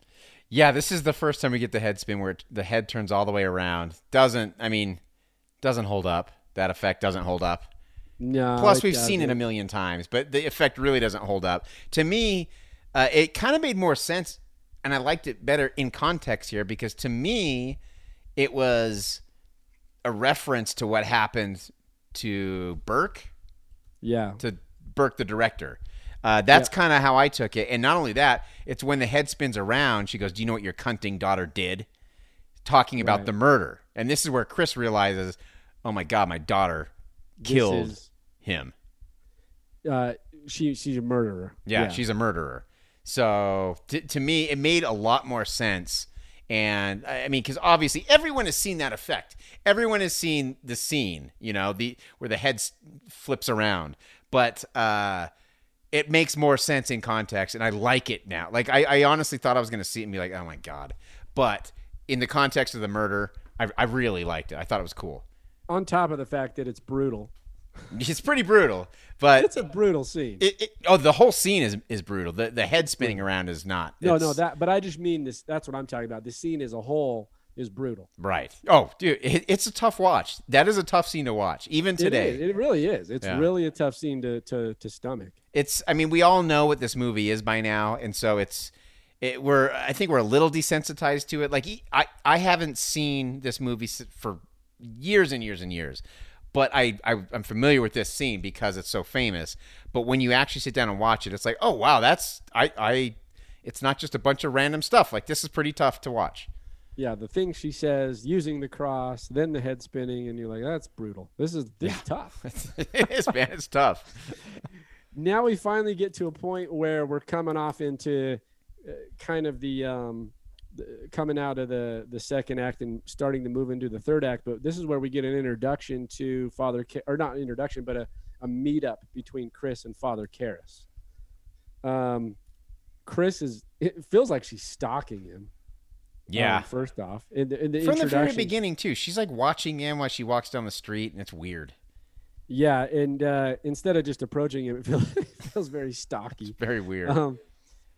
[SPEAKER 6] yeah, this is the first time we get the head spin where it, the head turns all the way around. Doesn't I mean, doesn't hold up. That effect doesn't hold up.
[SPEAKER 5] No.
[SPEAKER 6] Plus, we've seen it a million times, but the effect really doesn't hold up. To me, uh, it kind of made more sense, and I liked it better in context here because to me, it was a reference to what happened to Burke,
[SPEAKER 5] Yeah.
[SPEAKER 6] to Burke the director. Uh, that's kind of how I took it. And not only that, it's when the head spins around, she goes, Do you know what your cunting daughter did? Talking about
[SPEAKER 5] Right.
[SPEAKER 6] the murder. And this is where Chris realizes, Oh my God, my daughter killed
[SPEAKER 5] is,
[SPEAKER 6] him.
[SPEAKER 5] uh she she's a murderer.
[SPEAKER 6] Yeah, she's a murderer. So to, to me, it made a lot more sense. And I mean, because obviously everyone has seen that effect. Everyone has seen the scene, you know, the where the head flips around. But uh, it makes more sense in context, and I like it now. Like I, I honestly thought I was going to see it and be like, oh my god. But in the context of the murder, I, I really liked it. I thought it was cool.
[SPEAKER 5] On top of the fact that it's brutal,
[SPEAKER 6] It's pretty brutal, but
[SPEAKER 5] it's a brutal scene.
[SPEAKER 6] it, it, oh, the whole scene is is brutal. The the head spinning around is not.
[SPEAKER 5] no, no, that. But I just mean this. That's what I'm talking about. The scene as a whole is brutal.
[SPEAKER 6] right. Oh, dude, it, it's a tough watch. That is a tough scene to watch, even today.
[SPEAKER 5] It, it really is. It's
[SPEAKER 6] Yeah.
[SPEAKER 5] really a tough scene to to, to stomach.
[SPEAKER 6] it's i mean we all know what this movie is by now and so it's it, we're i think we're a little desensitized to it like I, I haven't seen this movie for years and years and years but I, I i'm familiar with this scene because it's so famous. But when you actually sit down and watch it it's like oh wow that's i i it's not just a bunch of random stuff. Like this is pretty tough to watch.
[SPEAKER 5] Yeah, the thing she says, using the cross, then the head spinning, and you're like, that's brutal. This is this is tough.
[SPEAKER 6] it is man it's tough.
[SPEAKER 5] Now we finally get to a point where we're coming off into uh, kind of the um the, coming out of the the second act and starting to move into the third act but this is where we get an introduction to father Ka- or not introduction but a, a meetup between chris and father Karras. um chris is it feels like she's stalking him. Um, first off in the, in the
[SPEAKER 6] from the very beginning too. She's like watching him while she walks down the street and it's weird.
[SPEAKER 5] Yeah and uh instead of just approaching him it feels, it feels very stocky
[SPEAKER 6] very weird.
[SPEAKER 5] Um,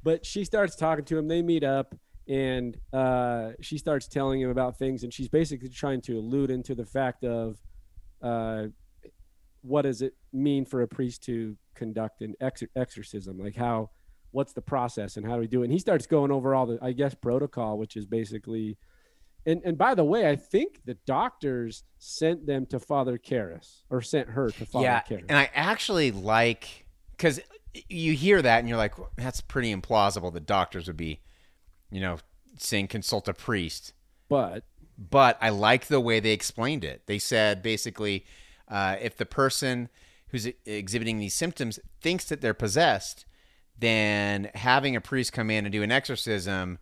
[SPEAKER 5] but she starts talking to him. They meet up, and uh, she starts telling him about things, and she's basically trying to allude into the fact of uh, what does it mean for a priest to conduct an ex- exorcism? Like how, what's the process, and how do we do it? And he starts going over all the, I guess, protocol, which is basically. And, and by the way, I think the doctors sent them to Father Karras or sent her to Father
[SPEAKER 6] yeah,
[SPEAKER 5] Karras.
[SPEAKER 6] and I actually like because you hear that and you're like, that's pretty implausible that doctors would be, you know, saying consult a priest.
[SPEAKER 5] but
[SPEAKER 6] But I like the way they explained it. They said basically, uh, if the person who's exhibiting these symptoms thinks that they're possessed, then having a priest come in and do an exorcism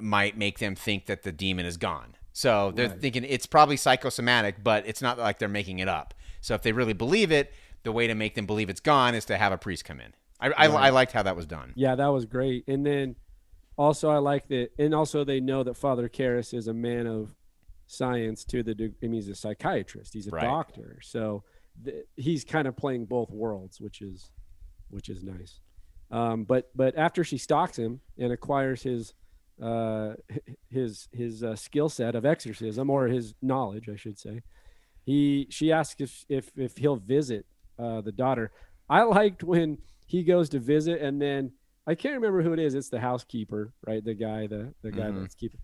[SPEAKER 6] might make them think that the demon is gone. So they're thinking it's probably psychosomatic, but it's not like they're making it up. So if they really believe it, the way to make them believe it's gone is to have a priest come in. I, I, I liked how that was done.
[SPEAKER 5] Yeah, that was great. And then also I like that, and also they know that Father Karras is a man of science to the. deg- I mean, he's a psychiatrist. He's a
[SPEAKER 6] Right.
[SPEAKER 5] doctor, so th- he's kind of playing both worlds, which is, which is nice. Um, but but after she stalks him and acquires his, uh, his his uh, skill set of exorcism or his knowledge, I should say, he she asks if if if he'll visit uh, the daughter. I liked when he goes to visit and then I can't remember who it is. It's the housekeeper, right? The guy, the the guy
[SPEAKER 6] Mhm.
[SPEAKER 5] that's keeping.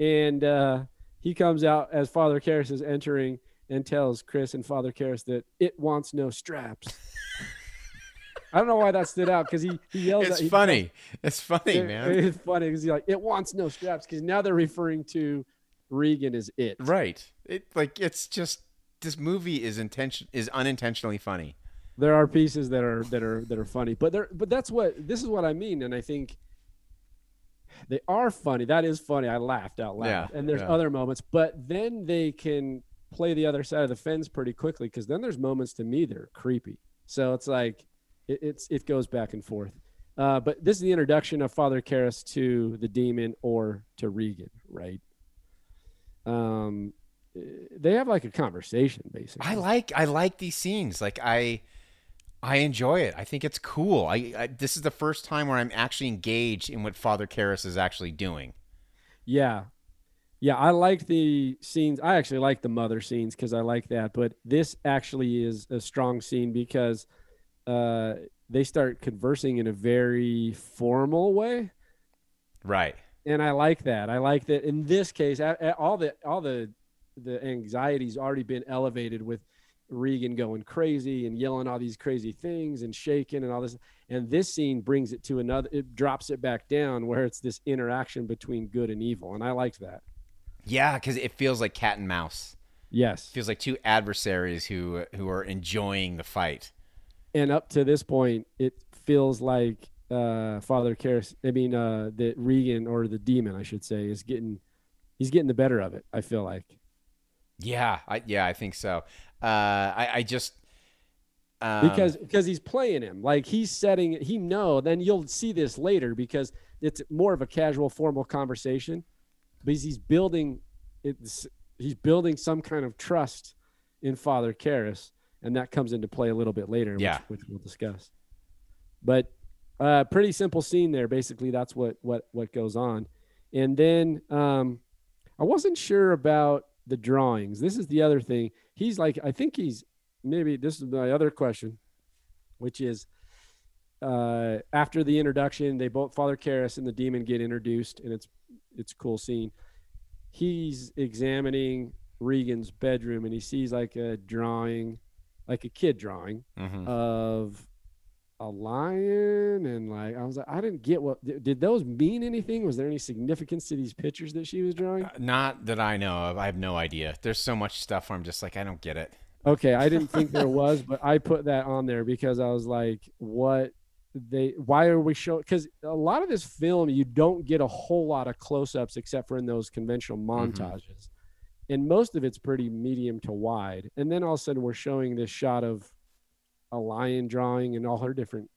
[SPEAKER 5] And uh, he comes out as Father Karras is entering and tells Chris and Father Karras that it wants no straps. I don't know why that stood out because he, he yells.
[SPEAKER 6] It's
[SPEAKER 5] at, he-
[SPEAKER 6] funny. It's funny,
[SPEAKER 5] it-
[SPEAKER 6] man.
[SPEAKER 5] It's funny because he's like, it wants no straps because now they're referring to Regan as it.
[SPEAKER 6] Right. It like it's just this movie is intention is unintentionally funny.
[SPEAKER 5] There are pieces that are that are that are funny but there but that's what this is what i mean and i think they are funny. That is funny. I laughed out loud.
[SPEAKER 6] Yeah,
[SPEAKER 5] and there's
[SPEAKER 6] yeah.
[SPEAKER 5] other moments but then they can play the other side of the fence pretty quickly because then there's moments to me that are creepy. So it's like it, it's it goes back and forth. Uh, but this is the introduction of father Karras to the demon or to regan right? Um eh, they have like a conversation basically.
[SPEAKER 6] I like I like these scenes. Like I I enjoy it. I think it's cool. I, I this is the first time where I'm actually engaged in what Father Karras is actually doing.
[SPEAKER 5] Yeah. Yeah, I like the scenes. I actually like the mother scenes because I like that. But this actually is a strong scene because uh, they start conversing in a very formal way,
[SPEAKER 6] Right.
[SPEAKER 5] and I like that. I like that in this case, all the all the the anxiety's already been elevated with Regan going crazy and yelling all these crazy things and shaking and all this. And this scene brings it to another. It drops it back down where it's this interaction between good and evil, and I liked that.
[SPEAKER 6] Yeah, because it feels like cat and mouse.
[SPEAKER 5] Yes.
[SPEAKER 6] feels like two adversaries who who are enjoying the fight.
[SPEAKER 5] and up to this point, it feels like uh, Father Karras, I mean, uh, that Regan or the demon, I should say, is getting he's getting the better of it. I feel like.
[SPEAKER 6] Yeah, I, yeah, I think so. Uh, I, I just um,
[SPEAKER 5] because because he's playing him. Like he's setting he know then you'll see this later because it's more of a casual formal conversation. Because he's building it's he's building some kind of trust in father Karras and that comes into play a little bit later
[SPEAKER 6] Yeah.
[SPEAKER 5] which, which we'll discuss. But uh pretty simple scene there. Basically that's what what what goes on. And then um i wasn't sure about the drawings. This is the other thing he's like i think he's maybe this is my other question, which is uh, after the introduction, they both Father Karras and the demon get introduced, and it's it's a cool scene. He's examining Regan's bedroom, and he sees like a drawing, like a kid drawing
[SPEAKER 6] mhm.
[SPEAKER 5] of a lion, and like I was like, I didn't get what did did those mean anything? Was there any significance to these pictures that she was drawing?
[SPEAKER 6] Uh, not that I know of. I have no idea. There's so much stuff where I'm just like, I don't get it.
[SPEAKER 5] Okay, I didn't think there was, but I put that on there because I was like, what they why are we showing because a lot of this film you don't get a whole lot of close-ups except for in those conventional montages. And most of it's pretty medium to wide. And then all of a sudden we're showing this shot of a lion drawing and all her different,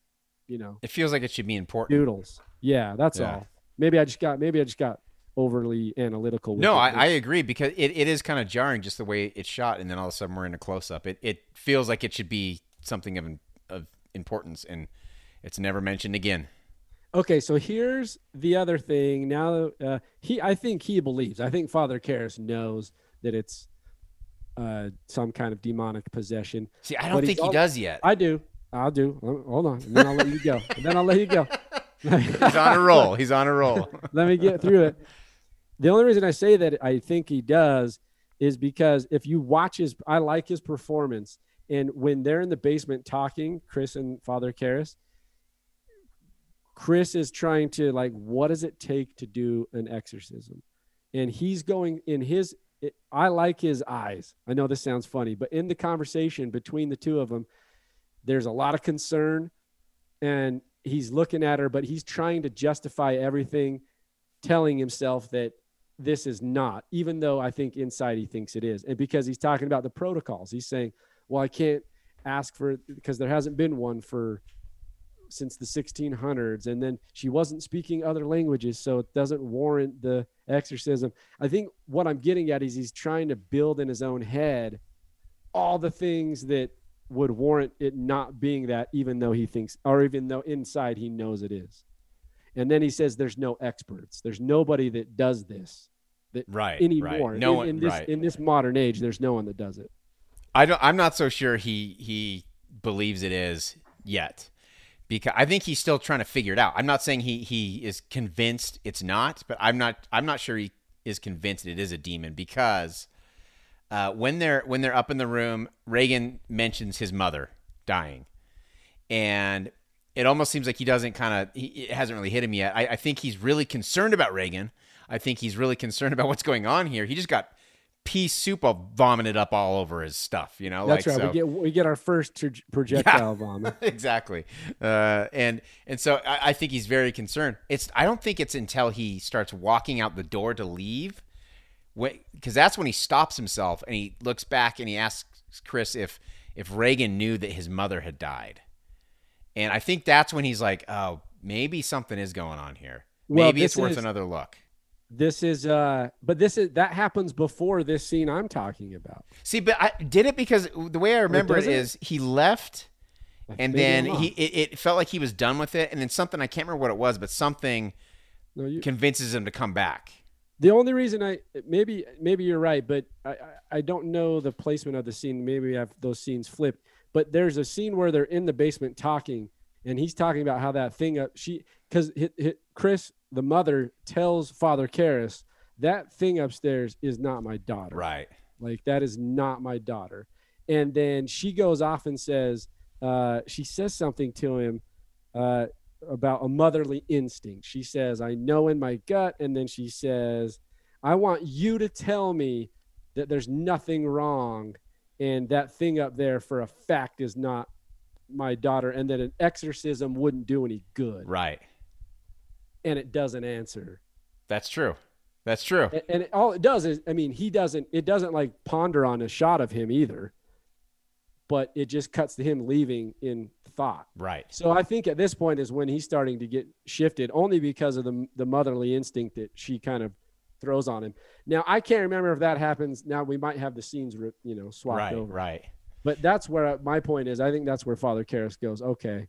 [SPEAKER 5] you know,
[SPEAKER 6] It feels like it should be important.
[SPEAKER 5] Noodles. Yeah, that's
[SPEAKER 6] Yeah.
[SPEAKER 5] all. Maybe I just got maybe I just got overly analytical with
[SPEAKER 6] No,
[SPEAKER 5] it,
[SPEAKER 6] I, I agree because it, it is kind of jarring just the way it's shot, and then all of a sudden we're in a close up. It it feels like it should be something of of importance, and it's never mentioned again.
[SPEAKER 5] Okay, so here's the other thing. Now, uh, he, I think he believes. I think Father Karras knows that it's uh, some kind of demonic possession.
[SPEAKER 6] See, I don't
[SPEAKER 5] he's
[SPEAKER 6] think he
[SPEAKER 5] al-
[SPEAKER 6] does yet.
[SPEAKER 5] I do. I'll do. Hold on, and then I'll let you go. And then I'll let you go.
[SPEAKER 6] He's on a roll. He's on a roll.
[SPEAKER 5] let me get through it. The only reason I say that I think he does is because if you watch his, I like his performance. And when they're in the basement talking, Chris and Father Karras, Chris is trying to like, what does it take to do an exorcism? And he's going in his, it, I like his eyes. I know this sounds funny, but in the conversation between the two of them, there's a lot of concern and he's looking at her, but he's trying to justify everything, telling himself that this is not, even though I think inside he thinks it is. And because he's talking about the protocols, he's saying, well, I can't ask for because there hasn't been one for since the 1600s and then she wasn't speaking other languages so it doesn't warrant the exorcism i think what i'm getting at is he's trying to build in his own head all the things that would warrant it not being that even though he thinks or even though inside he knows it is and then he says there's no experts there's nobody that does this that
[SPEAKER 6] Right.
[SPEAKER 5] anymore
[SPEAKER 6] Right. No
[SPEAKER 5] in,
[SPEAKER 6] one.
[SPEAKER 5] in this
[SPEAKER 6] right.
[SPEAKER 5] in this modern age there's no one that does it
[SPEAKER 6] I don't. I'm not so sure he he believes it is yet, because I think he's still trying to figure it out. I'm not saying he he is convinced it's not, but I'm not. I'm not sure he is convinced it is a demon because uh, when they're when they're up in the room, Regan mentions his mother dying, and it almost seems like he doesn't kind of it hasn't really hit him yet. I, I think he's really concerned about Regan. I think he's really concerned about what's going on here. He just got pea soup all vomited up all over his stuff, you know.
[SPEAKER 5] that's
[SPEAKER 6] like,
[SPEAKER 5] right
[SPEAKER 6] so-
[SPEAKER 5] we get we get our first projectile vomit
[SPEAKER 6] exactly. Uh, and and so I, I think he's very concerned. It's I don't think it's until he starts walking out the door to leave, because that's when he stops himself and he looks back and he asks Chris if if Regan knew that his mother had died, and I think that's when he's like, oh, maybe something is going on here.
[SPEAKER 5] Well,
[SPEAKER 6] Maybe it's worth
[SPEAKER 5] is-
[SPEAKER 6] another look.
[SPEAKER 5] This is uh but this is that happens before this scene i'm talking about.
[SPEAKER 6] See, but I did it because the way I remember it
[SPEAKER 5] it?
[SPEAKER 6] is he left and then he it, it felt like he was done with it. And then something I can't remember what it was but something
[SPEAKER 5] no, you,
[SPEAKER 6] convinces him to come back.
[SPEAKER 5] The only reason i maybe maybe you're right but I, I i don't know the placement of the scene. Maybe we have those scenes flipped but there's a scene where they're in the basement talking and he's talking about how that thing up she because chris the mother tells father Karras that thing upstairs is not my daughter
[SPEAKER 6] right
[SPEAKER 5] Like that is not my daughter. And then she goes off and says, uh, she says something to him uh, about a motherly instinct. She says, I know in my gut. And then she says, I want you to tell me that there's nothing wrong. And that thing up there for a fact is not my daughter. And that an exorcism wouldn't do any good.
[SPEAKER 6] right
[SPEAKER 5] And it doesn't answer.
[SPEAKER 6] that's true That's true.
[SPEAKER 5] And, and it, all it does is, I mean, he doesn't. It doesn't like ponder on a shot of him either, but it just cuts to him leaving in thought.
[SPEAKER 6] Right.
[SPEAKER 5] So I think at this point is when he's starting to get shifted, only because of the the motherly instinct that she kind of throws on him. Now I can't remember if that happens. Now we might have the scenes, you know, swapped
[SPEAKER 6] Right.
[SPEAKER 5] over.
[SPEAKER 6] Right.
[SPEAKER 5] But that's where my point is. I think that's where Father Karras goes. Okay,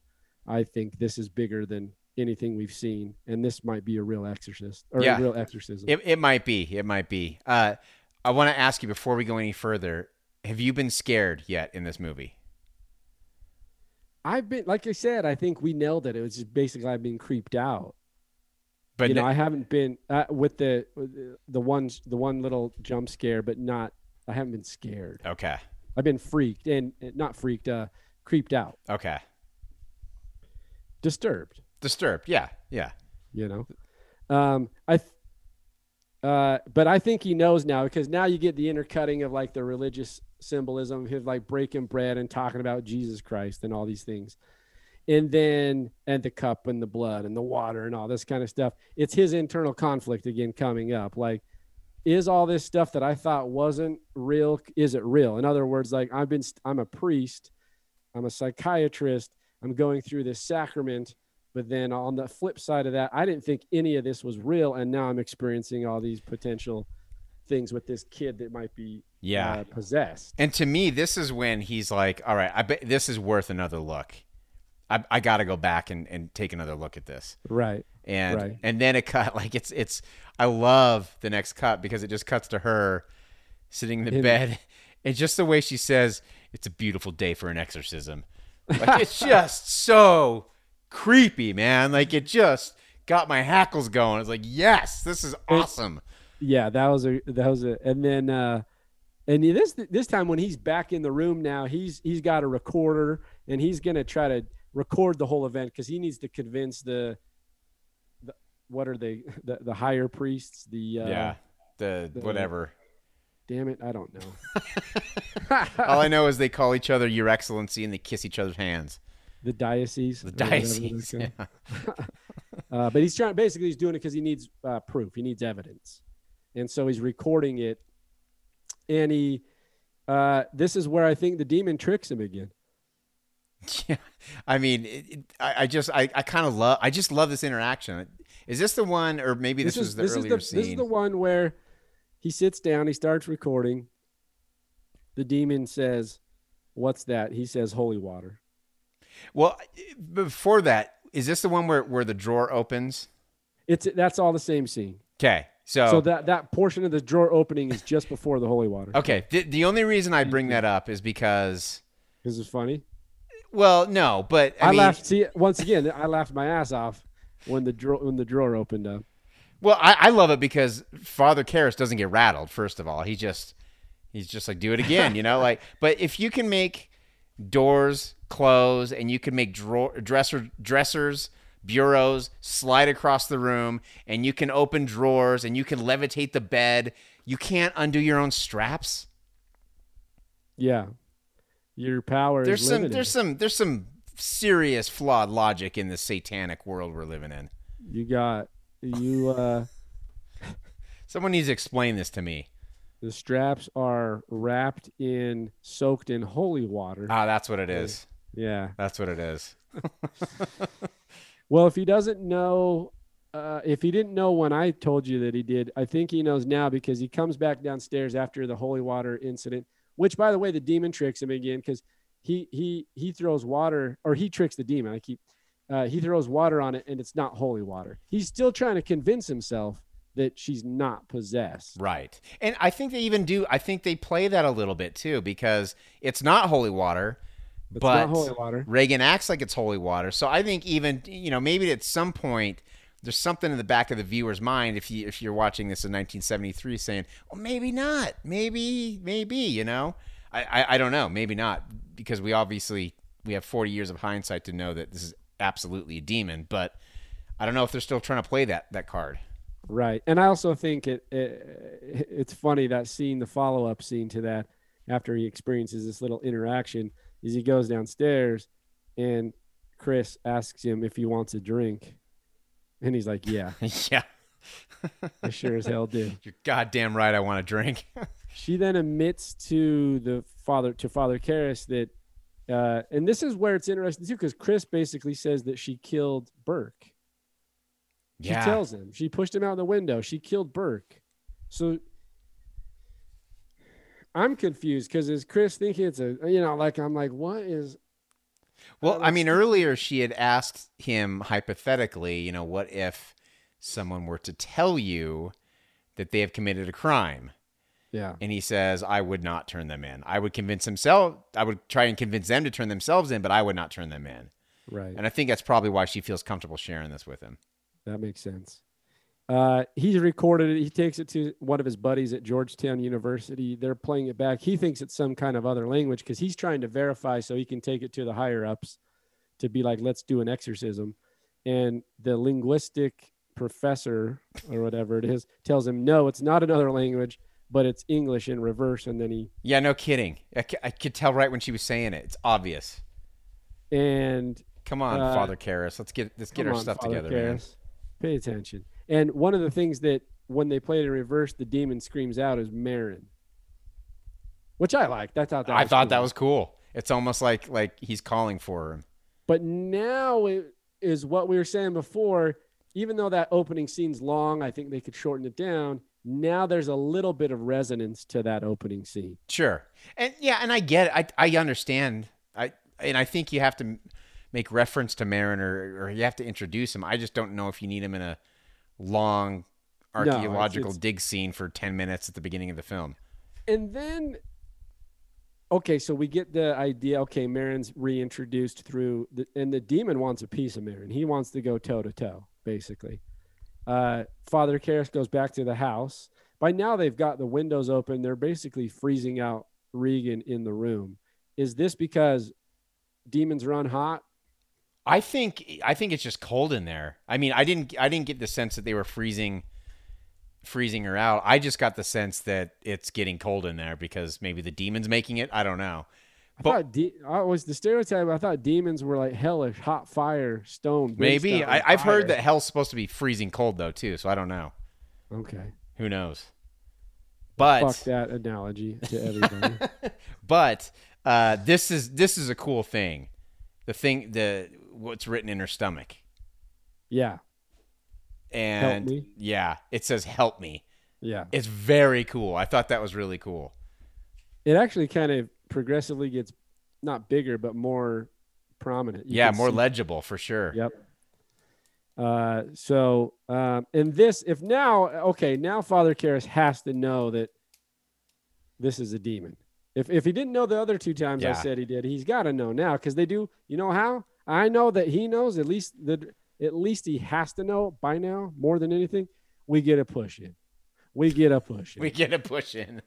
[SPEAKER 5] I think this is bigger than anything we've seen, and this might be a real exorcist or
[SPEAKER 6] Yeah.
[SPEAKER 5] a real exorcism.
[SPEAKER 6] It, it might be. It might be. Uh, I want to ask you before we go any further. Have you been scared yet in this movie?
[SPEAKER 5] I've been, like I said, I think we nailed it. It was just basically I've been creeped out.
[SPEAKER 6] But
[SPEAKER 5] you know,
[SPEAKER 6] no-
[SPEAKER 5] I haven't been uh, with the the- ones the one little jump scare, but not. I haven't been scared.
[SPEAKER 6] okay.
[SPEAKER 5] I've been freaked and not freaked, uh, creeped out,
[SPEAKER 6] Okay.
[SPEAKER 5] disturbed.
[SPEAKER 6] Disturbed. Yeah. Yeah.
[SPEAKER 5] You know, um, I. Th- uh, but I think he knows now because now you get the intercutting of like the religious symbolism of like breaking bread and talking about Jesus Christ and all these things. And then, and the cup and the blood and the water and all this kind of stuff. It's his internal conflict again coming up. Like, is all this stuff that I thought wasn't real, is it real? In other words, like I've been, I'm a priest, I'm a psychiatrist, I'm going through this sacrament. But then on the flip side of that, I didn't think any of this was real. And now I'm experiencing all these potential things with this kid that might be
[SPEAKER 6] Yeah.
[SPEAKER 5] uh, possessed.
[SPEAKER 6] And to me, this is when he's like, "All right, I bet this is worth another look. I, I got to go back and, and take another look at this."
[SPEAKER 5] Right.
[SPEAKER 6] And
[SPEAKER 5] Right.
[SPEAKER 6] and then it cut like it's it's. I love the next cut because it just cuts to her sitting in the
[SPEAKER 5] In-
[SPEAKER 6] bed, and just the way she says, "It's a beautiful day for an exorcism." Like it's just so creepy, man. Like it just got my hackles going. It's like, yes, this is awesome.
[SPEAKER 5] Yeah, that was a that was a and then uh and this this time when he's back in the room now, he's he's got a recorder and he's gonna try to record the whole event because he needs to convince the, the what are they the, the higher priests the uh,
[SPEAKER 6] yeah, the,
[SPEAKER 5] the-
[SPEAKER 6] whatever.
[SPEAKER 5] damn it I don't know
[SPEAKER 6] All I know is they call each other Your Excellency and they kiss each other's hands.
[SPEAKER 5] The diocese
[SPEAKER 6] The
[SPEAKER 5] or whatever they're
[SPEAKER 6] diocese. yeah.
[SPEAKER 5] uh, but he's trying basically he's doing it because he needs uh, proof he needs evidence and so he's recording it and he uh, this is where i think the demon tricks him again
[SPEAKER 6] Yeah, I mean, it, it, I, I just, I, I kind of love, I just love this interaction. Is this the one, or maybe this, was the
[SPEAKER 5] this
[SPEAKER 6] earlier
[SPEAKER 5] is the, This is the one where he sits down, he starts recording. The demon says, "What's that?" He says, "Holy water."
[SPEAKER 6] Well, before that, is this the one where, where the drawer opens?
[SPEAKER 5] It's that's all the same scene.
[SPEAKER 6] Okay, so,
[SPEAKER 5] So that that portion of the drawer opening is just before the holy water.
[SPEAKER 6] okay, the, the only reason I bring that up is because,
[SPEAKER 5] This is funny.
[SPEAKER 6] well, no, but I,
[SPEAKER 5] I,
[SPEAKER 6] mean,
[SPEAKER 5] laughed. See, once again, I laughed my ass off when the drawer when the drawer opened up.
[SPEAKER 6] well, I, I love it because Father Karras doesn't get rattled. First of all, he just, he's just like, do it again, you know, like. But if you can make doors close and you can make drawer dresser dressers bureaus slide across the room and you can open drawers and you can levitate the bed you can't undo your own straps
[SPEAKER 5] Yeah, your power
[SPEAKER 6] there's
[SPEAKER 5] is
[SPEAKER 6] some
[SPEAKER 5] limited.
[SPEAKER 6] there's some there's some serious flawed logic in the satanic world we're living in
[SPEAKER 5] You got you. uh
[SPEAKER 6] someone needs to explain this to me
[SPEAKER 5] The straps are wrapped in, soaked in holy water.
[SPEAKER 6] ah that's what it is
[SPEAKER 5] Yeah.
[SPEAKER 6] that's what it is
[SPEAKER 5] Well, if he doesn't know, uh, if he didn't know when I told you that he did, I think he knows now because he comes back downstairs after the holy water incident. Which, by the way, the demon tricks him again because he he he throws water or he tricks the demon. I keep uh, he throws water on it and it's not holy water. He's still trying to convince himself that she's not possessed.
[SPEAKER 6] Right. And I think they even do I think they play that a little bit too because it's not holy water.
[SPEAKER 5] It's
[SPEAKER 6] but
[SPEAKER 5] not holy water.
[SPEAKER 6] Regan acts like it's holy water. So I think even you know maybe at some point there's something in the back of the viewer's mind if you if you're watching this in 1973 saying, well maybe not, maybe maybe you know I, I I don't know maybe not because we obviously we have 40 years of hindsight to know that this is absolutely a demon, but I don't know if they're still trying to play that that card.
[SPEAKER 5] Right. And I also think it, it it's funny that seeing the follow up scene to that, after he experiences this little interaction, is he goes downstairs and Chris asks him if he wants a drink. And he's like, Yeah.
[SPEAKER 6] yeah.
[SPEAKER 5] I sure as hell do.
[SPEAKER 6] You're goddamn right. I want a drink.
[SPEAKER 5] She then admits to the father to Father Karras that, uh, and this is where it's interesting too, because Chris basically says that she killed Burke. She
[SPEAKER 6] yeah.
[SPEAKER 5] tells him she pushed him out the window. She killed Burke. So I'm confused because is Chris thinking it's a you know like I'm like what is
[SPEAKER 6] Well,
[SPEAKER 5] Uh,
[SPEAKER 6] I mean, earlier she had asked him hypothetically, you know, what if someone were to tell you that they have committed a crime?
[SPEAKER 5] yeah
[SPEAKER 6] And he says, I would not turn them in. I would convince himself, I would try and convince them to turn themselves in, but I would not turn them in.
[SPEAKER 5] right
[SPEAKER 6] And I think that's probably why she feels comfortable sharing this with him.
[SPEAKER 5] that makes sense. Uh, he's recorded it. He takes it to one of his buddies at Georgetown University. They're playing it back. He thinks it's some kind of other language because he's trying to verify so he can take it to the higher ups to be like, let's do an exorcism. And the linguistic professor or whatever it is tells him, no, it's not another language, but it's English in reverse. And then he
[SPEAKER 6] Yeah, no kidding. I, c- I could tell right when she was saying it. It's obvious.
[SPEAKER 5] and
[SPEAKER 6] Come on,
[SPEAKER 5] Uh,
[SPEAKER 6] Father Karras. Let's get let's get our
[SPEAKER 5] on,
[SPEAKER 6] stuff
[SPEAKER 5] Father
[SPEAKER 6] together, man.
[SPEAKER 5] Pay attention. And one of the things that when they played in reverse, the demon screams out is Merrin, which I like. That's thought that
[SPEAKER 6] I thought that was cool. It's almost like like he's calling for him.
[SPEAKER 5] But now it is what we were saying before. Even though that opening scene's long, I think they could shorten it down. Now there's a little bit of resonance to that opening scene.
[SPEAKER 6] Sure. And yeah, and I get it. I I understand. I and I think you have to make reference to Merrin or, or you have to introduce him. I just don't know if you need him in a long
[SPEAKER 5] it's-
[SPEAKER 6] archaeological
[SPEAKER 5] it's-
[SPEAKER 6] dig scene for 10 minutes at the beginning of the film.
[SPEAKER 5] And then, okay, so we get the idea. Okay, Merrin's reintroduced through, the, and the demon wants a piece of Merrin. He wants to go toe to toe, basically. Uh, Father Karras goes back to the house. By now, they've got the windows open. They're basically freezing out Regan in the room. Is this because demons run hot?
[SPEAKER 6] I think I think it's just cold in there. I mean, I didn't I didn't get the sense that they were freezing freezing her out. I just got the sense that it's getting cold in there because maybe the demon's making it. I don't know.
[SPEAKER 5] I
[SPEAKER 6] But-
[SPEAKER 5] thought de- I was the stereotype. I thought demons were like hellish, hot fire, stone.
[SPEAKER 6] Maybe I, I've heard that hell's supposed to be freezing cold though too. So I don't know.
[SPEAKER 5] Okay,
[SPEAKER 6] Who knows? But
[SPEAKER 5] fuck that analogy to everybody.
[SPEAKER 6] but uh, this is this is a cool thing. The thing the what's written in her stomach.
[SPEAKER 5] yeah,
[SPEAKER 6] And yeah, it says help me.
[SPEAKER 5] yeah.
[SPEAKER 6] It's very cool. I thought that was really cool.
[SPEAKER 5] It actually kind of progressively gets not bigger, but more prominent. You
[SPEAKER 6] yeah, more
[SPEAKER 5] see-
[SPEAKER 6] legible for sure.
[SPEAKER 5] Yep. Uh, so, um, and this, if now, okay, now Father Karras has to know that this is a demon. If if he didn't know the other two times I said he did, he's got to know now because they do. You know how? I know that he knows at least that at least he has to know by now more than anything. We get a push in. We get a push in.
[SPEAKER 6] We get a push in.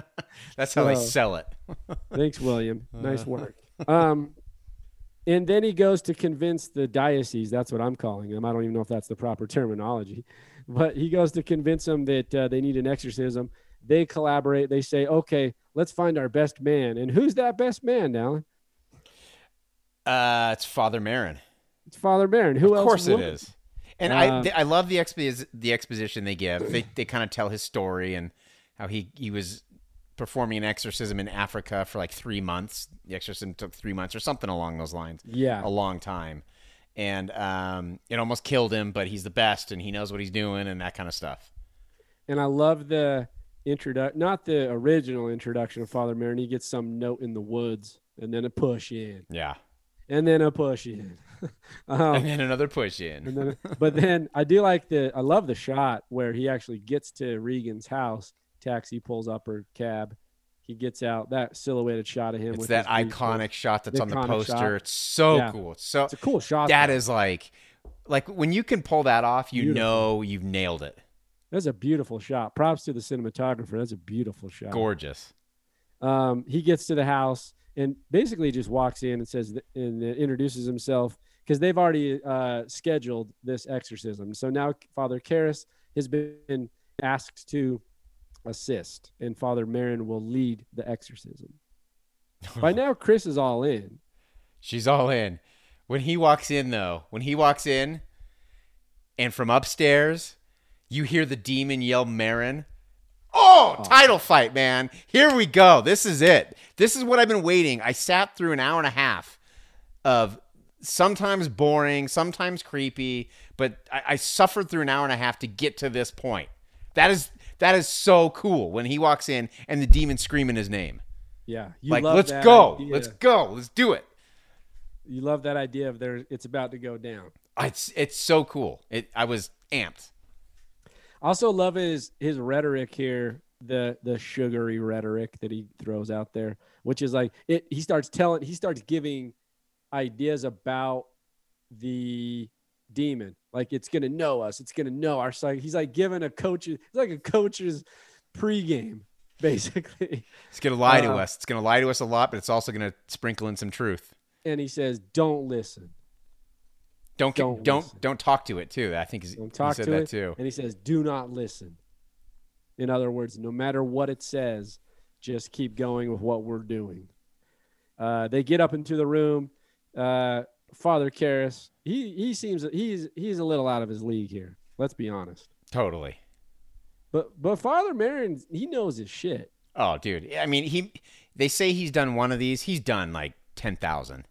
[SPEAKER 6] That's how they
[SPEAKER 5] So-
[SPEAKER 6] sell it.
[SPEAKER 5] Thanks, William. Nice
[SPEAKER 6] Uh-huh.
[SPEAKER 5] work. Um, and then he goes to convince the diocese. That's what I'm calling them. I don't even know if that's the proper terminology, but he goes to convince them that uh, they need an exorcism. They collaborate. They say, "Okay, let's find our best man." And who's that best man, Alan?
[SPEAKER 6] Uh, it's Father Merrin.
[SPEAKER 5] It's Father Baron. Who
[SPEAKER 6] of
[SPEAKER 5] else?
[SPEAKER 6] course it
[SPEAKER 5] would?
[SPEAKER 6] is. And I
[SPEAKER 5] Um,
[SPEAKER 6] th- I love the expos- the exposition they give. They they kind of tell his story and how he he was performing an exorcism in Africa for like three months. The exorcism took three months or something along those lines.
[SPEAKER 5] Yeah.
[SPEAKER 6] a long time, and um, it almost killed him. But he's the best, and he knows what he's doing, and that kind of stuff.
[SPEAKER 5] And I love the introduction, not the original introduction of Father Merrin. He gets some note in the woods, and then a push in,
[SPEAKER 6] Yeah,
[SPEAKER 5] and then a push in. um,
[SPEAKER 6] and then another push in.
[SPEAKER 5] And then, but then I do like the I love the shot where he actually gets to Regan's house. Taxi pulls up her cab. He gets out that silhouetted shot of him.
[SPEAKER 6] It's that iconic shot that's
[SPEAKER 5] The
[SPEAKER 6] on the poster.
[SPEAKER 5] shot.
[SPEAKER 6] It's so
[SPEAKER 5] Yeah.
[SPEAKER 6] cool. It's so
[SPEAKER 5] It's a cool shot.
[SPEAKER 6] that is like like when you can pull that off, you
[SPEAKER 5] Beautiful.
[SPEAKER 6] know you've nailed it.
[SPEAKER 5] That's a beautiful shot. Props to the cinematographer. That's a beautiful shot.
[SPEAKER 6] Gorgeous.
[SPEAKER 5] Um, he gets to the house and basically just walks in and says and introduces himself because they've already uh, scheduled this exorcism. So now Father Karras has been asked to assist, and Father Merrin will lead the exorcism. By now, Chris is all in.
[SPEAKER 6] She's all in. When he walks in though, when he walks in and from upstairs, You hear the demon yell Merrin. Oh, oh, title fight, man. Here we go. This is it. This is what I've been waiting. I sat through an hour and a half of sometimes boring, sometimes creepy, but I, I suffered through an hour and a half to get to this point. That is that is so cool when he walks in and the demon screaming his name.
[SPEAKER 5] Yeah, you
[SPEAKER 6] like, let's go.
[SPEAKER 5] idea.
[SPEAKER 6] Let's go. Let's do it.
[SPEAKER 5] You love that idea of there. It's about to go down.
[SPEAKER 6] It's it's so cool. It I was amped.
[SPEAKER 5] Also love his his rhetoric here, the the sugary rhetoric that he throws out there, which is like it. He starts telling, he starts giving ideas about the demon, like it's gonna know us, it's gonna know our psyche. He's like giving a coach, it's like a coach's pregame, basically.
[SPEAKER 6] It's gonna lie to
[SPEAKER 5] Uh,
[SPEAKER 6] us. It's gonna lie to us a lot, but it's also gonna sprinkle in some truth.
[SPEAKER 5] And he says, "Don't listen,
[SPEAKER 6] Don't
[SPEAKER 5] Don't
[SPEAKER 6] don't don't,
[SPEAKER 5] listen.
[SPEAKER 6] don't talk to it too. I think he's,
[SPEAKER 5] don't
[SPEAKER 6] he said
[SPEAKER 5] to
[SPEAKER 6] that
[SPEAKER 5] it."
[SPEAKER 6] too.
[SPEAKER 5] And he says, "Do not listen." In other words, no matter what it says, just keep going with what we're doing. Uh, they get up into the room. Uh, Father Karras, he he seems he's he's a little out of his league here. Let's be honest.
[SPEAKER 6] Totally.
[SPEAKER 5] But but Father Merrin, he knows his shit.
[SPEAKER 6] Oh, dude. I mean, he. They say he's done one of these. He's done like ten thousand.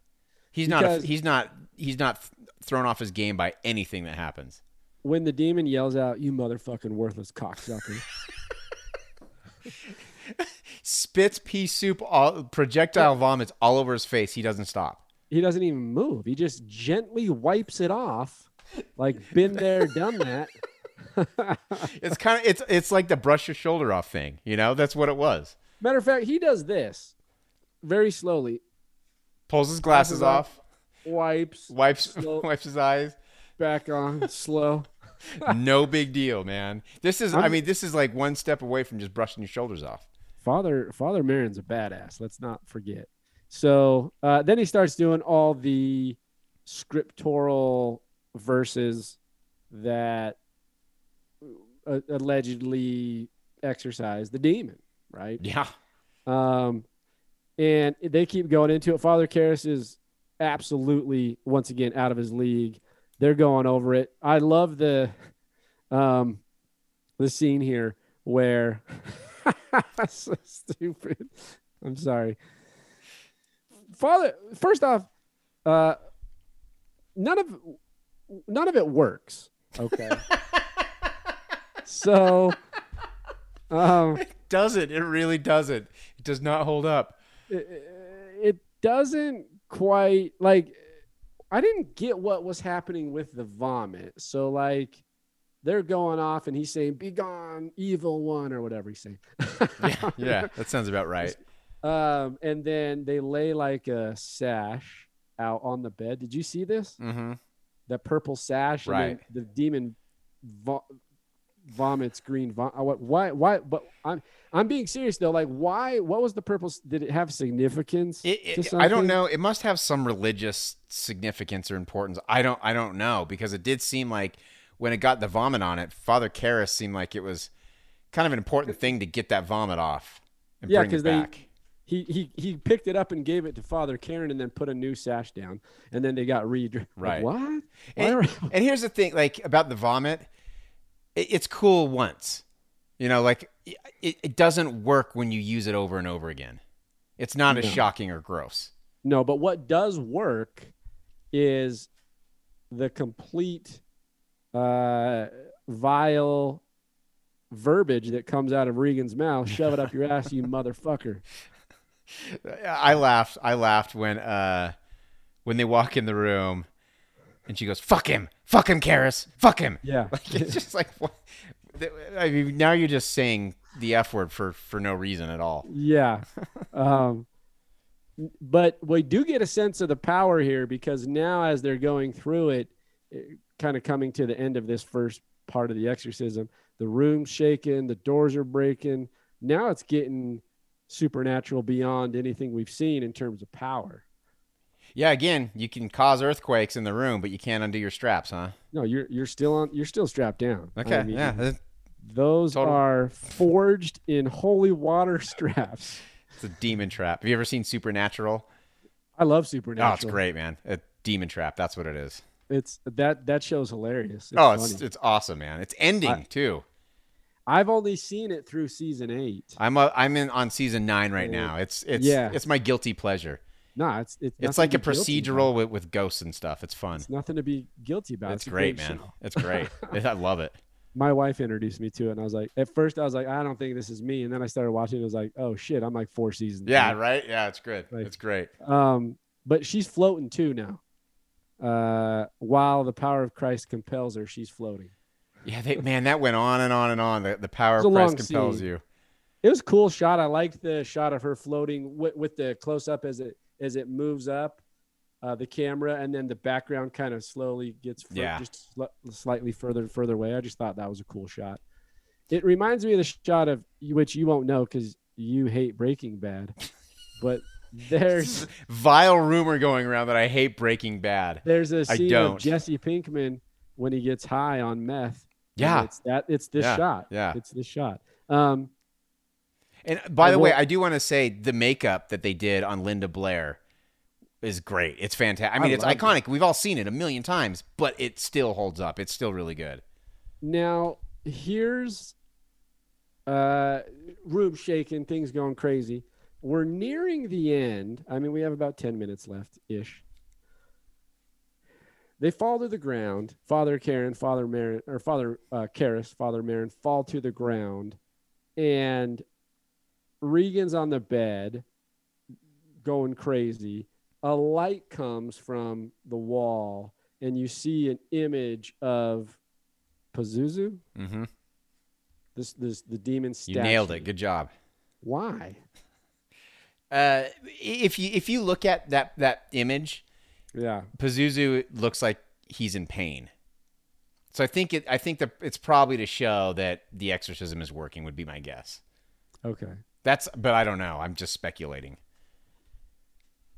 [SPEAKER 6] He's not. A, he's not. He's not thrown off his game by anything that happens.
[SPEAKER 5] When the demon yells out, "You motherfucking worthless cocksucker!"
[SPEAKER 6] Spits pea soup, all, projectile vomits all over his face. He doesn't stop.
[SPEAKER 5] he doesn't even move. He just gently wipes it off, like been there, done that.
[SPEAKER 6] It's kind of. It's it's like the brush your shoulder off thing. You know, that's what it was.
[SPEAKER 5] Matter of fact, he does this very slowly.
[SPEAKER 6] Pulls his glasses
[SPEAKER 5] Glasses off. Wipes
[SPEAKER 6] Wipes
[SPEAKER 5] Slow.
[SPEAKER 6] wipes his eyes.
[SPEAKER 5] back on slow.
[SPEAKER 6] no big deal, man. This is, I
[SPEAKER 5] I'm-
[SPEAKER 6] mean, this is like one step away from just brushing your shoulders off.
[SPEAKER 5] Father Father Merrin's a badass. Let's not forget. So uh, then he starts doing all the scriptural verses that uh, allegedly exorcise the demon, right?
[SPEAKER 6] Yeah.
[SPEAKER 5] Um, and they keep going into it. Father Karras is absolutely once again out of his league. They're going over it. I love the um the scene here where so stupid. I'm sorry. Father first off, uh none of none of it works. Okay. so um
[SPEAKER 6] it? It really doesn't. It does not hold up.
[SPEAKER 5] It doesn't quite like I didn't get what was happening with the vomit. So like they're going off and he's saying, Be gone, evil one, or whatever he's saying.
[SPEAKER 6] Yeah, yeah, that sounds about right.
[SPEAKER 5] Um, and then they lay like a sash out on the bed. Did you see this?
[SPEAKER 6] Mm-hmm.
[SPEAKER 5] The purple sash, and
[SPEAKER 6] Right.
[SPEAKER 5] the demon vo- vomits green. Vom- uh, what? Why? Why? But I'm I'm being serious though. Like, why? What was the purple? s- Did it have significance?
[SPEAKER 6] It,
[SPEAKER 5] to
[SPEAKER 6] it, I don't know. It must have some religious significance or importance. I don't. I don't know because it did seem like when it got the vomit on it, Father Karras seemed like it was kind of an important thing to get that vomit off and
[SPEAKER 5] Yeah,
[SPEAKER 6] bring it
[SPEAKER 5] 'cause they- he he he picked it up and gave it to Father Karen, and then put a new sash down, and then they got re. like,
[SPEAKER 6] Right.
[SPEAKER 5] what?
[SPEAKER 6] And, and here's the thing, like about the vomit, it, it's cool once, you know, like it, it doesn't work when you use it over and over again. It's not as shocking or gross.
[SPEAKER 5] no, but what does work is the complete uh, vile verbiage that comes out of Regan's mouth. Shove it up your ass, you motherfucker.
[SPEAKER 6] I laughed. I laughed when uh when they walk in the room, and she goes, "Fuck him, fuck him, Karras, fuck him."
[SPEAKER 5] Yeah.
[SPEAKER 6] Like it's just like, what? I mean, now you're just saying the f word for for no reason at all.
[SPEAKER 5] Yeah. um, but we do get a sense of the power here because now, as they're going through it, kind of coming to the end of this first part of the exorcism, the room's shaking, the doors are breaking. Now it's getting supernatural beyond anything we've seen in terms of power.
[SPEAKER 6] Yeah, again, you can cause earthquakes in the room, but you can't undo your straps, huh?
[SPEAKER 5] No, you're you're still on. You're still strapped down. I
[SPEAKER 6] Okay,
[SPEAKER 5] mean,
[SPEAKER 6] yeah,
[SPEAKER 5] Those
[SPEAKER 6] Total-
[SPEAKER 5] are forged in holy water straps.
[SPEAKER 6] it's a demon trap. Have you ever seen Supernatural?
[SPEAKER 5] I love Supernatural.
[SPEAKER 6] Oh, it's great, man. A demon trap. That's what it is.
[SPEAKER 5] It's that that show's hilarious. It's
[SPEAKER 6] oh, it's
[SPEAKER 5] funny.
[SPEAKER 6] it's awesome, man. It's ending
[SPEAKER 5] I-
[SPEAKER 6] too.
[SPEAKER 5] I've only seen it through season eight.
[SPEAKER 6] I'm a, I'm in on season nine right now. It's it's
[SPEAKER 5] Yeah.
[SPEAKER 6] it's my guilty pleasure.
[SPEAKER 5] Nah, it's it's
[SPEAKER 6] It's like a procedural with, with ghosts and stuff. It's fun.
[SPEAKER 5] It's nothing to be guilty about.
[SPEAKER 6] It's
[SPEAKER 5] a
[SPEAKER 6] great, man.
[SPEAKER 5] show.
[SPEAKER 6] It's great. I love it.
[SPEAKER 5] My wife introduced me to it, and I was like, at first I was like, I don't think this is me, and then I started watching. it. I was like, oh shit, I'm like four seasons.
[SPEAKER 6] Yeah,
[SPEAKER 5] in.
[SPEAKER 6] right. Yeah, it's good.
[SPEAKER 5] Like-
[SPEAKER 6] it's great.
[SPEAKER 5] Um, but she's floating too now. Uh, while the power of Christ compels her, she's floating.
[SPEAKER 6] Yeah, they, man, that went on and on and on. The, the power of Christ compels
[SPEAKER 5] scene.
[SPEAKER 6] you.
[SPEAKER 5] It was a cool shot. I liked the shot of her floating with, with the close up as it as it moves up uh, the camera, and then the background kind of slowly gets fur-
[SPEAKER 6] Yeah.
[SPEAKER 5] just sli- slightly further and further away. I just thought that was a cool shot. It reminds me of the shot of which you won't know because you hate Breaking Bad, but there's
[SPEAKER 6] Vile rumor going around that I hate Breaking Bad.
[SPEAKER 5] there's a scene of Jesse Pinkman when he gets high on meth.
[SPEAKER 6] Yeah.
[SPEAKER 5] it's that it's this
[SPEAKER 6] Yeah,
[SPEAKER 5] shot.
[SPEAKER 6] yeah.
[SPEAKER 5] it's this shot. Um,
[SPEAKER 6] And by the way, I do want to say the makeup that they did on Linda Blair is great. It's fantastic. I
[SPEAKER 5] I
[SPEAKER 6] mean, it's
[SPEAKER 5] loved it.
[SPEAKER 6] iconic. We've all seen it a million times, but it still holds up. It's still really good.
[SPEAKER 5] Now, here's uh, room shaking, things going crazy. We're nearing the end. I mean, we have about 10 minutes left ish. They fall to the ground. Father Karen, Father Merrin, or Father uh, Karras, Father Merrin fall to the ground. And Regan's on the bed going crazy. A light comes from the wall, and you see an image of Pazuzu,
[SPEAKER 6] Mm-hmm.
[SPEAKER 5] this this the demon statue.
[SPEAKER 6] You nailed it. Good job.
[SPEAKER 5] Why?
[SPEAKER 6] Uh, if you if you look at that that image,
[SPEAKER 5] Yeah.
[SPEAKER 6] Pazuzu looks like he's in pain. So I think it. I think that it's probably to show that the exorcism is working. Would be my guess.
[SPEAKER 5] Okay.
[SPEAKER 6] That's, but I don't know. I'm just speculating.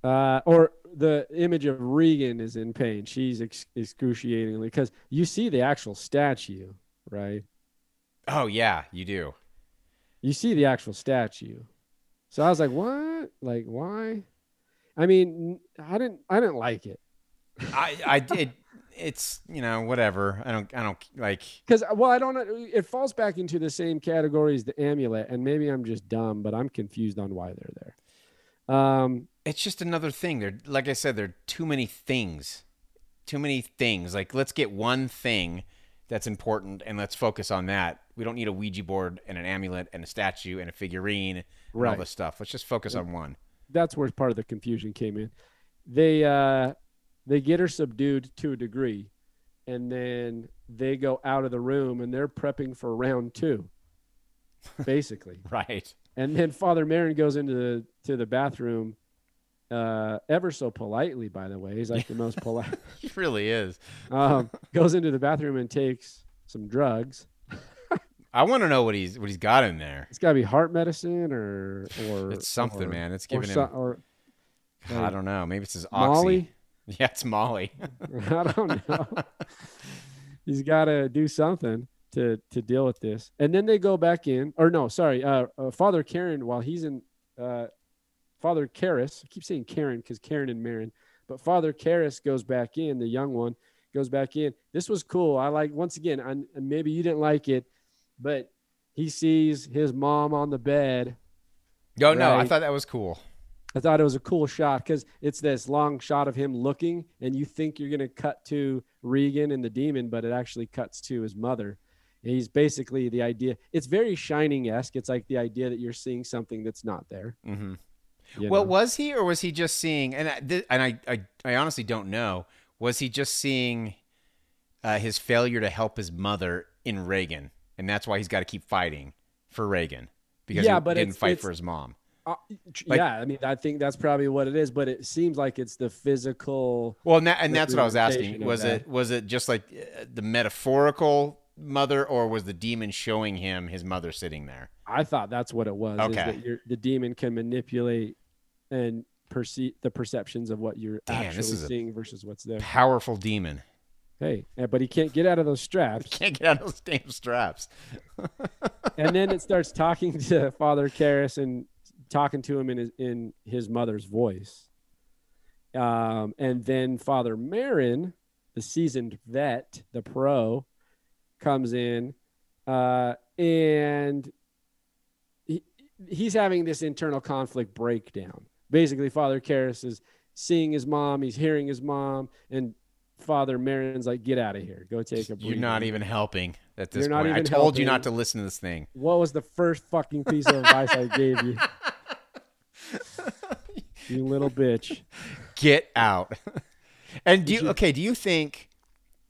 [SPEAKER 5] Uh, or the image of Regan is in pain. She's ex- excruciatingly because you see the actual statue, right?
[SPEAKER 6] Oh yeah, you do.
[SPEAKER 5] You see the actual statue. So I was like, what? Like, why? I mean, I didn't. I didn't like it
[SPEAKER 6] I I did. It's you know whatever. I don't I don't like.
[SPEAKER 5] because, well, I don't know. It falls back into the same category as the amulet, and maybe I'm just dumb, but I'm confused on why they're there. Um,
[SPEAKER 6] It's just another thing. There, like I said, there are too many things. Too many things. Like let's get one thing that's important and let's focus on that. We don't need a Ouija board and an amulet and a statue and a figurine and all
[SPEAKER 5] Right.
[SPEAKER 6] this stuff. Let's just focus on one.
[SPEAKER 5] that's where part of the confusion came in. They uh they get her subdued to a degree, and then they go out of the room and they're prepping for round two, basically.
[SPEAKER 6] Right.
[SPEAKER 5] and then Father Merrin goes into the to the bathroom, uh, ever so politely, by the way. He's like the most polite.
[SPEAKER 6] He really is.
[SPEAKER 5] Um, goes into the bathroom and takes some drugs.
[SPEAKER 6] I want to know what he's what he's got in there.
[SPEAKER 5] It's got to be heart medicine or or
[SPEAKER 6] It's something,
[SPEAKER 5] or-
[SPEAKER 6] man. It's giving
[SPEAKER 5] so-
[SPEAKER 6] him.
[SPEAKER 5] or
[SPEAKER 6] I don't know. Maybe it's his oxy.
[SPEAKER 5] Molly.
[SPEAKER 6] Yeah, it's Molly.
[SPEAKER 5] I don't know. He's got to do something to to deal with this. And then they go back in, or no, sorry, uh, uh, Father Karen, while he's in, uh, Father Karras, I keep saying Karen because Karen and Merrin, but Father Karras goes back in, the young one goes back in. This was cool. I like once again, I, maybe you didn't like it, but he sees his mom on the bed.
[SPEAKER 6] No, no, I thought that was cool.
[SPEAKER 5] I thought it was a cool shot because it's this long shot of him looking, and you think you're going to cut to Regan and the demon, but it actually cuts to his mother. And he's basically the idea. It's very Shining esque. It's like the idea that you're seeing something that's not there.
[SPEAKER 6] hmm
[SPEAKER 5] you
[SPEAKER 6] Well,
[SPEAKER 5] know?
[SPEAKER 6] was he or was he just seeing? And I, th- and I, I, I honestly don't know. Was he just seeing uh, his failure to help his mother in Regan, and that's why he's got to keep fighting for Regan because
[SPEAKER 5] Yeah,
[SPEAKER 6] he
[SPEAKER 5] but
[SPEAKER 6] didn't fight for his mom.
[SPEAKER 5] Uh,
[SPEAKER 6] like-
[SPEAKER 5] yeah, I mean, I think that's probably what it is. But it seems like it's the physical.
[SPEAKER 6] Well, and, that, and that's what I was asking. Was
[SPEAKER 5] that.
[SPEAKER 6] it was it just like uh, the metaphorical mother, or was the demon showing him his mother sitting there?
[SPEAKER 5] I thought that's what it was. is
[SPEAKER 6] Okay.
[SPEAKER 5] the demon can manipulate and perceive the perceptions of what you're
[SPEAKER 6] Damn,
[SPEAKER 5] actually seeing versus what's there.
[SPEAKER 6] Powerful demon.
[SPEAKER 5] Hey, uh, but he can't get out of those straps.
[SPEAKER 6] He Can't get out of those damn straps.
[SPEAKER 5] and then it starts talking to Father Karras and talking to him in his in his mother's voice. Um, and then Father Merrin, the seasoned vet, the pro, comes in, uh, and he, he's having this internal conflict breakdown. Basically, Father Karras is seeing his mom, he's hearing his mom, and Father Merrin's like, "Get out of here, go take a break."
[SPEAKER 6] You're not even helping at this
[SPEAKER 5] You're
[SPEAKER 6] point. I told you not to listen to this thing.
[SPEAKER 5] What was the first fucking piece of advice I gave you? you little bitch.
[SPEAKER 6] Get out. and do you, okay, do you think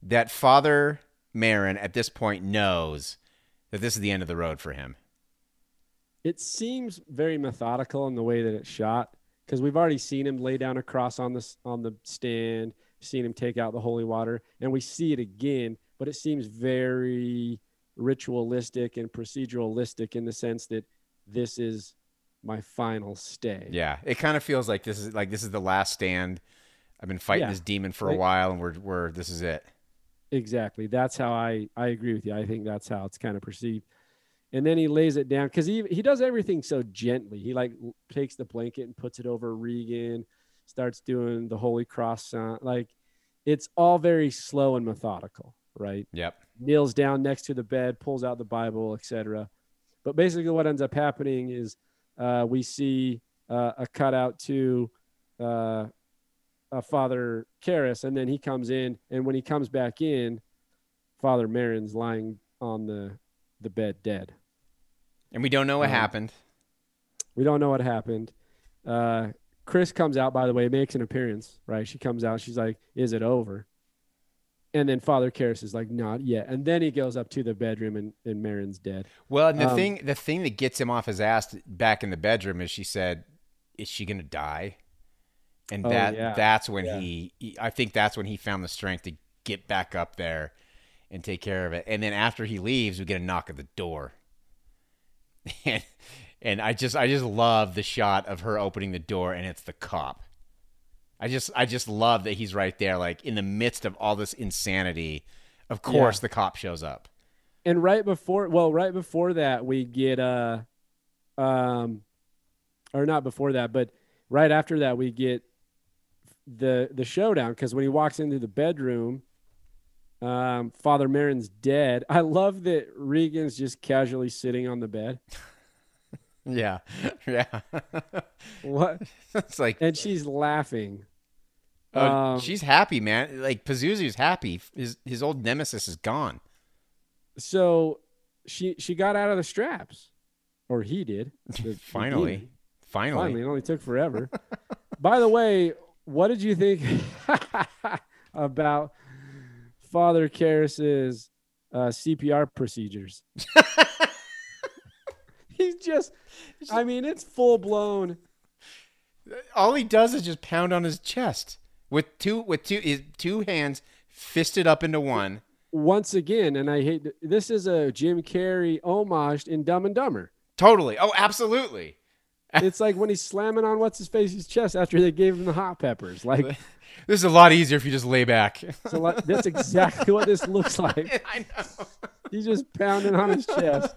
[SPEAKER 6] that Father Merrin at this point knows that this is the end of the road for him?
[SPEAKER 5] It seems very methodical in the way that it's shot because we've already seen him lay down a cross on the on the stand, seen him take out the holy water, and we see it again. But it seems very ritualistic and proceduralistic in the sense that this is my final stay.
[SPEAKER 6] Yeah, it kind of feels like this is like this is the last stand. I've been fighting
[SPEAKER 5] Yeah.
[SPEAKER 6] this demon for a while, and we're we're this is it.
[SPEAKER 5] Exactly. That's how I I agree with you. I think that's how it's kind of perceived. And then he lays it down because he he does everything so gently. He like takes the blanket and puts it over Regan, starts doing the Holy Cross sound. Like it's all very slow and methodical, right?
[SPEAKER 6] Yep.
[SPEAKER 5] Kneels down next to the bed, pulls out the Bible, etc. But basically, what ends up happening is uh, we see uh, a cutout to uh, uh, Father Karras, and then he comes in, and when he comes back in, Father Merrin's lying on the the bed dead.
[SPEAKER 6] And we don't know what
[SPEAKER 5] Um,
[SPEAKER 6] happened.
[SPEAKER 5] We don't know what happened. Uh, Chris comes out, by the way, makes an appearance, right? She comes out, she's like, "Is it over?" And then Father Karras is like, "Not yet." And then he goes up to the bedroom, and, and Merrin's dead.
[SPEAKER 6] Well, and the
[SPEAKER 5] um,
[SPEAKER 6] thing the thing that gets him off his ass back in the bedroom is she said, "Is she gonna die?" And
[SPEAKER 5] Oh,
[SPEAKER 6] that
[SPEAKER 5] yeah.
[SPEAKER 6] that's when
[SPEAKER 5] Yeah.
[SPEAKER 6] he, he I think that's when he found the strength to get back up there and take care of it. And then after he leaves, we get a knock at the door. And and I just I just love the shot of her opening the door and it's the cop. I just I just love that he's right there like in the midst of all this insanity. Of course
[SPEAKER 5] Yeah.
[SPEAKER 6] the cop shows up.
[SPEAKER 5] and right before well right before that we get uh um or not before that but right after that we get the the showdown because when he walks into the bedroom um father merrin's dead i love that regan's just casually sitting on the bed
[SPEAKER 6] Yeah. Yeah.
[SPEAKER 5] what
[SPEAKER 6] it's like
[SPEAKER 5] and she's laughing
[SPEAKER 6] Oh,
[SPEAKER 5] Um,
[SPEAKER 6] she's happy, man. Like Pazuzu's happy. His his old nemesis is gone.
[SPEAKER 5] so she she got out of the straps or he did the-
[SPEAKER 6] Finally.
[SPEAKER 5] demon.
[SPEAKER 6] Finally.
[SPEAKER 5] Finally, it only took forever. By the way, what did you think about Father Karras's uh, CPR procedures? He's just, I mean, it's full blown.
[SPEAKER 6] All he does is just pound on his chest with two with two his two hands fisted up into one.
[SPEAKER 5] Once again, and I hate this is a Jim Carrey homage in Dumb and Dumber.
[SPEAKER 6] Totally. Oh, absolutely.
[SPEAKER 5] It's like when he's slamming on what's his face's chest after they gave him the hot peppers. Like
[SPEAKER 6] This is a lot easier if you just lay back.
[SPEAKER 5] lot, that's exactly what this looks like.
[SPEAKER 6] I know.
[SPEAKER 5] He's just pounding on his chest.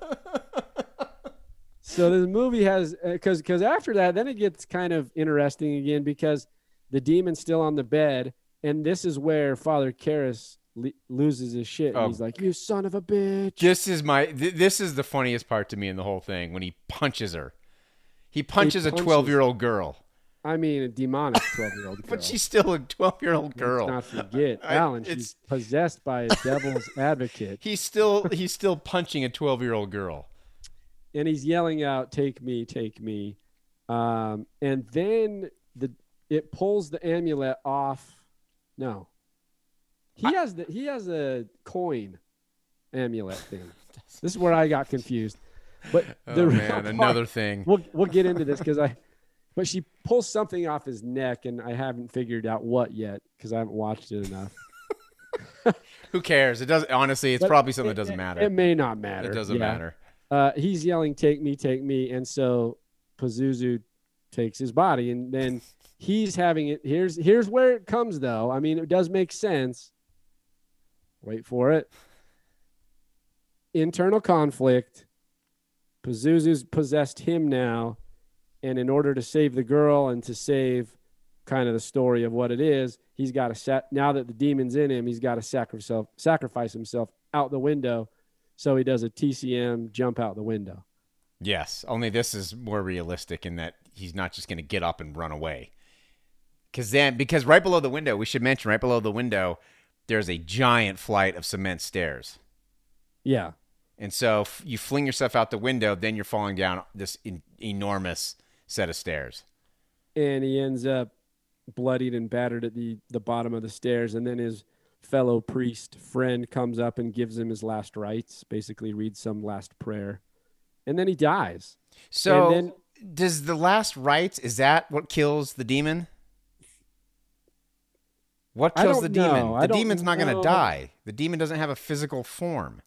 [SPEAKER 5] So the movie has uh, because because after that, then it gets kind of interesting again because the demon's still on the bed, and this is where Father Karras le- loses his shit.
[SPEAKER 6] Oh.
[SPEAKER 5] He's like, "You son of a bitch!"
[SPEAKER 6] This is my th- this is the funniest part to me in the whole thing when he punches her. He punches a
[SPEAKER 5] punches-
[SPEAKER 6] 12-year-old girl.
[SPEAKER 5] I mean, a demonic twelve-year-old girl.
[SPEAKER 6] But she's still a 12-year-old girl.
[SPEAKER 5] Let's not forget, Alan. She's possessed by a devil's advocate,
[SPEAKER 6] He's still he's still punching a 12-year-old girl.
[SPEAKER 5] and he's yelling out, "Take me, take me!" Um, and then the it pulls the amulet off. No, he has the he has a coin amulet thing. This is where I got confused. But the
[SPEAKER 6] Oh
[SPEAKER 5] real
[SPEAKER 6] man,
[SPEAKER 5] part-
[SPEAKER 6] another thing.
[SPEAKER 5] We'll we'll get into this because I. But she pulls something off his neck, and I haven't figured out what yet because I haven't watched it enough.
[SPEAKER 6] Who cares? It doesn't honestly, it's
[SPEAKER 5] But
[SPEAKER 6] probably something
[SPEAKER 5] it-
[SPEAKER 6] that doesn't
[SPEAKER 5] it-
[SPEAKER 6] matter.
[SPEAKER 5] It may not matter.
[SPEAKER 6] It doesn't
[SPEAKER 5] Yeah.
[SPEAKER 6] matter.
[SPEAKER 5] uh, he's yelling, "Take me, take me!" And so Pazuzu takes his body, and then he's having it. Here's here's where it comes, though. I mean, it does make sense. Wait for it. Internal conflict. Pazuzu's possessed him now, and in order to save the girl and to save kind of the story of what it is. He's got to set now that the demon's in him. He's got to sacrifice himself, sacrifice himself out the window. So he does a TCM jump out the window.
[SPEAKER 6] Yes, only this is more realistic in that he's not just going to get up and run away. Because then, because right below the window, we should mention right below the window, there's a giant flight of cement stairs.
[SPEAKER 5] Yeah.
[SPEAKER 6] And so f- you fling yourself out the window, then you're falling down this en- enormous set of stairs.
[SPEAKER 5] and he ends up bloodied and battered at the the bottom of the stairs and then his fellow priest friend comes up and gives him his last rites basically reads some last prayer and then he dies
[SPEAKER 6] So,
[SPEAKER 5] then-
[SPEAKER 6] does the last rites is that what kills the demon? What kills the demon?
[SPEAKER 5] know.
[SPEAKER 6] The demon's not going to die. The demon doesn't have a physical form.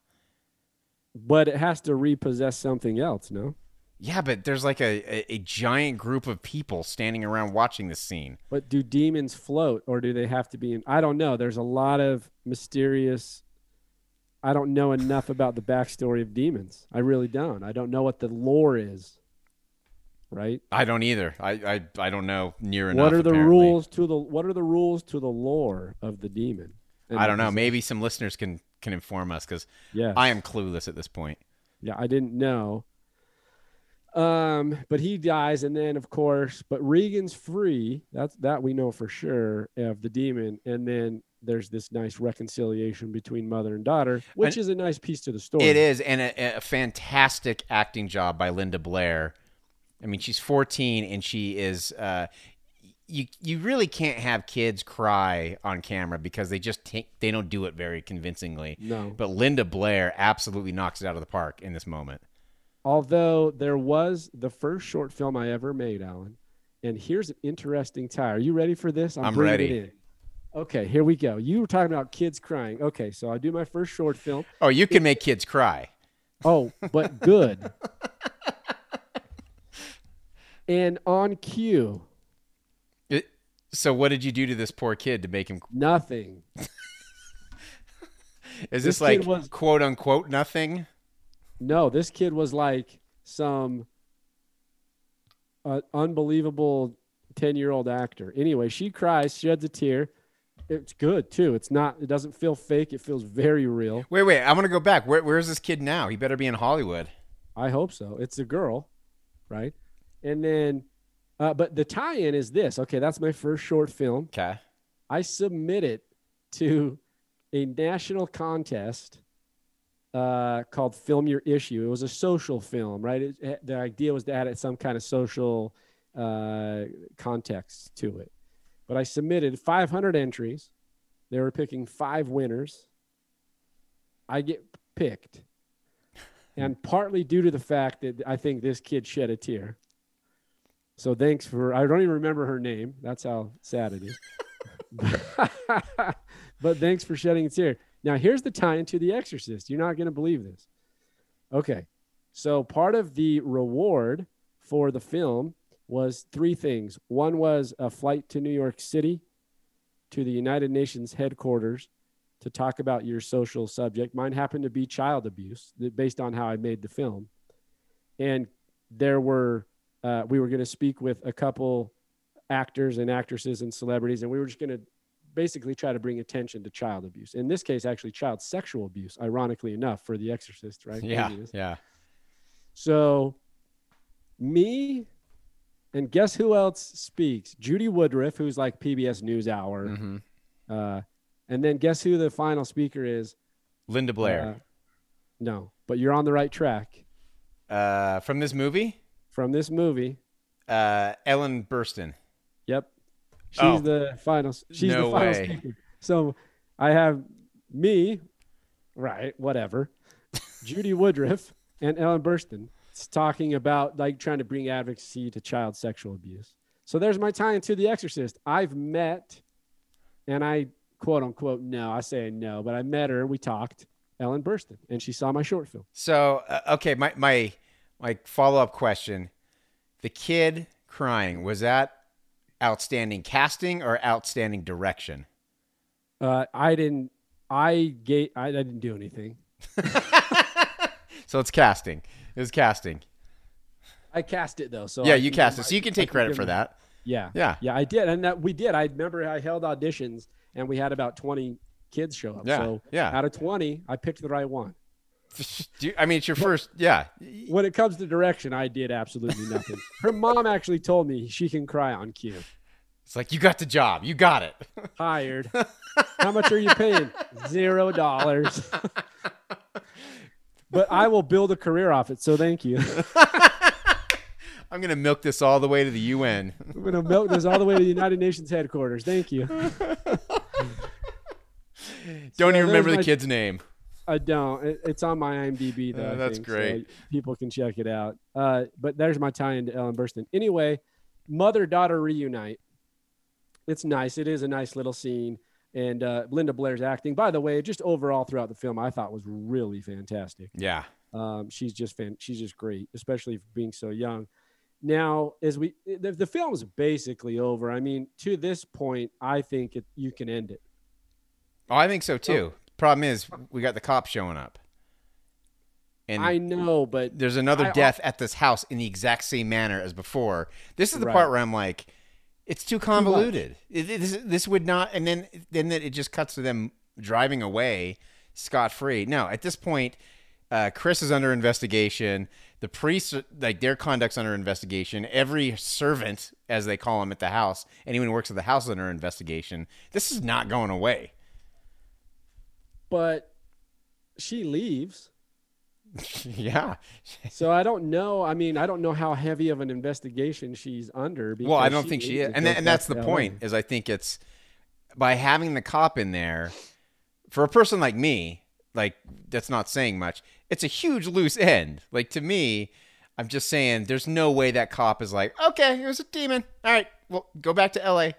[SPEAKER 5] But it has to repossess something else no
[SPEAKER 6] Yeah, but there's like a, a, a giant group of people standing around watching this scene.
[SPEAKER 5] but do demons float or do they have to be in i don't know there's a lot of mysterious i don't know enough about the backstory of demons i really don't i don't know what the lore is right
[SPEAKER 6] I don't either. I I, I don't know near enough.
[SPEAKER 5] what are the
[SPEAKER 6] apparently.
[SPEAKER 5] rules to the what are the rules to the lore of the demon
[SPEAKER 6] I don't know. Maybe some listeners can can inform us because
[SPEAKER 5] Yes.
[SPEAKER 6] I am clueless at this point.
[SPEAKER 5] yeah i didn't know um but he dies and then of course but regan's free that's that we know for sure of the demon and then there's this nice reconciliation between mother and daughter which
[SPEAKER 6] And-
[SPEAKER 5] is a nice piece to the story
[SPEAKER 6] It is, and a, a fantastic acting job by Linda Blair. I mean, she's 14, and she is. Uh, you you really can't have kids cry on camera because they just they don't do it very convincingly.
[SPEAKER 5] No.
[SPEAKER 6] But Linda Blair absolutely knocks it out of the park in this moment.
[SPEAKER 5] although there was the first short film i ever made alan and here's an interesting tie are you ready for this
[SPEAKER 6] I'm
[SPEAKER 5] bringing
[SPEAKER 6] ready.
[SPEAKER 5] it okay here we go you were talking about kids crying okay so i do my first short film
[SPEAKER 6] Oh, you can make kids cry.
[SPEAKER 5] Oh, but good. and on cue,
[SPEAKER 6] It- so, what did you do to this poor kid to make him?
[SPEAKER 5] nothing.
[SPEAKER 6] Is
[SPEAKER 5] This
[SPEAKER 6] this, like
[SPEAKER 5] was-
[SPEAKER 6] quote unquote nothing?
[SPEAKER 5] No, this kid was like some uh, unbelievable 10 year old actor. Anyway, she cries, sheds a tear. It's good too. It's not, it doesn't feel fake. It feels very real.
[SPEAKER 6] Wait, wait. I want to go back. Where, where's this kid now? He better be in Hollywood.
[SPEAKER 5] I hope so. It's a girl, right? And then, uh, but the tie in is this. Okay, that's my first short film.
[SPEAKER 6] Okay.
[SPEAKER 5] I submitted to a national contest uh, called Film Your Issue. It was a social film, right? It, it- the idea was to add some kind of social uh, context to it. But I submitted 500 entries. They were picking five winners. I get picked. And partly due to the fact that I think this kid shed a tear. So thanks for, I don't even remember her name. That's how sad it is. but thanks for shedding a tear. Now, here's the tie into The Exorcist. You're not going to believe this. Okay. So, part of the reward for the film was three things. One was a flight to New York City to the United Nations headquarters to talk about your social subject. Mine happened to be child abuse based on how I made the film. And there were, uh, we were going to speak with a couple actors and actresses and celebrities, and we were just going to basically try to bring attention to child abuse. In this case, actually, child sexual abuse, ironically enough, for The Exorcist, right?
[SPEAKER 6] Yeah.
[SPEAKER 5] Craziness.
[SPEAKER 6] Yeah.
[SPEAKER 5] So, me and guess who else speaks? Judy Woodruff, who's like PBS NewsHour.
[SPEAKER 6] hmm
[SPEAKER 5] Uh, and then guess who the final speaker is?
[SPEAKER 6] Linda Blair.
[SPEAKER 5] Uh, no, but you're on the right track.
[SPEAKER 6] Uh, from this movie,
[SPEAKER 5] From this movie,
[SPEAKER 6] uh, Ellen Burstyn.
[SPEAKER 5] Yep. She's
[SPEAKER 6] Oh.
[SPEAKER 5] the final. She's
[SPEAKER 6] No
[SPEAKER 5] the final
[SPEAKER 6] way.
[SPEAKER 5] speaker. So I have me, right? Whatever. Judy Woodruff and Ellen Burstyn s- talking about like trying to bring advocacy to child sexual abuse. So there's my tie into The Exorcist. I've met, and I quote unquote no, I say no, but I met her. We talked. Ellen Burstyn, and she saw my short film.
[SPEAKER 6] So, uh, okay, my my my follow up question: the kid crying was that outstanding casting or outstanding direction?
[SPEAKER 5] Uh, I didn't. I gave. I, I didn't do anything.
[SPEAKER 6] So it's casting. It was casting.
[SPEAKER 5] I cast it though. So
[SPEAKER 6] yeah,
[SPEAKER 5] I
[SPEAKER 6] you cast it, so you can
[SPEAKER 5] I
[SPEAKER 6] take credit
[SPEAKER 5] give
[SPEAKER 6] for that.
[SPEAKER 5] Yeah.
[SPEAKER 6] Yeah.
[SPEAKER 5] Yeah, I did. And that we did. I remember I held auditions and we had about 20 kids show up.
[SPEAKER 6] Yeah,
[SPEAKER 5] So
[SPEAKER 6] yeah.
[SPEAKER 5] out of 20, I picked the right one.
[SPEAKER 6] I mean, it's your first. Yeah.
[SPEAKER 5] When it comes to direction, I did absolutely nothing. Her mom actually told me she can cry on cue.
[SPEAKER 6] It's like you got the job. You got it.
[SPEAKER 5] Hired. How much are you paying? Zero dollars. but I will build a career off it. So thank you.
[SPEAKER 6] I'm gonna milk this all the way to the UN.
[SPEAKER 5] I'm going to milk this all the way to the United Nations headquarters. Thank you.
[SPEAKER 6] Don't even remember the
[SPEAKER 5] my-
[SPEAKER 6] kid's name.
[SPEAKER 5] I don't. It, it's on my IMDb though.
[SPEAKER 6] Uh, that's
[SPEAKER 5] think, so
[SPEAKER 6] great.
[SPEAKER 5] people can check it out. Uh, but there's my tie into Ellen Burstyn. Anyway, mother daughter reunite. It's nice. It is a nice little scene. And uh, Linda Blair's acting, by the way, just overall throughout the film, I thought was really fantastic.
[SPEAKER 6] Yeah.
[SPEAKER 5] Um, she's just fan. She's just great, especially for being so young. Now, as we the, the film is basically over. I mean, to this point, I think it, you can end it.
[SPEAKER 6] Oh, I think so too. Problem is, we got the cops showing up, and
[SPEAKER 5] I know, but
[SPEAKER 6] there's another
[SPEAKER 5] I-
[SPEAKER 6] death at this house in the exact same manner as before. This is the
[SPEAKER 5] Right.
[SPEAKER 6] part where I'm like, it's too convoluted. It- it- this, this would not, and then then it just cuts to them driving away scot free. No, at this point, uh, Chris is under investigation. The priests, like their conduct's under investigation. Every servant, as they call them at the house, anyone who works at the house is under investigation. This is not going away.
[SPEAKER 5] But she leaves.
[SPEAKER 6] yeah.
[SPEAKER 5] So I don't know. I mean, I don't know how heavy of an investigation she's under.
[SPEAKER 6] Well, I don't think she is,
[SPEAKER 5] and
[SPEAKER 6] and and that's the
[SPEAKER 5] LA.
[SPEAKER 6] point. Is I think it's by having the cop in there for a person like me, like that's not saying much. It's a huge loose end. Like to me, I'm just saying there's no way that cop is like, okay, it was a demon. All right, well, go back to L.A.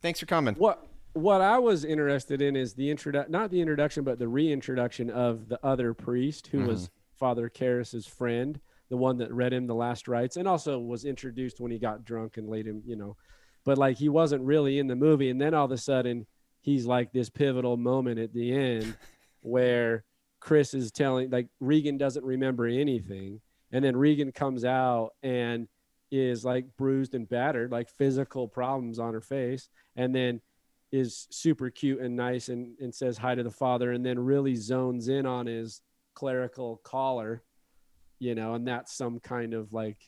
[SPEAKER 6] Thanks for coming.
[SPEAKER 5] What what I was interested in is the introdu- not the introduction, but the reintroduction of the other priest who was mm-hmm. Father Karras's friend, the one that read him the last rites, and also was introduced when he got drunk and laid him, you know. But like he wasn't really in the movie, and then all of a sudden he's like this pivotal moment at the end where Chris is telling like Regan doesn't remember anything, and then Regan comes out and is like bruised and battered, like physical problems on her face, and then is super cute and nice and, and says hi to the father and then really zones in on his clerical collar, you know, and that's some kind of like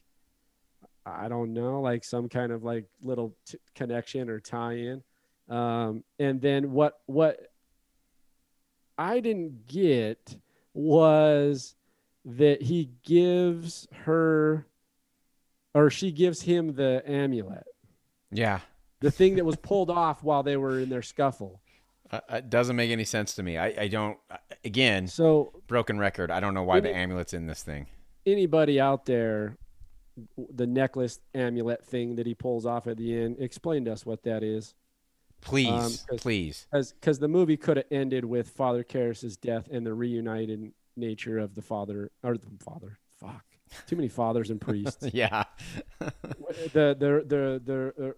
[SPEAKER 5] I don't know, like some kind of like little t- connection or tie-in. Um, and then what what I didn't get was that he gives her or she gives him the amulet
[SPEAKER 6] Yeah,
[SPEAKER 5] the thing that was pulled off while they were in their scuffle.
[SPEAKER 6] uh, it doesn't make any sense to me. I, I don't. Again,
[SPEAKER 5] So
[SPEAKER 6] broken record. I don't know why the amulet's in this thing.
[SPEAKER 5] anybody out there, the necklace amulet thing that he pulls off at the end, explain to us what that is,
[SPEAKER 6] Please,
[SPEAKER 5] Um, 'cause-
[SPEAKER 6] please.
[SPEAKER 5] because the movie could have ended with Father Karras's death and the reunited nature of the father or the father. Fuck, too many fathers and priests.
[SPEAKER 6] Yeah.
[SPEAKER 5] the the the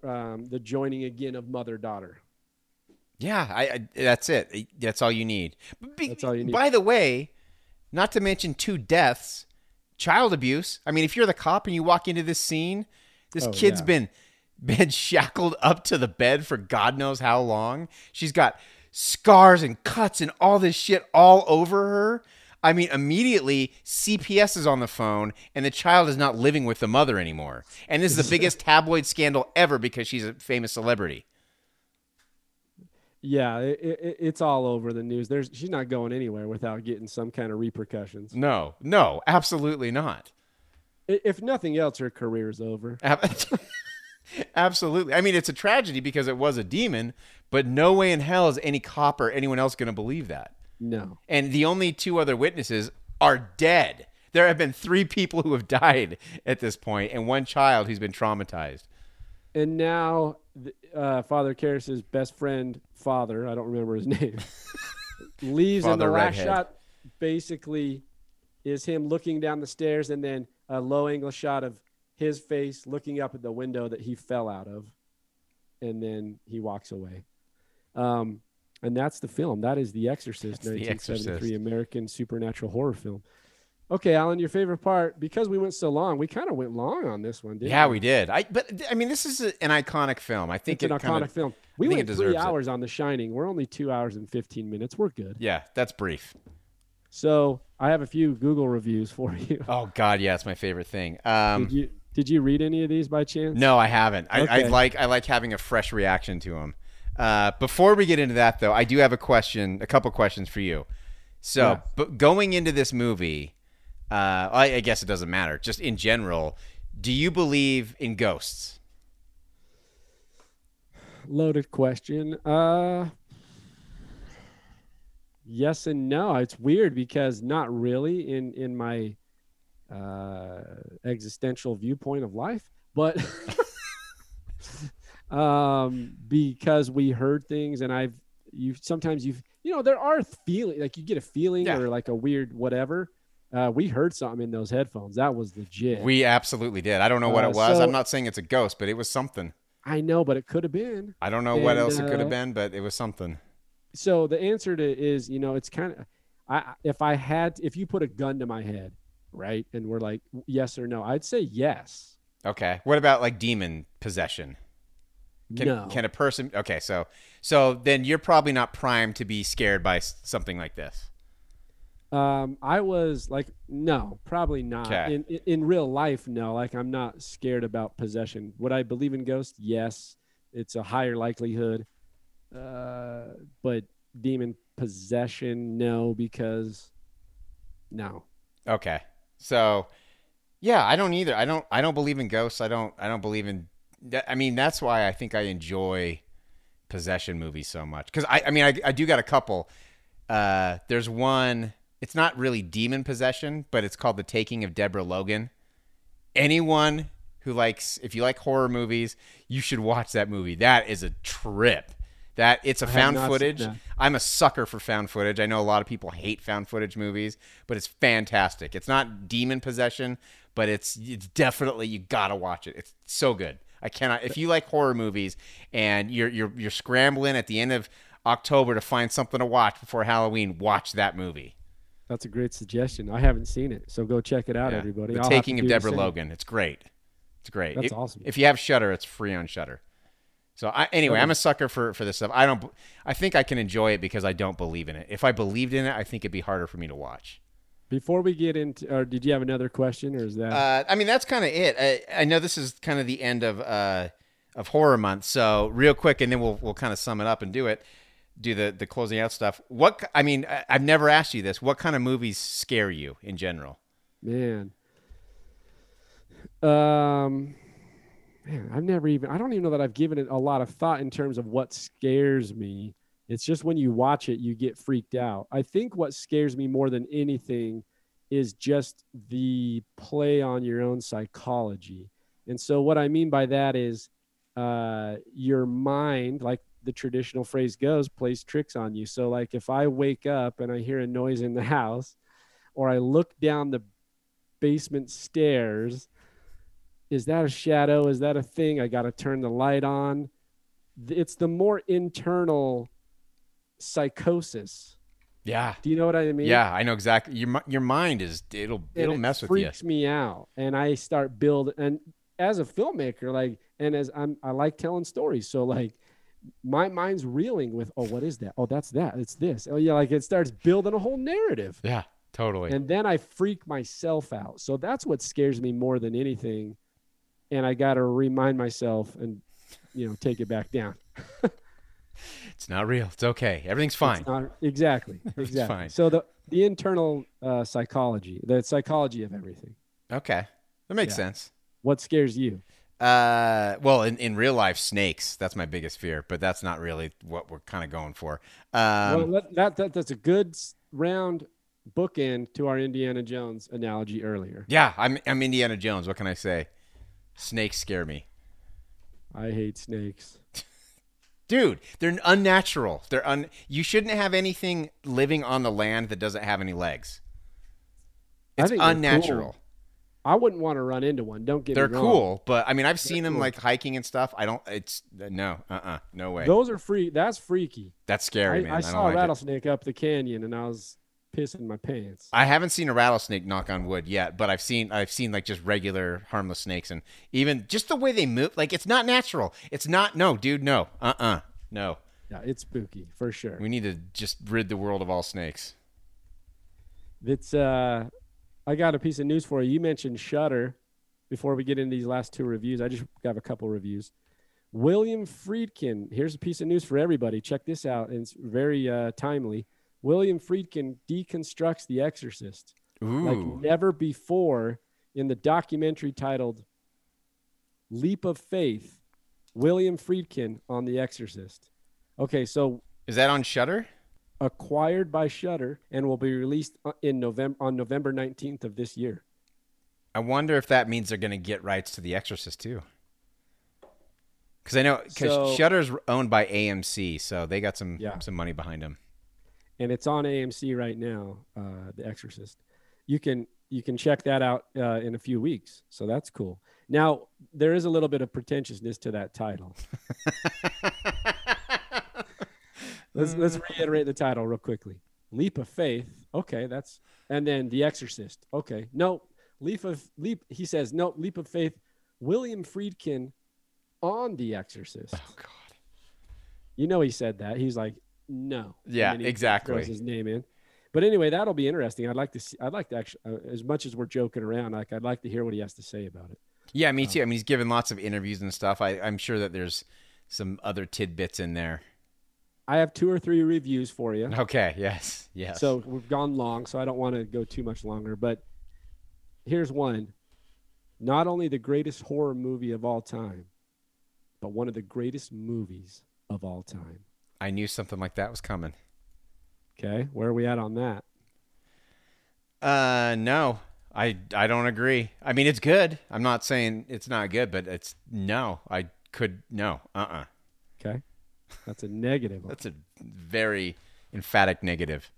[SPEAKER 5] the um, the joining again of mother daughter.
[SPEAKER 6] Yeah, I, I that's it. That's all you need. But be-
[SPEAKER 5] That's all you need.
[SPEAKER 6] By the way, not to mention two deaths, child abuse. I mean, if you're the cop and you walk into this scene, this
[SPEAKER 5] Oh,
[SPEAKER 6] kid's
[SPEAKER 5] yeah.
[SPEAKER 6] been been shackled up to the bed for God knows how long. She's got scars and cuts and all this shit all over her. I mean, immediately CPS is on the phone and the child is not living with the mother anymore. And this is the biggest tabloid scandal ever because she's a famous celebrity.
[SPEAKER 5] Yeah, it, it, it's all over the news. There's she's not going anywhere without getting some kind of repercussions.
[SPEAKER 6] No, no, absolutely not.
[SPEAKER 5] If nothing else, her career's over.
[SPEAKER 6] Absolutely. I mean, it's a tragedy because it was a demon, but no way in hell is any cop or anyone else going to believe that.
[SPEAKER 5] No.
[SPEAKER 6] And the only two other witnesses are dead. There have been three people who have died at this point, and one child who's been traumatized.
[SPEAKER 5] And now, uh, Father Karras's best friend, father, I don't remember his name, leaves, and the last
[SPEAKER 6] Redhead.
[SPEAKER 5] shot basically is him looking down the stairs, and then a low angle shot of his face looking up at the window that he fell out of, and then he walks away. Um, and that's the film. That is The Exorcist,
[SPEAKER 6] That's The
[SPEAKER 5] 1973
[SPEAKER 6] Exorcist.
[SPEAKER 5] American supernatural horror film. Okay, Alan, your favorite part because we went so long, we kind of went long on this one, didn't we?
[SPEAKER 6] Yeah,
[SPEAKER 5] we?
[SPEAKER 6] we did. I but I mean, this is a, an iconic film. I think
[SPEAKER 5] It's an iconic
[SPEAKER 6] kinda,
[SPEAKER 5] film. We went three
[SPEAKER 6] deserves it.
[SPEAKER 5] hours on The Shining. We're only two hours and fifteen minutes. We're good.
[SPEAKER 6] Yeah, that's brief.
[SPEAKER 5] So I have a few Google reviews for you.
[SPEAKER 6] Oh God, yeah, it's my favorite thing. Um,
[SPEAKER 5] did you did you read any of these by chance?
[SPEAKER 6] No, I haven't. I, I like I like having a fresh reaction to them. Uh, before we get into that, though, I do have a question, a couple questions for you. So,
[SPEAKER 5] Yeah.
[SPEAKER 6] but going into this movie, uh, I, I guess it doesn't matter. Just in general, do you believe in ghosts?
[SPEAKER 5] Loaded question. Uh Yes and no. It's weird because not really in in my uh existential viewpoint of life, but um because we heard things and I've you sometimes you've you know there are feeling like you get a feeling
[SPEAKER 6] Yeah.
[SPEAKER 5] or like a weird whatever. Uh we heard something in those headphones. That was legit.
[SPEAKER 6] We absolutely did. I don't know what
[SPEAKER 5] Uh,
[SPEAKER 6] it was.
[SPEAKER 5] so-
[SPEAKER 6] I'm not saying it's a ghost, but it was something.
[SPEAKER 5] I know, but it could have been.
[SPEAKER 6] I don't know what
[SPEAKER 5] And,
[SPEAKER 6] else it could have
[SPEAKER 5] uh,
[SPEAKER 6] been, but it was something.
[SPEAKER 5] so the answer to is you know it's kind of i if i had if you put a gun to my head right and we're like yes or no i'd say yes
[SPEAKER 6] Okay. What about like demon possession? Can,
[SPEAKER 5] no
[SPEAKER 6] can a person? Okay, so so then you're probably not primed to be scared by something like this.
[SPEAKER 5] um i was like no probably not
[SPEAKER 6] Okay.
[SPEAKER 5] in, in in real life no like i'm not scared about possession would i believe in ghosts yes it's a higher likelihood uh but demon possession no because no
[SPEAKER 6] Okay. So, yeah, I don't either. I don't. I don't believe in ghosts. I don't. I don't believe in. That- I mean, that's why I think I enjoy possession movies so much. Because I. I mean, I, I do got a couple. Uh, there's one. It's not really demon possession, but it's called The Taking of Deborah Logan. Anyone who likes, if you like horror movies, you should watch that movie. That is a trip. That it's a found footage. I'm a sucker for found footage. I know a lot of people hate found footage movies, but it's fantastic. It's not demon possession, but it's it's definitely you gotta watch it. It's so good. I cannot. If you like horror movies and you're you're you're scrambling at the end of October to find something to watch before Halloween, watch that movie.
[SPEAKER 5] That's a great suggestion. I haven't seen it, so go check it out,
[SPEAKER 6] Yeah.
[SPEAKER 5] everybody.
[SPEAKER 6] The
[SPEAKER 5] I'll
[SPEAKER 6] Taking of Deborah. Logan. It's great. It's great.
[SPEAKER 5] That's
[SPEAKER 6] If-
[SPEAKER 5] awesome.
[SPEAKER 6] If you have Shudder, it's free on Shudder. So I, anyway, I'm a sucker for for this stuff. I don't. I think I can enjoy it because I don't believe in it. If I believed in it, I think it'd be harder for me to watch.
[SPEAKER 5] Before we get into, or did you have another question, or is that?
[SPEAKER 6] Uh, I mean, that's kind of it. I, I know this is kind of the end of uh, of horror month. So real quick, and then we'll we'll kind of sum it up and do it. Do the the closing out stuff. What I mean, I, I've never asked you this. What kind of movies scare you in general?
[SPEAKER 5] man, um, man, I've never even. I don't even know that I've given it a lot of thought in terms of what scares me. It's just when you watch it, you get freaked out. I think what scares me more than anything is just the play on your own psychology. And so, what I mean by that is uh, your mind, like the traditional phrase goes, plays tricks on you. So, like if I wake up and I hear a noise in the house, or I look down the basement stairs, is that a shadow? Is that a thing? I got to turn the light on. It's the more internal psychosis.
[SPEAKER 6] Yeah,
[SPEAKER 5] Do you know what I mean?
[SPEAKER 6] yeah, I know exactly. Your your mind is it'll
[SPEAKER 5] and
[SPEAKER 6] it'll
[SPEAKER 5] it
[SPEAKER 6] mess with you.
[SPEAKER 5] freaks me out and i start build and as a filmmaker like and as i'm i like telling stories so like my mind's reeling with oh what is that oh that's that it's this oh yeah like it starts building a whole narrative
[SPEAKER 6] Yeah, totally.
[SPEAKER 5] and then i freak myself out so that's what scares me more than anything and i got to remind myself and you know take it back down
[SPEAKER 6] it's not real. It's okay. Everything's fine.
[SPEAKER 5] It's not- exactly exactly
[SPEAKER 6] fine.
[SPEAKER 5] so the the internal uh, psychology the psychology of everything
[SPEAKER 6] Okay, that makes
[SPEAKER 5] Yeah.
[SPEAKER 6] sense.
[SPEAKER 5] what scares you
[SPEAKER 6] Uh, well, in, in real life, snakes. That's my biggest fear, but that's not really what we're kind of going for.
[SPEAKER 5] well,
[SPEAKER 6] Um,
[SPEAKER 5] that, that, that that's a good round bookend to our Indiana Jones analogy earlier.
[SPEAKER 6] yeah, I'm I'm Indiana Jones. What can I say? Snakes scare me,
[SPEAKER 5] I hate snakes.
[SPEAKER 6] Dude. They're unnatural. They're un. You shouldn't have anything living on the land that doesn't have any legs. It's unnatural.
[SPEAKER 5] cool. I wouldn't want to run into one. Don't get
[SPEAKER 6] They're
[SPEAKER 5] me wrong.
[SPEAKER 6] cool, but I mean, I've seen them
[SPEAKER 5] cool.
[SPEAKER 6] like hiking and stuff. I don't. It's no, uh, uh no way.
[SPEAKER 5] Those are free. That's freaky.
[SPEAKER 6] That's scary,
[SPEAKER 5] I,
[SPEAKER 6] man.
[SPEAKER 5] I
[SPEAKER 6] I,
[SPEAKER 5] saw a
[SPEAKER 6] like it.
[SPEAKER 5] rattlesnake up the canyon, and I was pissing my pants.
[SPEAKER 6] I haven't seen a rattlesnake knock on wood yet, but I've seen I've seen like just regular harmless snakes and even just the way they move like it's not natural. It's not no, dude, no. Uh-uh. No.
[SPEAKER 5] Yeah, it's spooky for sure.
[SPEAKER 6] We need to just rid the world of all snakes.
[SPEAKER 5] It's uh I got a piece of news for you. You mentioned Shudder before we get into these last two reviews. I just got a couple reviews. William Friedkin, here's a piece of news for everybody. Check this out. And it's very uh, timely. William Friedkin deconstructs The Exorcist
[SPEAKER 6] Ooh.
[SPEAKER 5] like never before in the documentary titled Leap of Faith. William Friedkin on The Exorcist. Okay, so
[SPEAKER 6] Is that on Shudder?
[SPEAKER 5] acquired by Shudder and will be released uh, in November on November 19th of this year.
[SPEAKER 6] I wonder if that means they're going to get rights to The Exorcist too. Because I know because
[SPEAKER 5] So-
[SPEAKER 6] Shudder's owned by AMC, so they got some
[SPEAKER 5] Yeah.
[SPEAKER 6] some money behind them.
[SPEAKER 5] And it's on AMC right now. Uh, the Exorcist. You can you can check that out uh, in a few weeks. So that's cool. Now there is a little bit of pretentiousness to that title. let's let's reiterate the title real quickly. Leap of Faith. Okay, that's and then The Exorcist. Okay, no leap of leap. He says no leap of faith. William Friedkin on The Exorcist.
[SPEAKER 6] Oh God.
[SPEAKER 5] You know he said that. He's like, no.
[SPEAKER 6] Yeah, exactly.
[SPEAKER 5] Throws his name in. But anyway, that'll be interesting. I'd like to see. I'd like to actually, uh, as much as we're joking around, like I'd like to hear what he has to say about it.
[SPEAKER 6] Yeah, me too. I mean, he's given lots of interviews and stuff. I, I'm sure that there's some other tidbits in there.
[SPEAKER 5] I have two or three reviews for you.
[SPEAKER 6] Okay. Yes. Yes.
[SPEAKER 5] So we've gone long, so I don't want to go too much longer. But here's one: not only the greatest horror movie of all time, but one of the greatest movies of all time.
[SPEAKER 6] I knew something like that was coming.
[SPEAKER 5] Okay, where are we at on that?
[SPEAKER 6] Uh, no, I I don't agree. I mean, it's good. I'm not saying it's not good, but it's no. I could no. Uh. uh
[SPEAKER 5] Okay, that's a negative.
[SPEAKER 6] That's a very emphatic negative.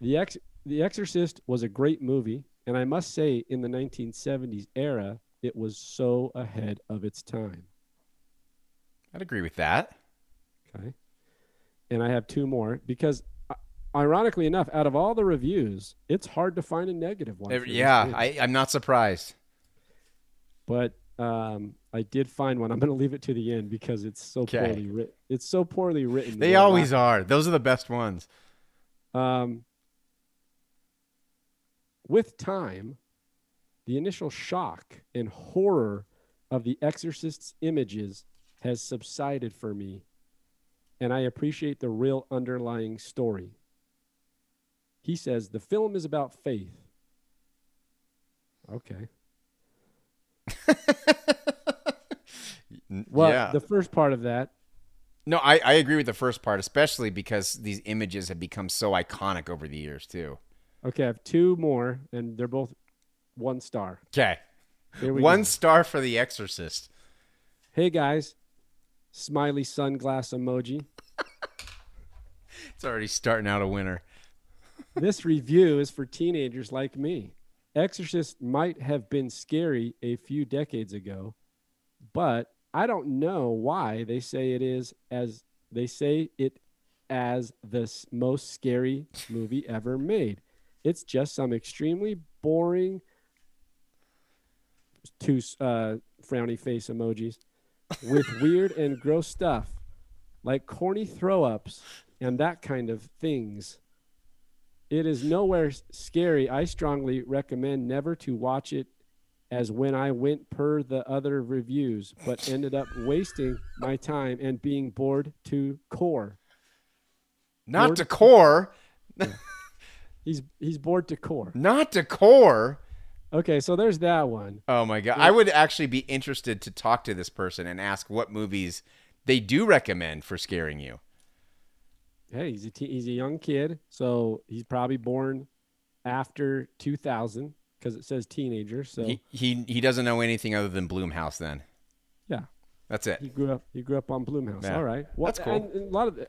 [SPEAKER 5] The Ex- The Exorcist was a great movie, and I must say, in the 1970s era, it was so ahead of its time.
[SPEAKER 6] I'd agree with that.
[SPEAKER 5] Okay, and I have two more because, uh, ironically enough, out of all the reviews, it's hard to find a negative one.
[SPEAKER 6] Yeah. I, I'm not surprised.
[SPEAKER 5] but um, I did find one. I'm going to leave it to the end because it's so
[SPEAKER 6] Okay.
[SPEAKER 5] poorly written. It's so poorly written.
[SPEAKER 6] They always are. Those are the best ones.
[SPEAKER 5] Um, with time, the initial shock and horror of the Exorcist's images has subsided for me, and I appreciate the real underlying story. He says the film is about faith. Okay. Well,
[SPEAKER 6] yeah.
[SPEAKER 5] the first part of that,
[SPEAKER 6] no, I, I agree with the first part, especially because these images have become so iconic over the years too.
[SPEAKER 5] okay, I have two more, and they're both one star.
[SPEAKER 6] Okay. One
[SPEAKER 5] go.
[SPEAKER 6] star for The Exorcist.
[SPEAKER 5] Hey guys, smiley sunglass emoji.
[SPEAKER 6] It's already starting out a winner.
[SPEAKER 5] this review is for teenagers like me. Exorcist might have been scary a few decades ago, but I don't know why they say it is as they say it as the most scary movie ever made. It's just some extremely boring two uh, frowny face emojis with weird and gross stuff like corny throw ups and that kind of things. It is nowhere scary. I strongly recommend never to watch it as when I went per the other reviews, but ended up wasting my time and being bored to core.
[SPEAKER 6] Not
[SPEAKER 5] to
[SPEAKER 6] decor.
[SPEAKER 5] He's he's bored to core.
[SPEAKER 6] Not decor.
[SPEAKER 5] Okay, so there's that one.
[SPEAKER 6] Oh my god. I would actually be interested to talk to this person and ask what movies they do recommend for scaring you.
[SPEAKER 5] Hey, he's a te- he's a young kid, so he's probably born after 2000 because it says teenager. So
[SPEAKER 6] He, he he doesn't know anything other than Blumhouse then.
[SPEAKER 5] yeah,
[SPEAKER 6] That's it.
[SPEAKER 5] he grew up he grew up on Blumhouse.
[SPEAKER 6] Yeah.
[SPEAKER 5] All right, well,
[SPEAKER 6] That's cool.
[SPEAKER 5] and- and a lot of the,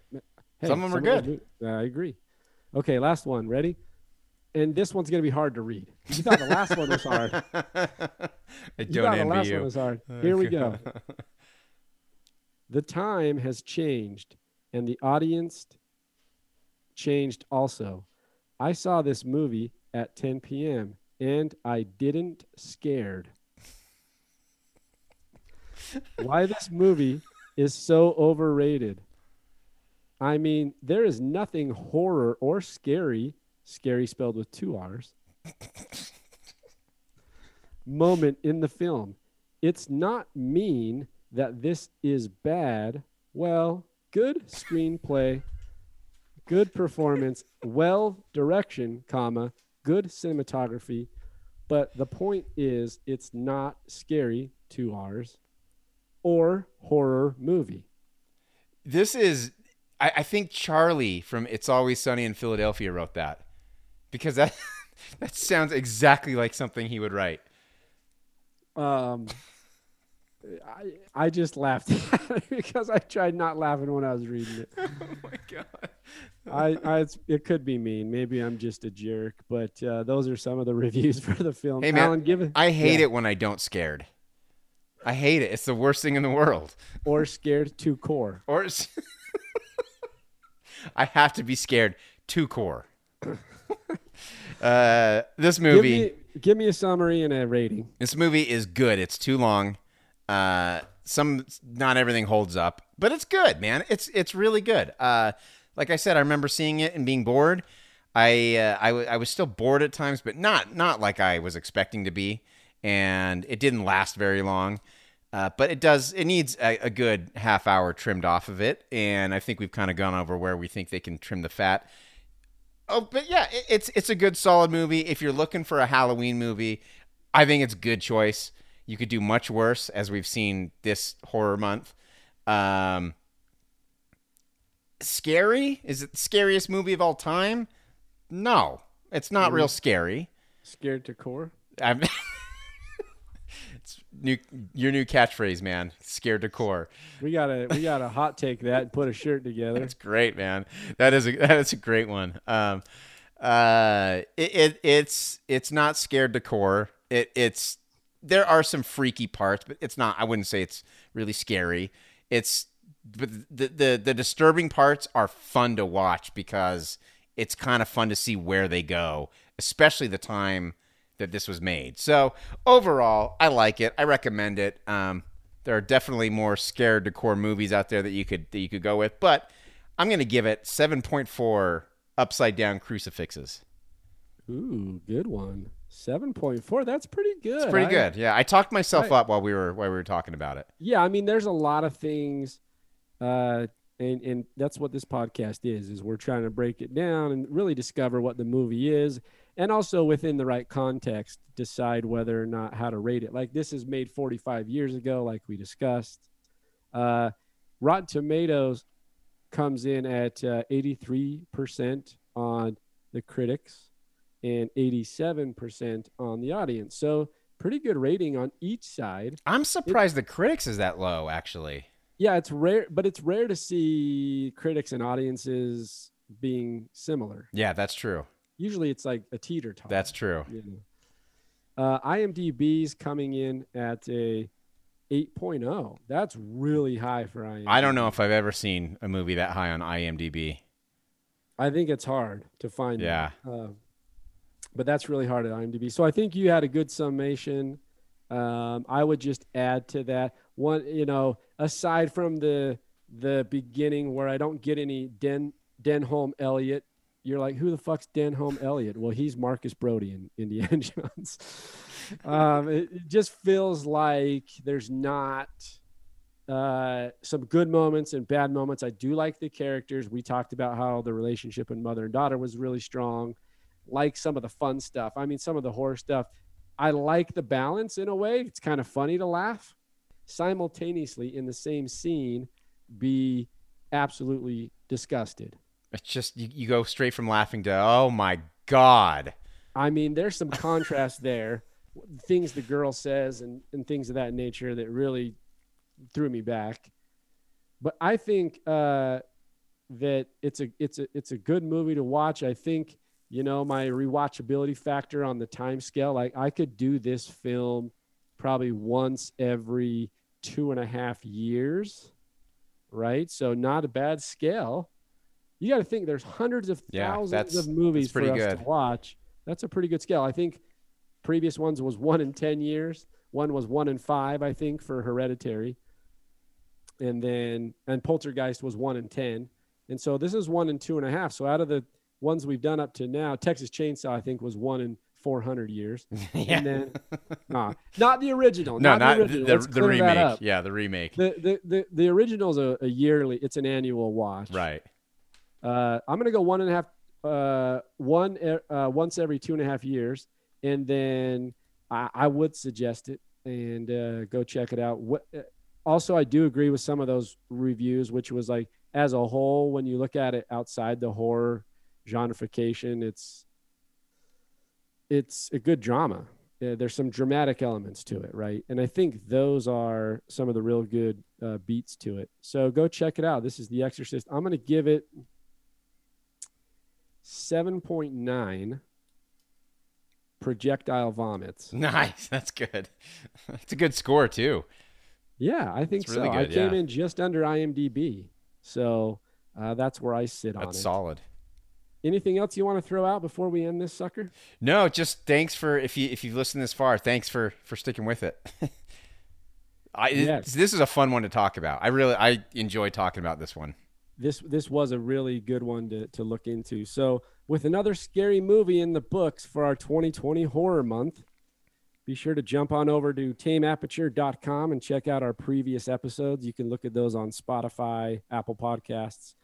[SPEAKER 5] hey,
[SPEAKER 6] Some of 'em are
[SPEAKER 5] those
[SPEAKER 6] good.
[SPEAKER 5] mo- I agree. Okay, last one. Ready? And this one's gonna be hard to read. You thought the last one was hard.
[SPEAKER 6] I don't
[SPEAKER 5] thought the
[SPEAKER 6] envy
[SPEAKER 5] last
[SPEAKER 6] you.
[SPEAKER 5] one was hard. Uh, Here we go. The time has changed, and the audience changed also. I saw this movie at 10 p.m. and I didn't scared. Why this movie is so overrated. I mean, there is nothing horror or scary, scary spelled with two R's, moment in the film. It's not mean that this is bad. Well, good screenplay, good performance, well direction, comma, good cinematography. But the point is, it's not scary, two R's, or horror movie.
[SPEAKER 6] This is, I, I think Charlie from It's Always Sunny in Philadelphia wrote that because that that sounds exactly like something he would write.
[SPEAKER 5] Um, I I just laughed because I tried not laughing when I was reading it.
[SPEAKER 6] Oh my god!
[SPEAKER 5] I, I it could be mean. Maybe I'm just a jerk, but uh, those are some of the reviews for the film.
[SPEAKER 6] Hey man,
[SPEAKER 5] Alan, give it
[SPEAKER 6] I hate
[SPEAKER 5] yeah.
[SPEAKER 6] it when I don't scared. I hate it. It's the worst thing in the world.
[SPEAKER 5] or scared to core.
[SPEAKER 6] Or I have to be scared to core. uh, this
[SPEAKER 5] Give
[SPEAKER 6] movie.
[SPEAKER 5] me give me a summary and a rating.
[SPEAKER 6] This movie is good. It's too long. Uh, some not everything holds up, but it's good, man. It's it's really good. Uh, like I said, I remember seeing it and being bored. I uh, I, w- I was still bored at times, but not not like I was expecting to be. And it didn't last very long. Uh, but it does. It needs a, a good half hour trimmed off of it, and I think we've kind of gone over where we think they can trim the fat. Oh, but yeah, it, it's it's a good solid movie. If you're looking for a Halloween movie, I think it's a good choice. You could do much worse, as we've seen this horror month. Um, scary? Is it the scariest movie of all time? No, it's not real scary.
[SPEAKER 5] Scared to core.
[SPEAKER 6] I'm new your new catchphrase, man. Scared to core.
[SPEAKER 5] We gotta we gotta hot take that and put a shirt together.
[SPEAKER 6] That's great, man. That is a that is a great one. Um, uh, it, it it's it's not scared to core. It it's there are some freaky parts, but it's not. I wouldn't say it's really scary. It's but the the the disturbing parts are fun to watch because it's kind of fun to see where they go, especially the time that this was made. So overall, I like it. I recommend it. Um, there are definitely more scared to core movies out there that you could that you could go with, but I'm gonna give it 7.4 upside down crucifixes.
[SPEAKER 5] Ooh, good one. Seven point four. That's pretty good.
[SPEAKER 6] It's pretty
[SPEAKER 5] I-
[SPEAKER 6] good. Yeah, I talked myself
[SPEAKER 5] I-
[SPEAKER 6] up while we were while we were talking about it.
[SPEAKER 5] Yeah, I mean, there's a lot of things, uh, and and that's what this podcast is. Is we're trying to break it down and really discover what the movie is, and also within the right context, decide whether or not how to rate it. Like this is made 45 years ago, like we discussed. Uh, Rotten Tomatoes comes in at uh, 83% on the critics and 87% on the audience. So pretty good rating on each side.
[SPEAKER 6] I'm surprised the critics is that low. Actually,
[SPEAKER 5] Yeah, it's rare, but it's rare to see critics and audiences being similar.
[SPEAKER 6] yeah, that's true.
[SPEAKER 5] Usually, it's like a teeter totter.
[SPEAKER 6] That's true.
[SPEAKER 5] you know. Uh, IMDb's coming in at a 8.0. That's really high for IMDb.
[SPEAKER 6] I don't know if I've ever seen a movie that high on IMDb.
[SPEAKER 5] I think it's hard to find.
[SPEAKER 6] Yeah.
[SPEAKER 5] Uh, but that's really hard at IMDb. So I think you had a good summation. Um, I would just add to that one. You know, aside from the the beginning where I don't get any Den Denholm Elliott, you're like, who the fuck's Denholm Elliott? Well, he's Marcus Brody in Indiana Jones. um, it, it just feels like there's not uh, some good moments and bad moments. I do like the characters. We talked about how the relationship in mother and daughter was really strong. Like some of the fun stuff. I mean, some of the horror stuff. I like the balance in a way. It's kind of funny to laugh simultaneously in the same scene, be absolutely disgusted.
[SPEAKER 6] It's just you, you go straight from laughing to oh my god.
[SPEAKER 5] I mean, there's some contrast there. Things the girl says and, and things of that nature that really threw me back. But I think uh, that it's a it's a it's a good movie to watch. I think you know my rewatchability factor on the time scale. Like I could do this film probably once every two and a half years, right? So not a bad scale. You got to think there's hundreds of
[SPEAKER 6] Yeah,
[SPEAKER 5] thousands of movies for us
[SPEAKER 6] good.
[SPEAKER 5] to watch. That's a pretty good scale. I think previous ones was one in ten years. One was one in five, I think, for Hereditary, and then and Poltergeist was one in ten, and so this is one in two and a half. So out of the ones we've done up to now, Texas Chainsaw I think was one in four hundred years,
[SPEAKER 6] yeah.
[SPEAKER 5] and then nah, not the original.
[SPEAKER 6] no, not
[SPEAKER 5] the,
[SPEAKER 6] the,
[SPEAKER 5] original.
[SPEAKER 6] the, the remake. Yeah, the remake.
[SPEAKER 5] The, the the the original's a, a yearly. It's an annual watch.
[SPEAKER 6] right.
[SPEAKER 5] Uh, I'm gonna go one and a half, uh, one e- uh, once every two and a half years, and then I, I would suggest it and uh, go check it out. What, uh, also, I do agree with some of those reviews, which was like as a whole, when you look at it outside the horror genreification, it's it's a good drama. Uh, there's some dramatic elements to it, right? And I think those are some of the real good uh, beats to it. So go check it out. This is The Exorcist. I'm going to give it 7.9 projectile vomits.
[SPEAKER 6] Nice. That's good. That's a good score too.
[SPEAKER 5] Yeah, I think so.
[SPEAKER 6] really
[SPEAKER 5] I came
[SPEAKER 6] yeah.
[SPEAKER 5] in just under IMDb. So uh, that's where I sit on
[SPEAKER 6] That's
[SPEAKER 5] it.
[SPEAKER 6] solid.
[SPEAKER 5] Anything else you want to throw out before we end this sucker?
[SPEAKER 6] No, just thanks for if you if you've listened this far, thanks for for sticking with it. I
[SPEAKER 5] Yes.
[SPEAKER 6] this is a fun one to talk about. I really I enjoy talking about this one.
[SPEAKER 5] This this was a really good one to, to look into. So with another scary movie in the books for our 2020 horror month, be sure to jump on over to tameaperture.com and check out our previous episodes. You can look at those on Spotify, Apple Podcasts,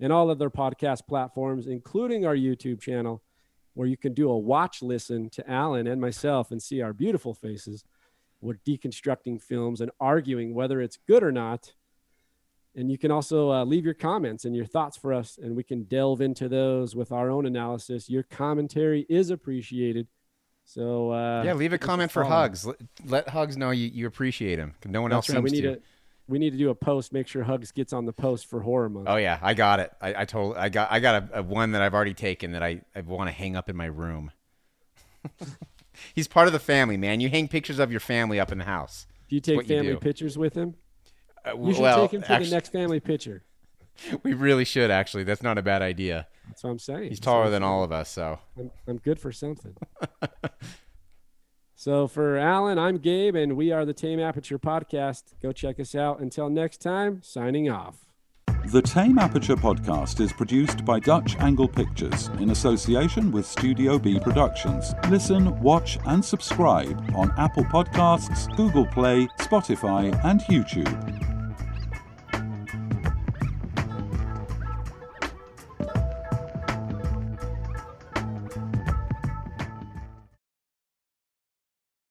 [SPEAKER 5] and all other podcast platforms, including our YouTube channel, where you can do a watch listen to Alan and myself and see our beautiful faces. We're deconstructing films and arguing whether it's good or not. And you can also uh, leave your comments and your thoughts for us, and we can delve into those with our own analysis. Your commentary is appreciated. So uh,
[SPEAKER 6] yeah, leave a comment for. Hugs. Let, let Hugs know you, you appreciate him. No one
[SPEAKER 5] That's
[SPEAKER 6] else
[SPEAKER 5] right. We need
[SPEAKER 6] to.
[SPEAKER 5] to we need to do a post. Make sure Hugs gets on the post for horror month.
[SPEAKER 6] Oh yeah, I got it. I, I told I got I got a, a one that I've already taken that I, I want to hang up in my room. He's part of the family, man. You hang pictures of your family up in the house.
[SPEAKER 5] do you take
[SPEAKER 6] you
[SPEAKER 5] family
[SPEAKER 6] do.
[SPEAKER 5] pictures with him?
[SPEAKER 6] Uh,
[SPEAKER 5] You should
[SPEAKER 6] well,
[SPEAKER 5] take him to
[SPEAKER 6] actu-
[SPEAKER 5] the next family picture.
[SPEAKER 6] we really should actually. That's not a bad idea.
[SPEAKER 5] That's what I'm saying.
[SPEAKER 6] He's taller
[SPEAKER 5] I'm
[SPEAKER 6] than all of us, so
[SPEAKER 5] I'm, I'm good for something. so for Alan, I'm Gabe, and we are the Tame Aperture Podcast. Go check us out. Until next time, signing off.
[SPEAKER 1] The Tame Aperture podcast is produced by Dutch Angle Pictures in association with Studio B Productions. Listen, watch, and subscribe on Apple Podcasts, Google Play, Spotify, and YouTube.